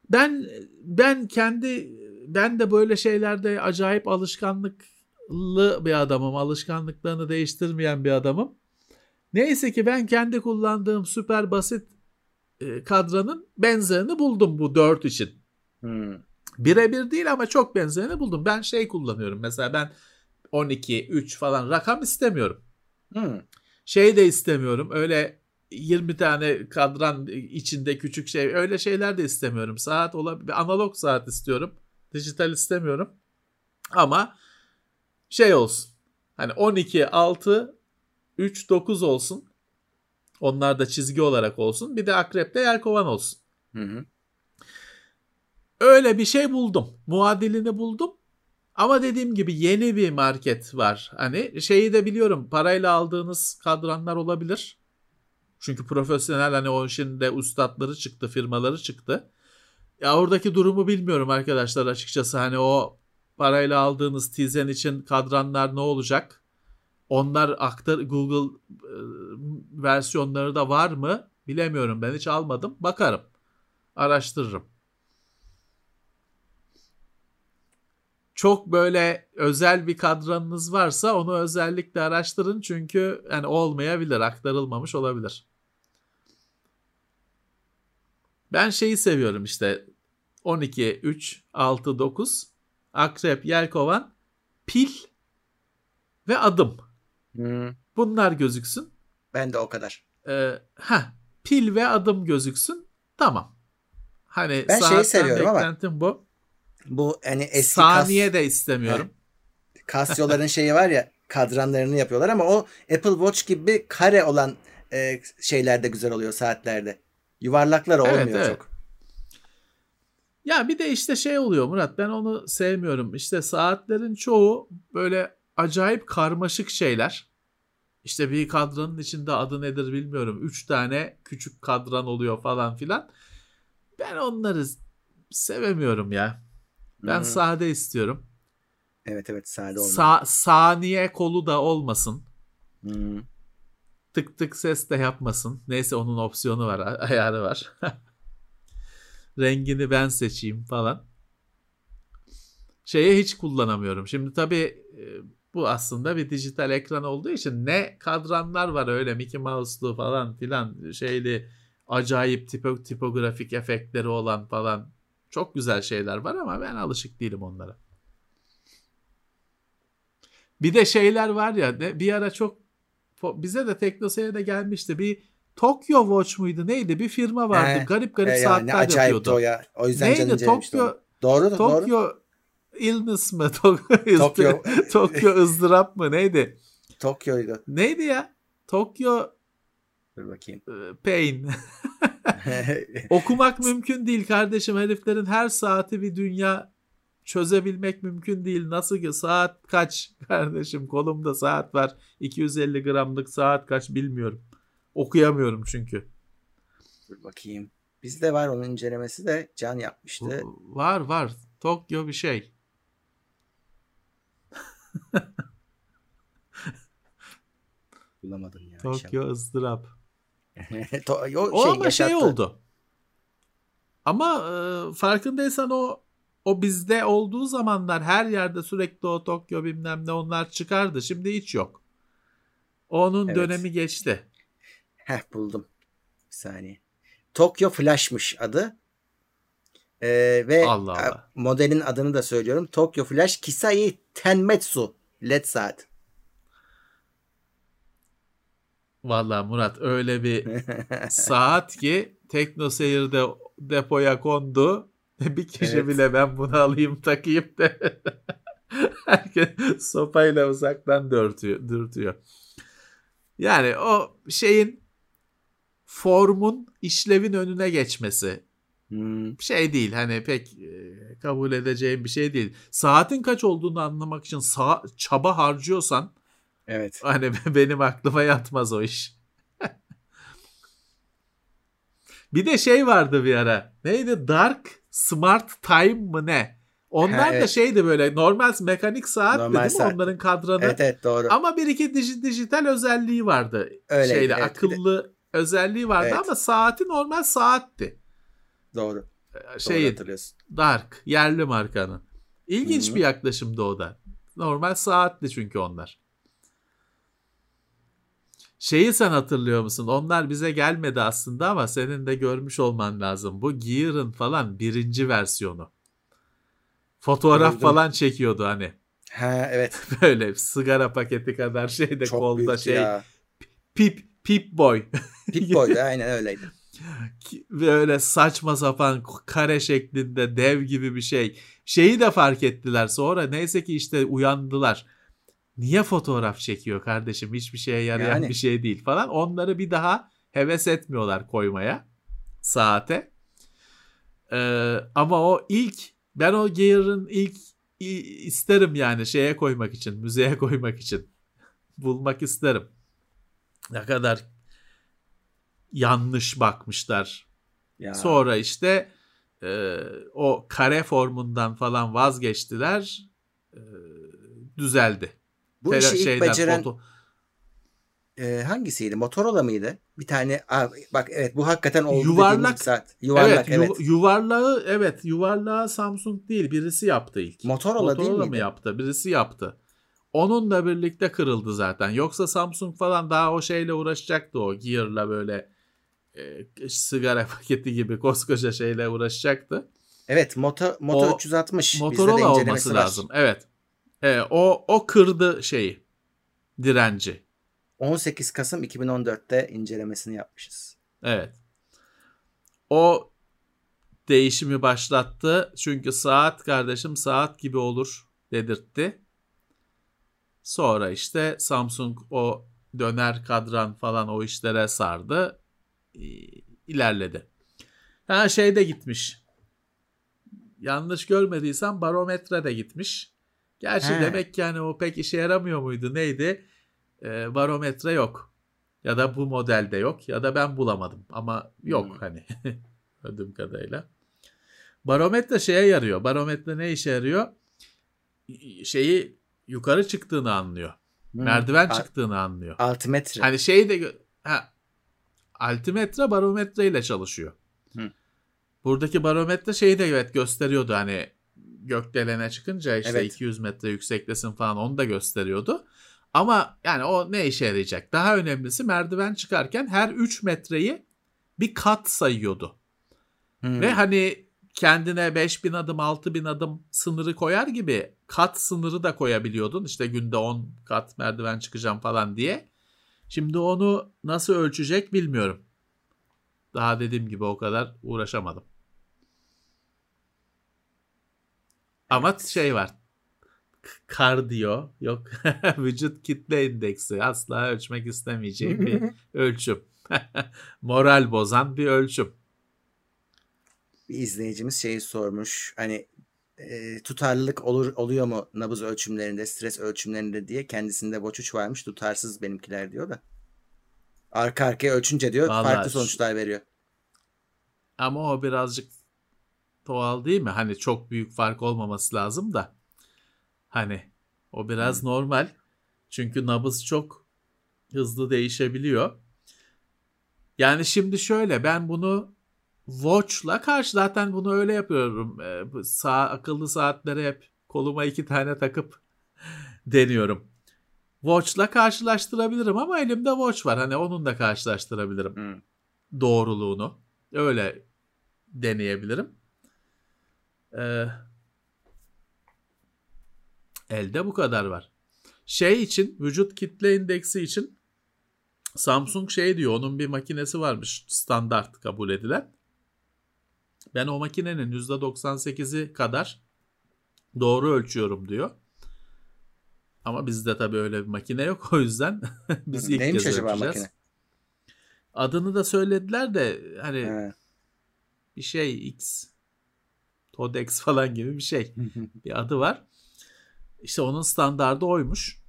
Ben ben kendi ben de böyle şeylerde acayip alışkanlıklı bir adamım. Alışkanlıklarını değiştirmeyen bir adamım. Neyse ki ben kendi kullandığım süper basit e, kadranın benzerini buldum bu 4 için.
Hmm.
Birebir değil ama çok benzerini buldum. Ben şey kullanıyorum mesela ben 12, 3 falan rakam istemiyorum.
Hmm.
Şey de istemiyorum öyle 20 tane kadran içinde küçük şey öyle şeyler de istemiyorum. Saat olabilir analog saat istiyorum. Dijital istemiyorum. Ama şey olsun. Hani 12, 6, 3, 9 olsun. Onlar da çizgi olarak olsun. Bir de akrepte yelkovan olsun.
Hı hı.
Öyle bir şey buldum. Muadilini buldum. Ama dediğim gibi yeni bir market var. Hani şeyi de biliyorum. Parayla aldığınız kadranlar olabilir. Çünkü profesyonel hani o işin de ustadları çıktı, firmaları çıktı. Ya oradaki durumu bilmiyorum arkadaşlar açıkçası. Hani o parayla aldığınız Tizen için kadranlar ne olacak? Onlar aktar Google e, versiyonları da var mı? Bilemiyorum. Ben hiç almadım. Bakarım. Araştırırım. Çok böyle özel bir kadranınız varsa onu özellikle araştırın çünkü yani olmayabilir, aktarılmamış olabilir. Ben şeyi seviyorum işte 12, 3, 6, 9, akrep, yelkovan, pil ve adım.
Hmm.
Bunlar gözüksün.
Ben de o kadar.
Ee, ha pil ve adım gözüksün. Tamam. Hani
Ben şeyi seviyorum ama-
beklentim bu.
Bu hani eski
Saniye
kas,
de istemiyorum.
Casio'ların şeyi var ya kadranlarını yapıyorlar ama o Apple Watch gibi kare olan e, şeyler de güzel oluyor saatlerde. Yuvarlaklar
Evet,
olmuyor
evet.
çok.
Ya bir de işte şey oluyor Murat ben onu sevmiyorum. İşte saatlerin çoğu böyle acayip karmaşık şeyler. İşte bir kadranın içinde adı nedir bilmiyorum. Üç tane küçük kadran oluyor falan filan. Ben onları sevemiyorum ya. Ben
Hı.
sade istiyorum.
Evet evet sade olmuyor.
Sa- saniye kolu da olmasın.
Hmm.
Tık tık ses de yapmasın. Neyse onun opsiyonu var, ayarı var. Rengini ben seçeyim falan. Şeye hiç kullanamıyorum. Şimdi tabii e, bu aslında bir dijital ekran olduğu için ne kadranlar var öyle Mickey Mouse'lu falan filan şeyli acayip tipo, tipografik efektleri olan falan çok güzel şeyler var ama ben alışık değilim onlara. Bir de şeyler var ya bir ara çok bize de TeknoSeyir'de gelmişti. Bir Tokyo Watch muydu neydi? Bir firma vardı.
He,
garip garip
E, ne
saatler
acayipti
yapıyordu.
o ya. O yüzden
Neydi? Tokyo.
Doğru da doğru.
Tokyo Illness mı? Tokyo,
Tokyo.
Tokyo ızdırap mı? Neydi?
Tokyo'ydu.
Neydi ya? Tokyo
Dur bakayım.
e, Pain. Okumak mümkün değil kardeşim. Heriflerin her saati bir dünya çözebilmek mümkün değil. Nasıl ki saat kaç kardeşim? Kolumda saat var. 250 gramlık saat kaç bilmiyorum. Okuyamıyorum çünkü.
Dur bakayım. Bizde var onun incelemesi de Can yapmıştı.
Var var. Tokyo bir şey.
Bulamadım ya.
Tokyo ızdırap.
o
O
şey,
ama şey
yaşattı.
oldu. Ama e, farkındaysan o o bizde olduğu zamanlar her yerde sürekli o Tokyo bilmem ne onlar çıkardı. Şimdi hiç yok. Onun
Evet.
dönemi geçti.
Heh buldum. Bir saniye. Tokyo Flash'mış adı. Ee, ve
Allah Allah.
modelin adını da söylüyorum. Tokyo Flash Kisai Tenmetsu LED saat.
Vallahi Murat öyle bir saat ki Tekno Seyir'de depoya kondu. Bir kişi
Evet.
bile ben bunu alayım takayım da herkes sopayla uzaktan dürtüyor, dürtüyor. Yani o şeyin formun işlevin önüne geçmesi
Hmm,
şey değil hani pek e, kabul edeceğim bir şey değil. Saatin kaç olduğunu anlamak için sa- çaba harcıyorsan
evet.
Hani benim aklıma yatmaz o iş. bir de şey vardı bir ara. Neydi? Dark Smart Time mı ne? Onlar
Ha,
da
evet.
şeydi böyle normal mekanik saat
Normal
değil mi
saat.
onların kadranı?
Evet evet doğru.
Ama bir iki dij- dijital özelliği vardı.
Öyleydi,
Şeyde
evet, bir de-
akıllı özelliği vardı
Evet.
ama saati normal saatti.
Doğru.
Şey. Dark yerli markanın. İlginç
Hı hı.
bir yaklaşımdı o da. Normal saatti çünkü onlar. Şeyi sen hatırlıyor musun? Onlar bize gelmedi aslında ama senin de görmüş olman lazım. Bu Gear'ın falan birinci versiyonu. Fotoğraf
Gördüm.
falan çekiyordu hani.
Ha evet.
Böyle sigara paketi kadar şeyde
Çok
kolda şey.
ya.
Pip Pip Boy.
Pip Boy'du aynen öyleydi.
Böyle saçma sapan kare şeklinde dev gibi bir şey. Şeyi de fark ettiler sonra neyse ki işte uyandılar. Niye fotoğraf çekiyor kardeşim? Hiçbir şeye yarayan
Yani.
bir şey değil falan. Onları bir daha heves etmiyorlar koymaya saate. Ee, ama o ilk ben o Gear'ın ilk isterim yani şeye koymak için, müzeye koymak için. Bulmak isterim. Ne kadar yanlış bakmışlar.
Ya.
Sonra işte e, o kare formundan falan vazgeçtiler. E, düzeldi.
Bu
Tele-
işi ilk
şeyden,
beceren
foto-
e, hangisiydi? Motorola mıydı? Bir tane Aa, bak evet bu hakikaten oldu
Yuvarlak.
saat. Yuvarlak
evet,
evet.
yu- yuvarlağı evet yuvarlağı Samsung değil birisi yaptı ilk.
Motorola değil
mı
miydi?
yaptı? Birisi yaptı. Onunla birlikte kırıldı zaten. Yoksa Samsung falan daha o şeyle uğraşacaktı o Gear'la böyle e, sigara paketi gibi koskoca şeyle uğraşacaktı.
Evet Moto, Moto
O
360. Bizde de
Motorola olması
var.
lazım. Evet. E, o o kırdı şeyi. Direnci.
18 Kasım 2014'te incelemesini yapmışız.
Evet. O değişimi başlattı. Çünkü saat kardeşim saat gibi olur dedirtti. Sonra işte Samsung o döner kadran falan o işlere sardı. İlerledi. Ha şey de gitmiş. Yanlış görmediysem barometre de gitmiş. Gerçi
He.
demek ki yani o pek işe yaramıyor muydu neydi? Ee, barometre yok. Ya da bu modelde yok ya da ben bulamadım ama yok
Hmm.
hani ödüm kadarıyla. Barometre şeye yarıyor. Barometre ne işe yarıyor? Şeyi yukarı çıktığını anlıyor.
Hmm.
Merdiven
Al-
çıktığını anlıyor.
Altimetre.
Hani şeyi de ha, altimetre barometre ile çalışıyor.
Hı.
Buradaki barometre şeyi de evet gösteriyordu hani gökdelene çıkınca işte
Evet.
200 metre yükseklesin falan onu da gösteriyordu. Ama yani o ne işe yarayacak? Daha önemlisi merdiven çıkarken her 3 metreyi bir kat sayıyordu.
Hmm.
Ve hani kendine 5000 adım 6000 adım sınırı koyar gibi kat sınırı da koyabiliyordun. İşte günde 10 kat merdiven çıkacağım falan diye. Şimdi onu nasıl ölçecek bilmiyorum. Daha dediğim gibi o kadar uğraşamadım. Ama şey var. Kardiyo yok. Vücut kitle indeksi asla ölçmek istemeyeceğim bir ölçüm. Moral bozan bir ölçüm.
Bir izleyicimiz şeyi sormuş. Hani e, tutarlılık olur oluyor mu nabız ölçümlerinde, stres ölçümlerinde diye kendisinde 3 varmış. Tutarsız benimkiler diyor da. Arka arkaya ölçünce diyor
Vallahi
farklı sonuçlar veriyor.
Ama o birazcık doğal değil mi? Hani çok büyük fark olmaması lazım da. Hani o biraz normal. Çünkü nabız çok hızlı değişebiliyor. Yani şimdi şöyle ben bunu Watch'la karşı zaten bunu öyle yapıyorum. Ee, sağ, akıllı saatlere hep koluma iki tane takıp deniyorum. Watch'la karşılaştırabilirim ama elimde Watch var. Hani onunla karşılaştırabilirim
Hmm.
doğruluğunu. Öyle deneyebilirim. Ee, elde bu kadar var. Şey için vücut kitle indeksi için Samsung şey diyor onun bir makinesi varmış standart kabul edilen. Ben o makinenin %98'i kadar doğru ölçüyorum diyor. Ama bizde tabii öyle bir makine yok o yüzden biz ilk
Neymiş
kez ölçeceğiz.
makine?
Adını da söylediler de hani
He.
bir şey X Todex falan gibi bir şey. Bir adı var. İşte onun standardı oymuş.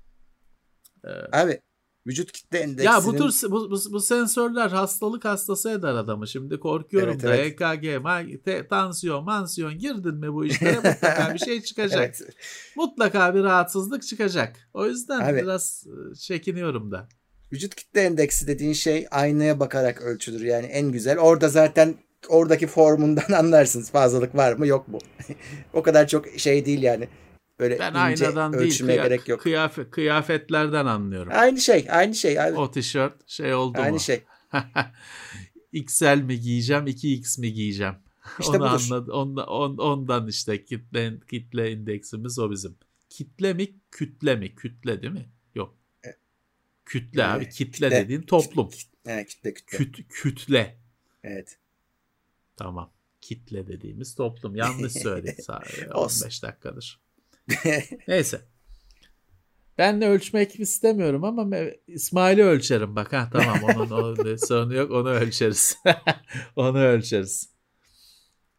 Ee,
Abi Vücut kitle endeksinin...
Ya bu tür bu, bu, bu sensörler hastalık hastası eder adamı. Şimdi korkuyorum
Evet,
da
evet.
EKG, te- tansiyon, mansiyon girdin mi bu işlere mutlaka bir şey çıkacak.
Evet.
Mutlaka bir rahatsızlık çıkacak. O yüzden
Abi-
biraz e, çekiniyorum da.
Vücut kitle endeksi dediğin şey aynaya bakarak ölçülür. Yani en güzel. Orada zaten oradaki formundan anlarsınız fazlalık var mı yok mu. o kadar çok şey değil yani. Böyle
Ben
ince
aynadan değil
ölçmeye
kıya-
gerek yok.
kıyafet, kıyafetlerden anlıyorum.
Aynı şey, aynı şey. Abi.
O tişört şey oldu
aynı
mu?
şey.
XL mi giyeceğim, 2X mi giyeceğim?
İşte
Onu
budur.
anladı. Ondan, on- ondan işte kitle kitle indeksimiz o bizim. Kitle mi, kütle mi? Kütle değil mi? Yok.
E-
Kütle
E,
abi. Kitle,
kitle.
dediğin toplum.
Evet, kitle kitle.
Küt, kütle.
Evet.
Tamam. Kitle dediğimiz toplum. Yanlış söyledik sadece.
Olsun.
15 dakikadır. Neyse. Ben de ölçmek istemiyorum ama İsmail'i ölçerim bak ha tamam onun o sorunu yok onu ölçeriz. onu ölçeriz.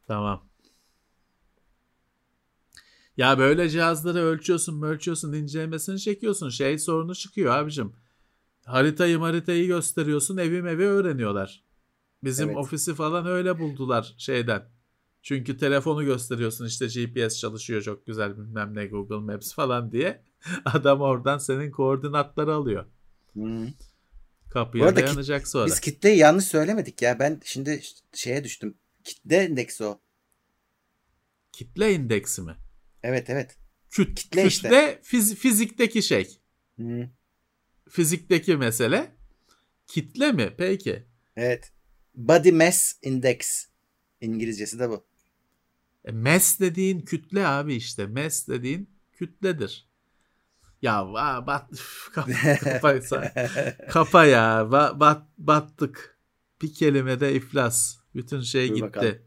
Tamam. Ya böyle cihazları ölçüyorsun, ölçüyorsun, incelemesini çekiyorsun. Şey sorunu çıkıyor abicim. Haritayı haritayı gösteriyorsun, evi evi öğreniyorlar. Bizim
Evet.
ofisi falan öyle buldular şeyden. Çünkü telefonu gösteriyorsun işte GPS çalışıyor çok güzel bilmem ne Google Maps falan diye. Adam oradan senin koordinatları alıyor.
Hmm.
Kapıya
ki-
dayanacak sonra.
Biz kitleyi yanlış söylemedik ya. Ben şimdi şeye düştüm. Kitle endeksi o.
Kitle indeksi mi?
Evet evet.
Küt,
Kitle
kütle
işte.
fiz- fizikteki şey.
Hmm.
Fizikteki mesele. Kitle mi? Peki.
Evet. Body Mass Index. İngilizcesi de bu.
E, mass dediğin kütle abi işte. Mass dediğin kütledir. Ya va, bat, kapa, kapa, kapa ya. Ba- bat, battık. Bir kelimede iflas. Bütün şey
Dur
gitti.
bakalım.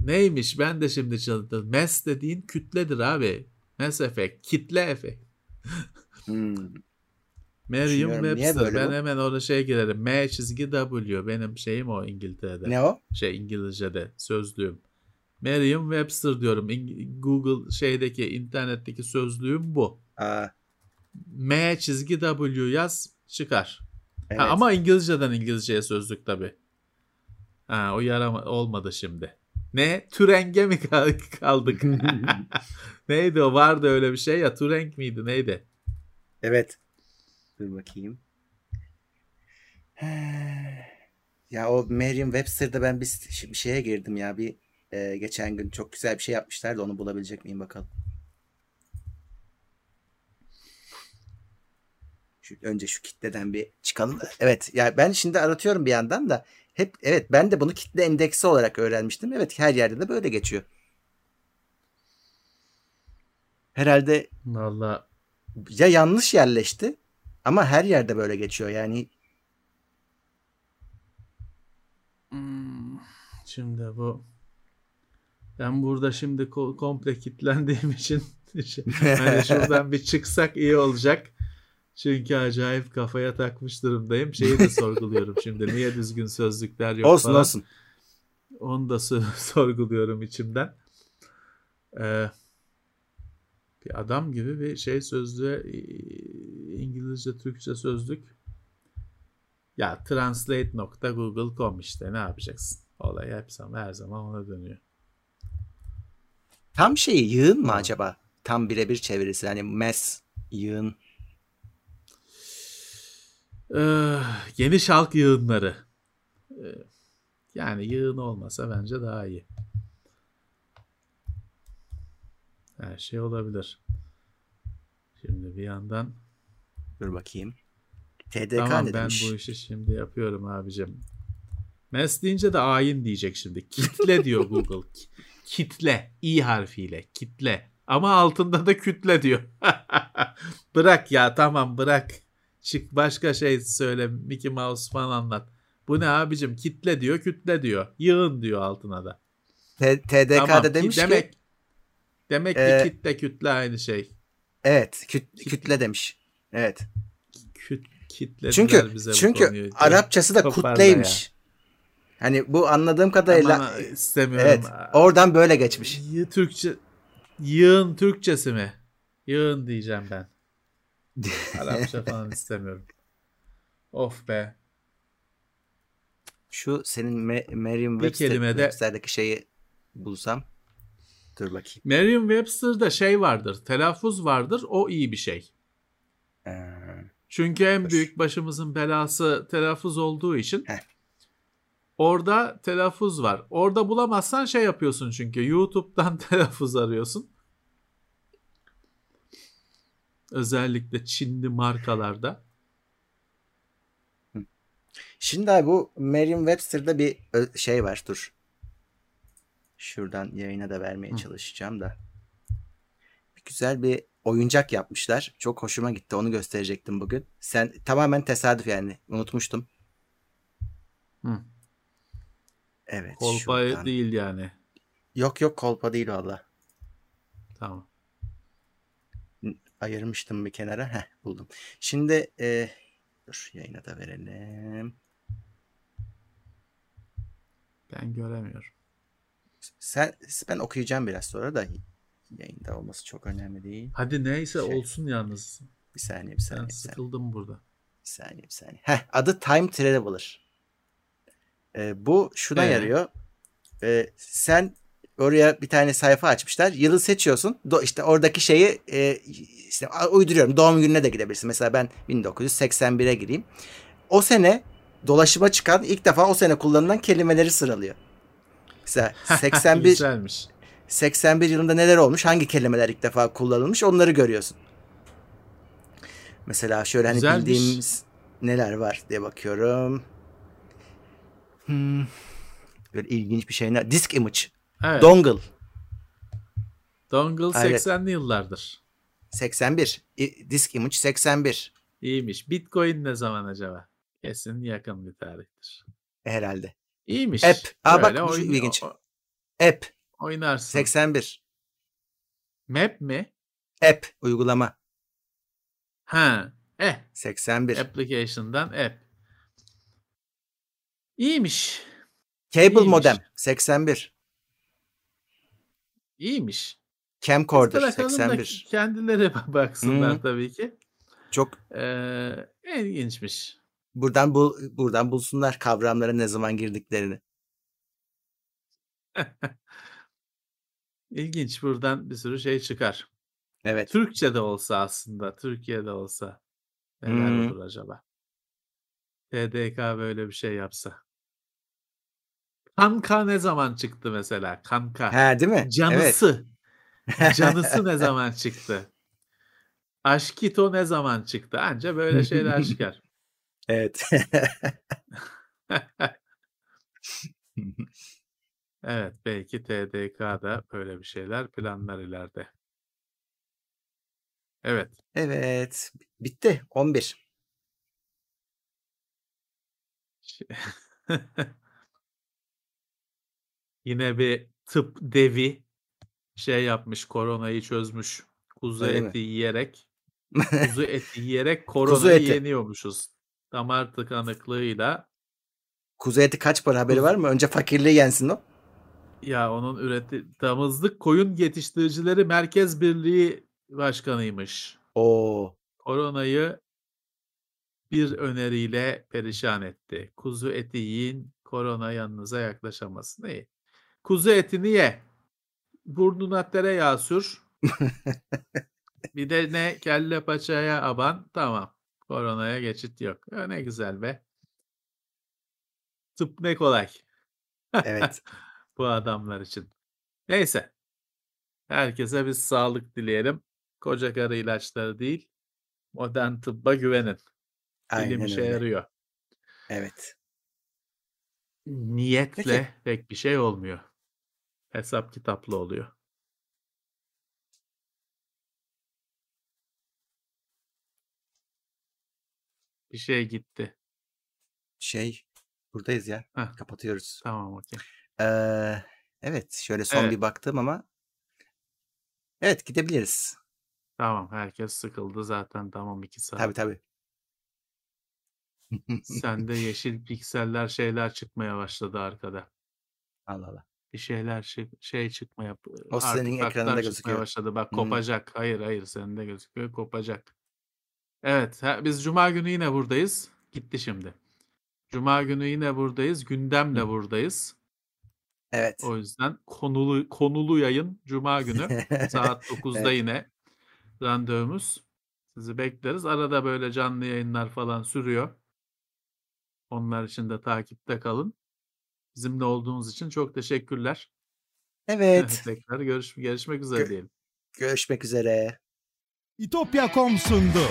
Neymiş? Ben de şimdi çalıştım. Mass dediğin kütledir abi. Mass efekt. Kitle efekt.
Hmm.
Merriam Webster. Ben
bu?
hemen orada şey girerim. M çizgi W. Benim şeyim o İngiltere'de.
Ne o?
Şey İngilizce'de sözlüğüm. Merriam Webster diyorum. İng- Google şeydeki internetteki sözlüğüm bu.
Aa,
M çizgi W yaz çıkar.
evet.
Ha, ama İngilizceden İngilizceye sözlük tabi. Ha, o yarama olmadı şimdi. Ne? Türenge mi kal- kaldık? Neydi o? Vardı öyle bir şey ya. Turenk miydi? Neydi?
Evet. Dur bakayım. Ya o Merriam Webster'da ben bir, bir şeye girdim ya. Bir e, geçen gün çok güzel bir şey yapmışlar da onu bulabilecek miyim bakalım. Şu, önce şu kitleden bir çıkalım. Evet ya ben şimdi aratıyorum bir yandan da hep evet ben de bunu kitle endeksi olarak öğrenmiştim. Evet her yerde de böyle geçiyor. Herhalde
Vallahi
ya yanlış yerleşti ama her yerde böyle geçiyor. Yani
Hmm, Şimdi bu ben burada şimdi ko- komple kilitlendiğim için şey- hani şuradan bir çıksak iyi olacak. Çünkü acayip kafaya takmış durumdayım. Şeyi de sorguluyorum şimdi. Niye düzgün sözlükler yok
olsun
falan.
olsun.
Onu da sor- sorguluyorum içimden. Ee, bir adam gibi bir şey sözlüğe İngilizce Türkçe sözlük ya translate.google.com işte ne yapacaksın? Olay hep her zaman ona dönüyor.
Tam şeyi yığın mı acaba? Tam birebir çevirisi. Hani mass yığın.
Ee, geniş halk yığınları. Ee, yani yığın olmasa bence daha iyi. Her şey olabilir. Şimdi bir yandan
Dur bakayım. TDK
tamam
ne
ben
demiş?
bu işi şimdi yapıyorum abicim. Mes deyince de ayin diyecek şimdi. Kitle diyor Google. Ki- Kitle. i harfiyle. Kitle. Ama altında da kütle diyor. bırak ya tamam bırak. Çık başka şey söyle. Mickey Mouse falan anlat. Bu ne abicim? Kitle diyor, kütle diyor. Yığın diyor altına da.
T- TDK'da
Tamam, ki-
demiş
demek,
ki
Demek
Ee,
ki kitle kütle aynı şey.
evet küt- kütle demiş. Evet.
Küt, kitlediler
Çünkü
bize
çünkü
konuyu.
Arapçası da
Toparla
kutleymiş. Hani bu anladığım kadarıyla
Ama istemiyorum.
evet oradan böyle geçmiş.
Y- Türkçe yığın Türkçesi mi? Yığın diyeceğim ben. Arapça falan istemiyorum. Of be.
Şu senin Me- Merriam Webster, şeyi bulsam. Dur bakayım.
Merriam-Webster'da şey vardır. Telaffuz vardır. O iyi bir şey.
Ee,
Çünkü en
Dur.
büyük başımızın belası telaffuz olduğu için
Heh.
orada telaffuz var. Orada bulamazsan şey yapıyorsun çünkü YouTube'dan telaffuz arıyorsun. Özellikle Çinli markalarda.
Şimdi abi bu Merriam-Webster'da bir şey var. Dur. Şuradan yayına da vermeye
Hı.
çalışacağım da. Bir güzel bir oyuncak yapmışlar. Çok hoşuma gitti. Onu gösterecektim bugün. Sen tamamen tesadüf yani. Unutmuştum.
Hı.
Evet.
Kolpa
şuradan.
değil yani.
Yok yok kolpa değil valla.
Tamam.
Ayırmıştım bir kenara. Heh buldum. Şimdi e, dur yayına da verelim.
Ben göremiyorum.
Sen ben okuyacağım biraz sonra da yayında olması çok önemli değil.
Hadi neyse
Şey.
olsun yalnız.
Bir saniye bir saniye.
Ben
Bir saniye.
sıkıldım burada.
Bir saniye bir saniye. Heh, adı Time Traveler. Ee, bu şuna
Ee?
yarıyor. Ee, sen oraya bir tane sayfa açmışlar. Yılı seçiyorsun. Do, işte oradaki şeyi e, işte uyduruyorum. Doğum gününe de gidebilirsin. Mesela ben 1981'e gireyim. O sene dolaşıma çıkan ilk defa o sene kullanılan kelimeleri sıralıyor. Mesela 81
Güzelmiş.
81 yılında neler olmuş? Hangi kelimeler ilk defa kullanılmış? Onları görüyorsun. Mesela şöyle hani
Güzelmiş.
bildiğimiz neler var diye bakıyorum. Hmm. Böyle ilginç bir şey ne? Disk image.
Evet.
Dongle.
Dongle
Evet.
80'li yıllardır.
81. İ- Disk image 81.
İyiymiş. Bitcoin ne zaman acaba? Kesin yakın bir tarihtir.
Herhalde.
İyiymiş.
App. Aa, bak
Böyle
bu şu
oyun-
ilginç.
o-
App.
Oynarsın.
81.
Map mi?
App. Uygulama.
Ha. Eh.
81.
Application'dan app. İyiymiş.
Cable
iyiymiş.
modem. 81.
İyiymiş.
Camcorder.
Da
81.
kendileri baksınlar
Hı.
tabii ki.
Çok
Ee, ilginçmiş.
Buradan bul buradan bulsunlar kavramlara ne zaman girdiklerini.
İlginç. Buradan bir sürü şey çıkar.
Evet.
Türkçe de olsa aslında, Türkiye'de olsa neler
Hı.
olur acaba? TDK böyle bir şey yapsa. Kanka ne zaman çıktı mesela? Kanka.
Ha değil mi? Evet.
Canısı. Canısı ne zaman çıktı? Aşkito ne zaman çıktı? Anca böyle şeyler çıkar.
Evet.
Evet, belki TDK'da böyle bir şeyler planlar ileride. Evet.
evet. Bitti. 11.
Yine bir tıp devi şey yapmış, koronayı çözmüş. Kuzu
Öyle mi?
eti yiyerek, kuzu eti yiyerek koronayı
eti.
yeniyormuşuz. Damar tıkanıklığıyla
Kuzu eti kaç para haberi var mı? Önce fakirliği yensin o.
ya onun üreti damızlık koyun yetiştiricileri merkez birliği başkanıymış.
Oo.
Koronayı bir öneriyle perişan etti. Kuzu eti yiyin, korona yanınıza yaklaşamasın. İyi. Kuzu etini ye. Burnuna tereyağı sür. bir de ne kelle paçaya aban. Tamam. Koronaya geçit yok. Ya ne güzel be. Tıp ne kolay
Evet.
bu adamlar için. Neyse. Herkese biz sağlık dileyelim. Koca karı ilaçları değil. Modern tıbba güvenin. Bilim
Aynen
işe
öyle.
yarıyor.
Evet.
Niyetle
Peki.
pek bir şey olmuyor. Hesap kitaplı oluyor. Bir şey gitti.
Şey buradayız ya.
Heh,
Kapatıyoruz.
tamam okey.
Ee, evet. Şöyle son
Evet.
bir baktım ama evet gidebiliriz.
Tamam herkes sıkıldı zaten tamam iki saat.
Tabii tabii.
Sende yeşil pikseller şeyler çıkmaya başladı arkada.
Allah Allah.
Bir şeyler çık- şey çıkmaya
O senin ekranında
çıkmaya
gözüküyor.
başladı. Bak
Hmm.
kopacak. Hayır hayır sende gözüküyor kopacak. Evet, biz Cuma günü yine buradayız. Gitti şimdi. Cuma günü yine buradayız. Gündemle buradayız.
Evet.
O yüzden konulu konulu yayın Cuma günü saat 9'da
Evet.
yine randevumuz. Sizi bekleriz. Arada böyle canlı yayınlar falan sürüyor. Onlar için de takipte kalın. Bizimle olduğunuz için çok teşekkürler.
Evet.
Tekrar görüş görüşmek üzere
Gö-
diyelim.
Görüşmek üzere.
İtopya.com sundu.